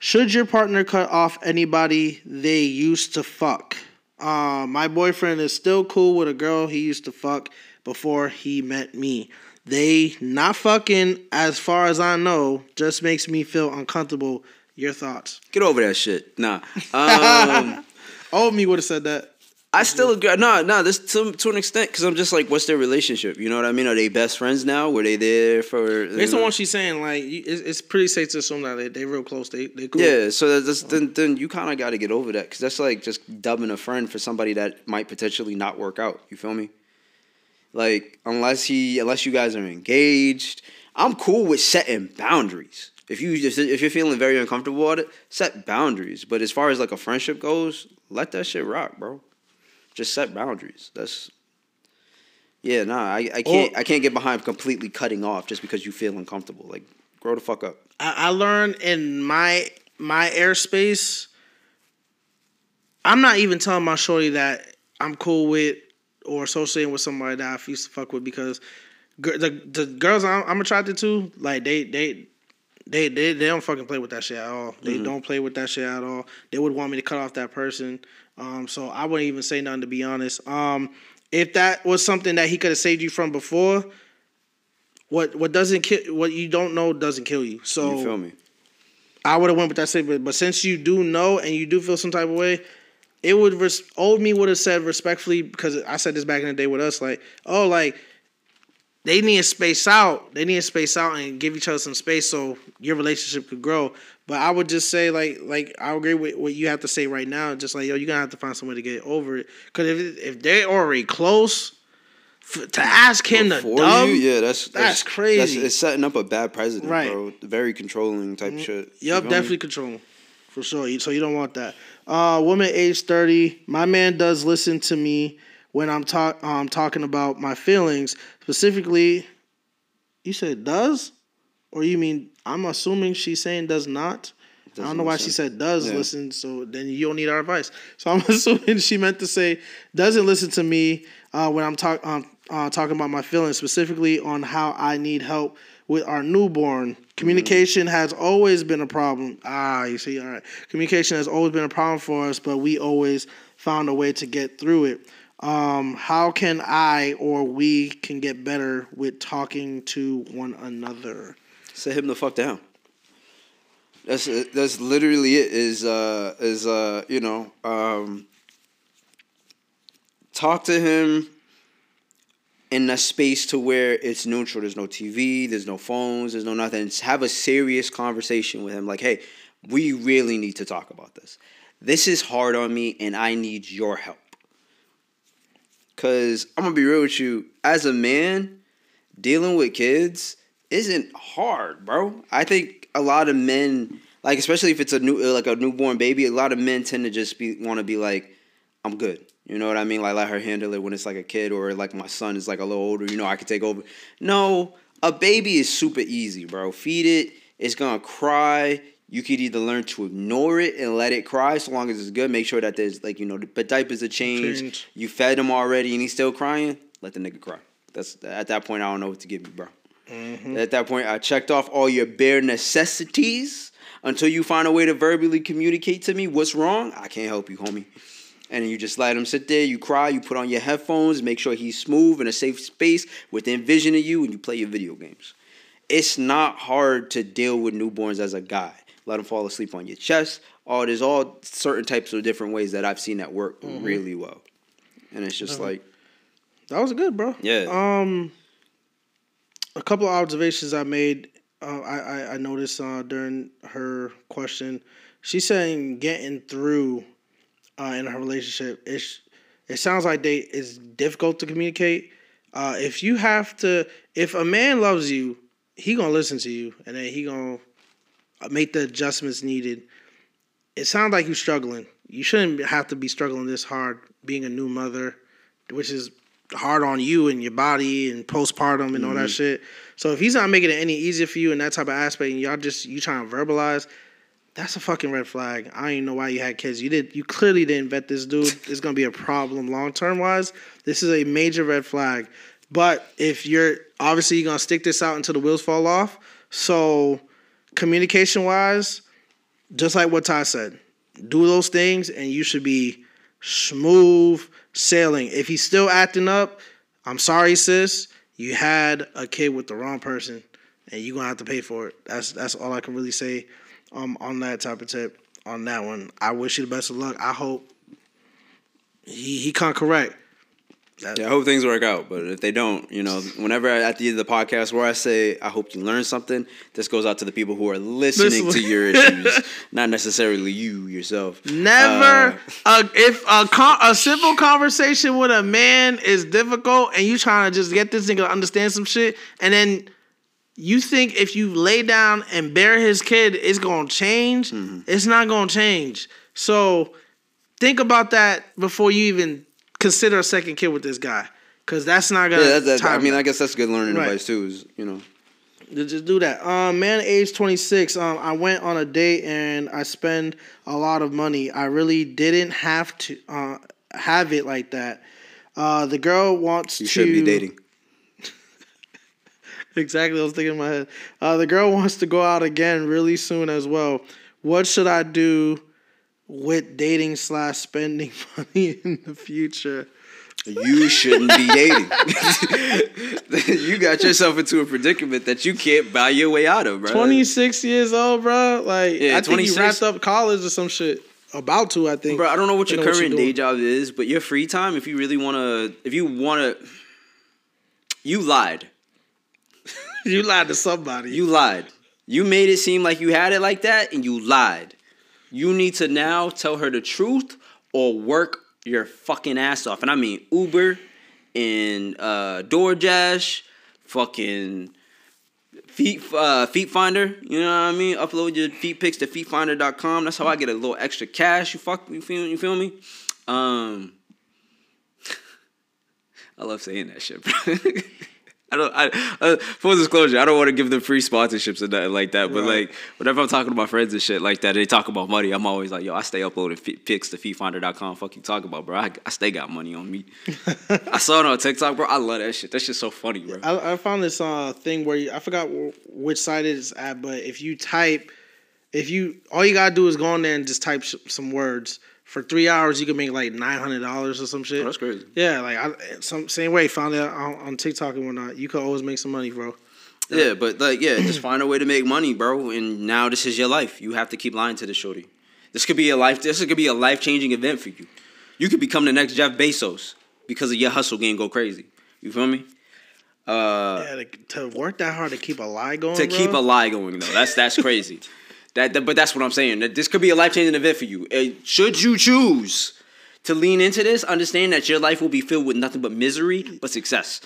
[SPEAKER 1] should your partner cut off anybody they used to fuck? Uh, my boyfriend is still cool with a girl he used to fuck before he met me. They not fucking, as far as I know, just makes me feel uncomfortable. Your thoughts?
[SPEAKER 2] Get over that shit. Nah. Um, <laughs>
[SPEAKER 1] Old me would have said that.
[SPEAKER 2] I still agree. No, no, this to to an extent because I'm just like, what's their relationship? You know what I mean? Are they best friends now? Were they there for?
[SPEAKER 1] Based on what she's saying, like it's, it's pretty safe to assume that they they real close. They they cool.
[SPEAKER 2] Yeah, so that's, then then you kind of got to get over that because that's like just dubbing a friend for somebody that might potentially not work out. You feel me? Like unless he unless you guys are engaged, I'm cool with setting boundaries. If you just if you're feeling very uncomfortable about it, set boundaries. But as far as like a friendship goes, let that shit rock, bro. Just set boundaries. That's yeah, nah, I, I can't I can't get behind completely cutting off just because you feel uncomfortable. Like grow the fuck up.
[SPEAKER 1] I, I learned in my my airspace. I'm not even telling my shorty that I'm cool with or associating with somebody that I used to fuck with because the the girls I'm, I'm attracted to, like they they they they they don't fucking play with that shit at all. They mm-hmm. don't play with that shit at all. They would want me to cut off that person. Um, so I wouldn't even say nothing to be honest. Um, if that was something that he could have saved you from before, what what doesn't kill what you don't know doesn't kill you. So
[SPEAKER 2] you feel me?
[SPEAKER 1] I would have went with that but, but since you do know and you do feel some type of way, it would res- old me would have said respectfully because I said this back in the day with us, like, oh, like they need to space out. They need to space out and give each other some space so your relationship could grow. But I would just say like like I agree with what you have to say right now. Just like yo, you're gonna have to find some way to get over it. Because if if they're already close, to ask him Before to dub, you, yeah, that's, that's, that's crazy. That's,
[SPEAKER 2] it's setting up a bad president, right. bro. Very controlling type mm-hmm. shit.
[SPEAKER 1] Yep, definitely me? controlling for sure. So you don't want that. Uh, woman age thirty. My man does listen to me when I'm talk um, talking about my feelings. Specifically, you said does, or you mean I'm assuming she's saying does not. Doesn't I don't know why she said does yeah. listen, so then you don't need our advice. So I'm <laughs> assuming she meant to say doesn't listen to me uh, when I'm talk, um, uh, talking about my feelings, specifically on how I need help with our newborn. Communication mm-hmm. has always been a problem. Ah, you see, all right. Communication has always been a problem for us, but we always found a way to get through it um, how can I or we can get better with talking to one another?
[SPEAKER 2] Sit him the fuck down. That's that's literally it. Is uh is uh you know um. Talk to him in a space to where it's neutral. There's no TV, there's no phones, there's no nothing. have a serious conversation with him. Like, hey, we really need to talk about this. This is hard on me, and I need your help. Cause I'm gonna be real with you, as a man, dealing with kids isn't hard, bro. I think a lot of men, like especially if it's a new like a newborn baby, a lot of men tend to just be want to be like, I'm good. You know what I mean? Like let her handle it when it's like a kid or like my son is like a little older. You know, I could take over. No, a baby is super easy, bro. Feed it. It's gonna cry you could either learn to ignore it and let it cry so long as it's good. Make sure that there's like you know, but diapers are changed. Change. You fed him already and he's still crying. Let the nigga cry. That's at that point I don't know what to give you, bro. Mm-hmm. At that point, I checked off all your bare necessities. Until you find a way to verbally communicate to me what's wrong, I can't help you, homie. And you just let him sit there, you cry, you put on your headphones, make sure he's smooth in a safe space within vision of you, and you play your video games. It's not hard to deal with newborns as a guy let them fall asleep on your chest. All there's all certain types of different ways that I've seen that work mm-hmm. really well, and it's just mm-hmm. like
[SPEAKER 1] that was good, bro.
[SPEAKER 2] Yeah.
[SPEAKER 1] Um, a couple of observations I made. Uh, I, I I noticed uh, during her question, she's saying getting through uh, in her relationship is it sounds like they it's difficult to communicate. Uh, if you have to, if a man loves you, he gonna listen to you, and then he gonna make the adjustments needed. It sounds like you're struggling. You shouldn't have to be struggling this hard being a new mother, which is hard on you and your body and postpartum and mm-hmm. all that mm-hmm. shit. So if he's not making it any easier for you in that type of aspect, and y'all just you trying to verbalize, that's a fucking red flag. I don't even know why you had kids. You did. You clearly didn't vet this dude. <laughs> It's gonna be a problem long term wise. This is a major red flag. But if you're obviously you're gonna stick this out until the wheels fall off. So communication wise, just like what Ty said, do those things and you should be smooth sailing. If he's still acting up, I'm sorry, sis. You had a kid with the wrong person, and you're gonna have to pay for it. That's that's all I can really say um, on that type of tip. On that one, I wish you the best of luck. I hope he he come correct.
[SPEAKER 2] That, yeah, I hope things work out. But if they don't, you know, whenever at the end of the podcast where I say I hope you learn something, this goes out to the people who are listening to your issues, <laughs> not necessarily you yourself.
[SPEAKER 1] Never. Uh, if a a simple conversation with a man is difficult, and you trying to just get this nigga to understand some shit, and then you think if you lay down and bear his kid, it's gonna change. Mm-hmm. It's not gonna change. So think about that before you even consider a second kid with this guy because that's not gonna.
[SPEAKER 2] Yeah, that's, I mean, I guess that's good learning right. advice too. Is you know.
[SPEAKER 1] Just do that. Um, man, age twenty six. Um, I went on a date and I spend a lot of money. I really didn't have to uh, have it like that. Uh, the girl wants
[SPEAKER 2] you
[SPEAKER 1] to.
[SPEAKER 2] You should be dating. <laughs>
[SPEAKER 1] exactly, I was thinking in my head. Uh, the girl wants to go out again really soon as well. What should I do with dating slash spending <laughs> money in the future.
[SPEAKER 2] You shouldn't be dating. <laughs> you got yourself into a predicament that you can't buy your way out of, bro.
[SPEAKER 1] Twenty six years old, bro. Like yeah, I think you wrapped up college or some shit. About to, I think.
[SPEAKER 2] Bro, I don't know what your current what day job is, but your free time, if you really wanna, if you wanna, you lied. <laughs>
[SPEAKER 1] you lied to somebody.
[SPEAKER 2] You lied. You made it seem like you had it like that, and you lied. You need to now tell her the truth or work your fucking ass off. And I mean Uber and uh, DoorDash, fucking feet uh, feet finder. You know what I mean? Upload your feet pics to feetfinder.com. That's how I get a little extra cash. You fuck you feel you feel me? Um <laughs> I love saying that shit, bro. <laughs> I don't. I uh, full disclosure. I don't want to give them free sponsorships and nothing like that. But right. like, whenever I'm talking to my friends and shit like that, they talk about money. I'm always like, yo, I stay uploading f- pics to feetfinder.com. Fuck you talk about, bro. I, I stay got money on me. <laughs> I saw it on TikTok, bro. I love that shit. That shit's so funny, bro.
[SPEAKER 1] I, I found this uh thing where you, I forgot which site it is at, but if you type, if you all you gotta do is go on there and just type sh- some words for three hours you can make like nine hundred dollars or some shit.
[SPEAKER 2] Oh, that's crazy.
[SPEAKER 1] Yeah, like I some same way found it on, on TikTok and whatnot. You could always make some money, bro.
[SPEAKER 2] Yeah, but like yeah, just <clears throat> find a way to make money, bro. And now this is your life. You have to keep lying to the shorty. This could be a life. This could be a life changing event for you. You could become the next Jeff Bezos because of your hustle game go crazy. You feel me?
[SPEAKER 1] Uh, yeah, to, to work that hard to keep a lie going.
[SPEAKER 2] To
[SPEAKER 1] bro?
[SPEAKER 2] keep a lie going though, that's that's crazy. <laughs> That, that, but that's what I'm saying. That this could be a life changing event for you. Uh, should you choose to lean into this, understand that your life will be filled with nothing but misery, but success.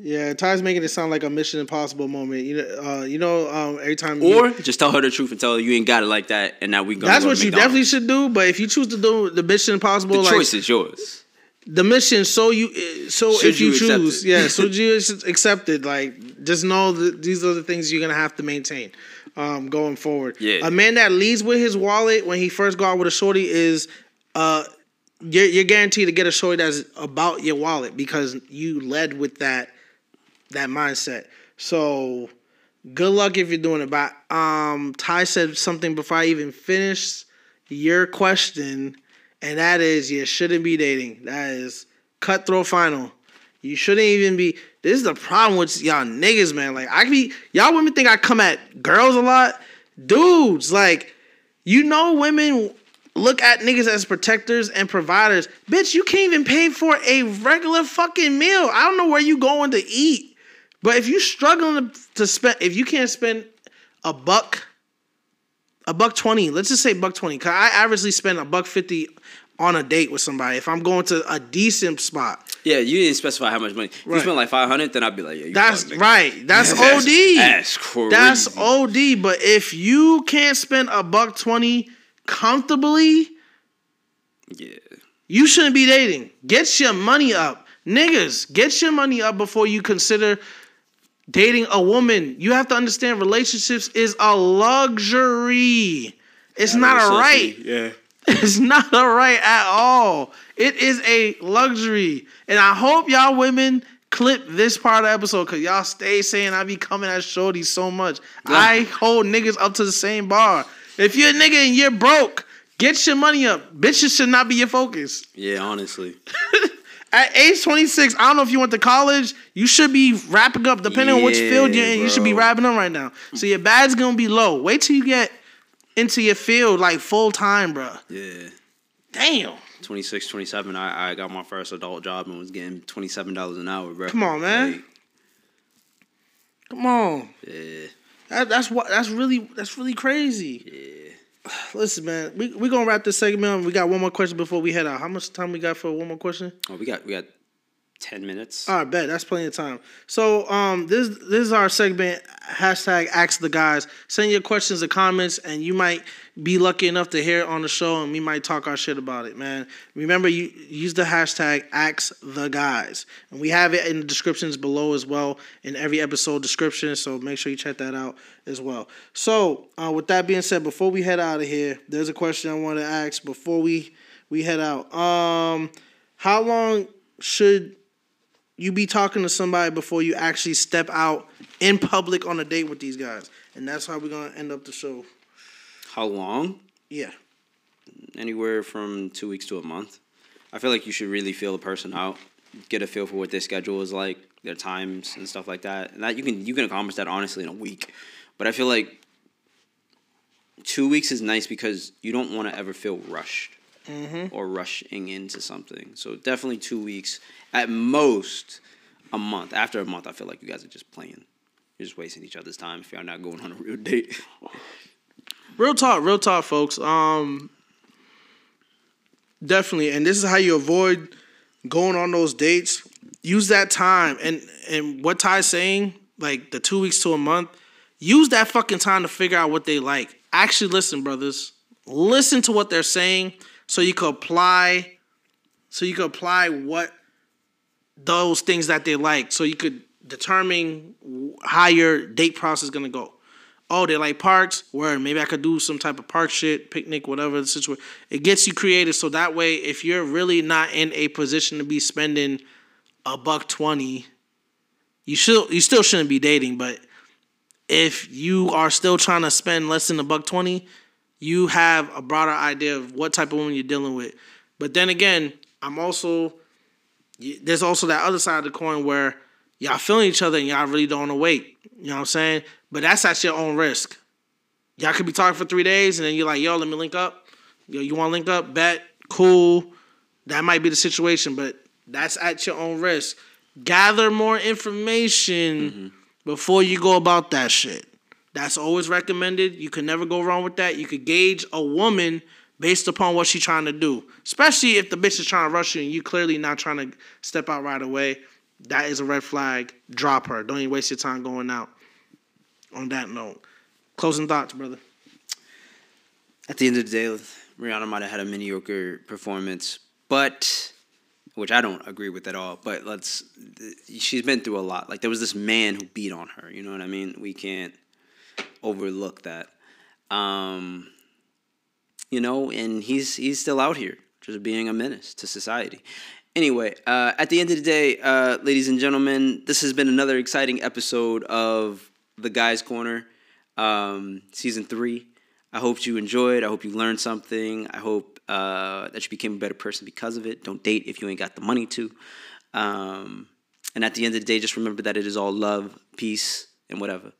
[SPEAKER 1] Yeah, Ty's making it sound like a Mission Impossible moment. You know, uh, you know, um, every time.
[SPEAKER 2] Or
[SPEAKER 1] you,
[SPEAKER 2] just tell her the truth and tell her you ain't got it like that, and now we go.
[SPEAKER 1] That's what you definitely should do. But if you choose to do the Mission Impossible,
[SPEAKER 2] the choice is yours.
[SPEAKER 1] The mission, so you, so should if you, you choose, yeah, so <laughs> you accept it. Like, just know that these are the things you're gonna have to maintain um, going forward.
[SPEAKER 2] Yeah.
[SPEAKER 1] A man that leads with his wallet when he first go out with a shorty is uh you're, you're guaranteed to get a shorty that's about your wallet because you led with that that mindset. So good luck if you're doing it. But um Ty said something before I even finished your question, and that is you shouldn't be dating. That is cutthroat final. You shouldn't even be. This is the problem with y'all niggas, man. Like I be y'all women think I come at girls a lot. Dudes, like you know, women look at niggas as protectors and providers. Bitch, you can't even pay for a regular fucking meal. I don't know where you going to eat, but if you struggling to, to spend, if you can't spend a buck, a buck twenty, let's just say buck twenty. Cause I averagely spend a buck fifty on a date with somebody. If I'm going to a decent spot.
[SPEAKER 2] Yeah, you didn't specify how much money. If right. you spent like five hundred, then I'd be like, yeah,
[SPEAKER 1] that's right. That's <laughs> OD. That's crazy. That's OD. But if you can't spend a buck twenty comfortably, yeah, you shouldn't be dating. Get your money up, niggas. Get your money up before you consider dating a woman. You have to understand relationships is a luxury. It's not a right. Yeah. It's not a right at all. It is a luxury. And I hope y'all women clip this part of the episode because y'all stay saying I be coming at Shorty so much. I hold niggas up to the same bar. If you're a nigga and you're broke, get your money up. Bitches should not be your focus.
[SPEAKER 2] Yeah, honestly. <laughs>
[SPEAKER 1] At age 26, I don't know if you went to college, you should be wrapping up, depending yeah, on which field you're in, bro. you should be wrapping up right now. So your bad's gonna be low. Wait till you get into your field like full time, bro. Yeah. Damn.
[SPEAKER 2] 26, 27, I, I got my first adult job and was getting $27 an hour, bro.
[SPEAKER 1] Come on, man. Like, Come on. Yeah. That, that's what that's really that's really crazy. Yeah. <sighs> Listen, man, we we gonna wrap this segment. We got one more question before we head out. How much time we got for one more question?
[SPEAKER 2] Oh, we got we got ten minutes.
[SPEAKER 1] All right, bet that's plenty of time. So um, this this is our segment. Hashtag Ask the Guys. Send your questions or comments, and you might be lucky enough to hear it on the show, and we might talk our shit about it, man. Remember, you use the hashtag Ask the Guys, and we have it in the descriptions below as well in every episode description. So make sure you check that out as well. So uh, with that being said, before we head out of here, there's a question I want to ask before we we head out. Um, how long should you be talking to somebody before you actually step out in public on a date with these guys. And that's how we're gonna end up the show.
[SPEAKER 2] How long? Yeah. Anywhere from two weeks to a month. I feel like you should really feel the person out, get a feel for what their schedule is like, their times and stuff like that. And that you can you can accomplish that honestly in a week. But I feel like two weeks is nice because you don't want to ever feel rushed mm-hmm. or rushing into something. So definitely two weeks at most a month. After a month, I feel like you guys are just playing. You're just wasting each other's time if you're not going on a real date. <laughs>
[SPEAKER 1] real talk, real talk, folks. Um, definitely, and this is how you avoid going on those dates. Use that time, and and what Ty's saying, like the two weeks to a month. Use that fucking time to figure out what they like. Actually, listen, brothers. Listen to what they're saying, so you could apply. So you could apply what those things that they like so you could determine how your date process is gonna go. Oh, they like parks, where maybe I could do some type of park shit, picnic, whatever the situation. It gets you creative, so that way, if you're really not in a position to be spending a buck twenty, you should you still shouldn't be dating. But if you are still trying to spend less than a buck twenty, you have a broader idea of what type of woman you're dealing with. But then again, I'm also there's also that other side of the coin where y'all feeling each other and y'all really don't want to wait. You know what I'm saying? But that's at your own risk. Y'all could be talking for three days and then you're like, yo, let me link up. Yo, you want to link up? Bet, cool. That might be the situation, but that's at your own risk. Gather more information mm-hmm. before you go about that shit. That's always recommended. You can never go wrong with that. You could gauge a woman based upon what she's trying to do. Especially if the bitch is trying to rush you and you clearly not trying to step out right away. That is a red flag. Drop her. Don't even waste your time going out. On that note, closing thoughts, brother.
[SPEAKER 2] At the end of the day, Rihanna might have had a mediocre performance, but which I don't agree with at all. But let's, she's been through a lot. Like there was this man who beat on her. You know what I mean? We can't overlook that. Um, you know, and he's he's still out here just being a menace to society. Anyway, uh, at the end of the day, uh, ladies and gentlemen, this has been another exciting episode of the Guys Corner, um, season three. I hope you enjoyed. I hope you learned something. I hope uh, that you became a better person because of it. Don't date if you ain't got the money to. Um, and at the end of the day, just remember that it is all love, peace, and whatever.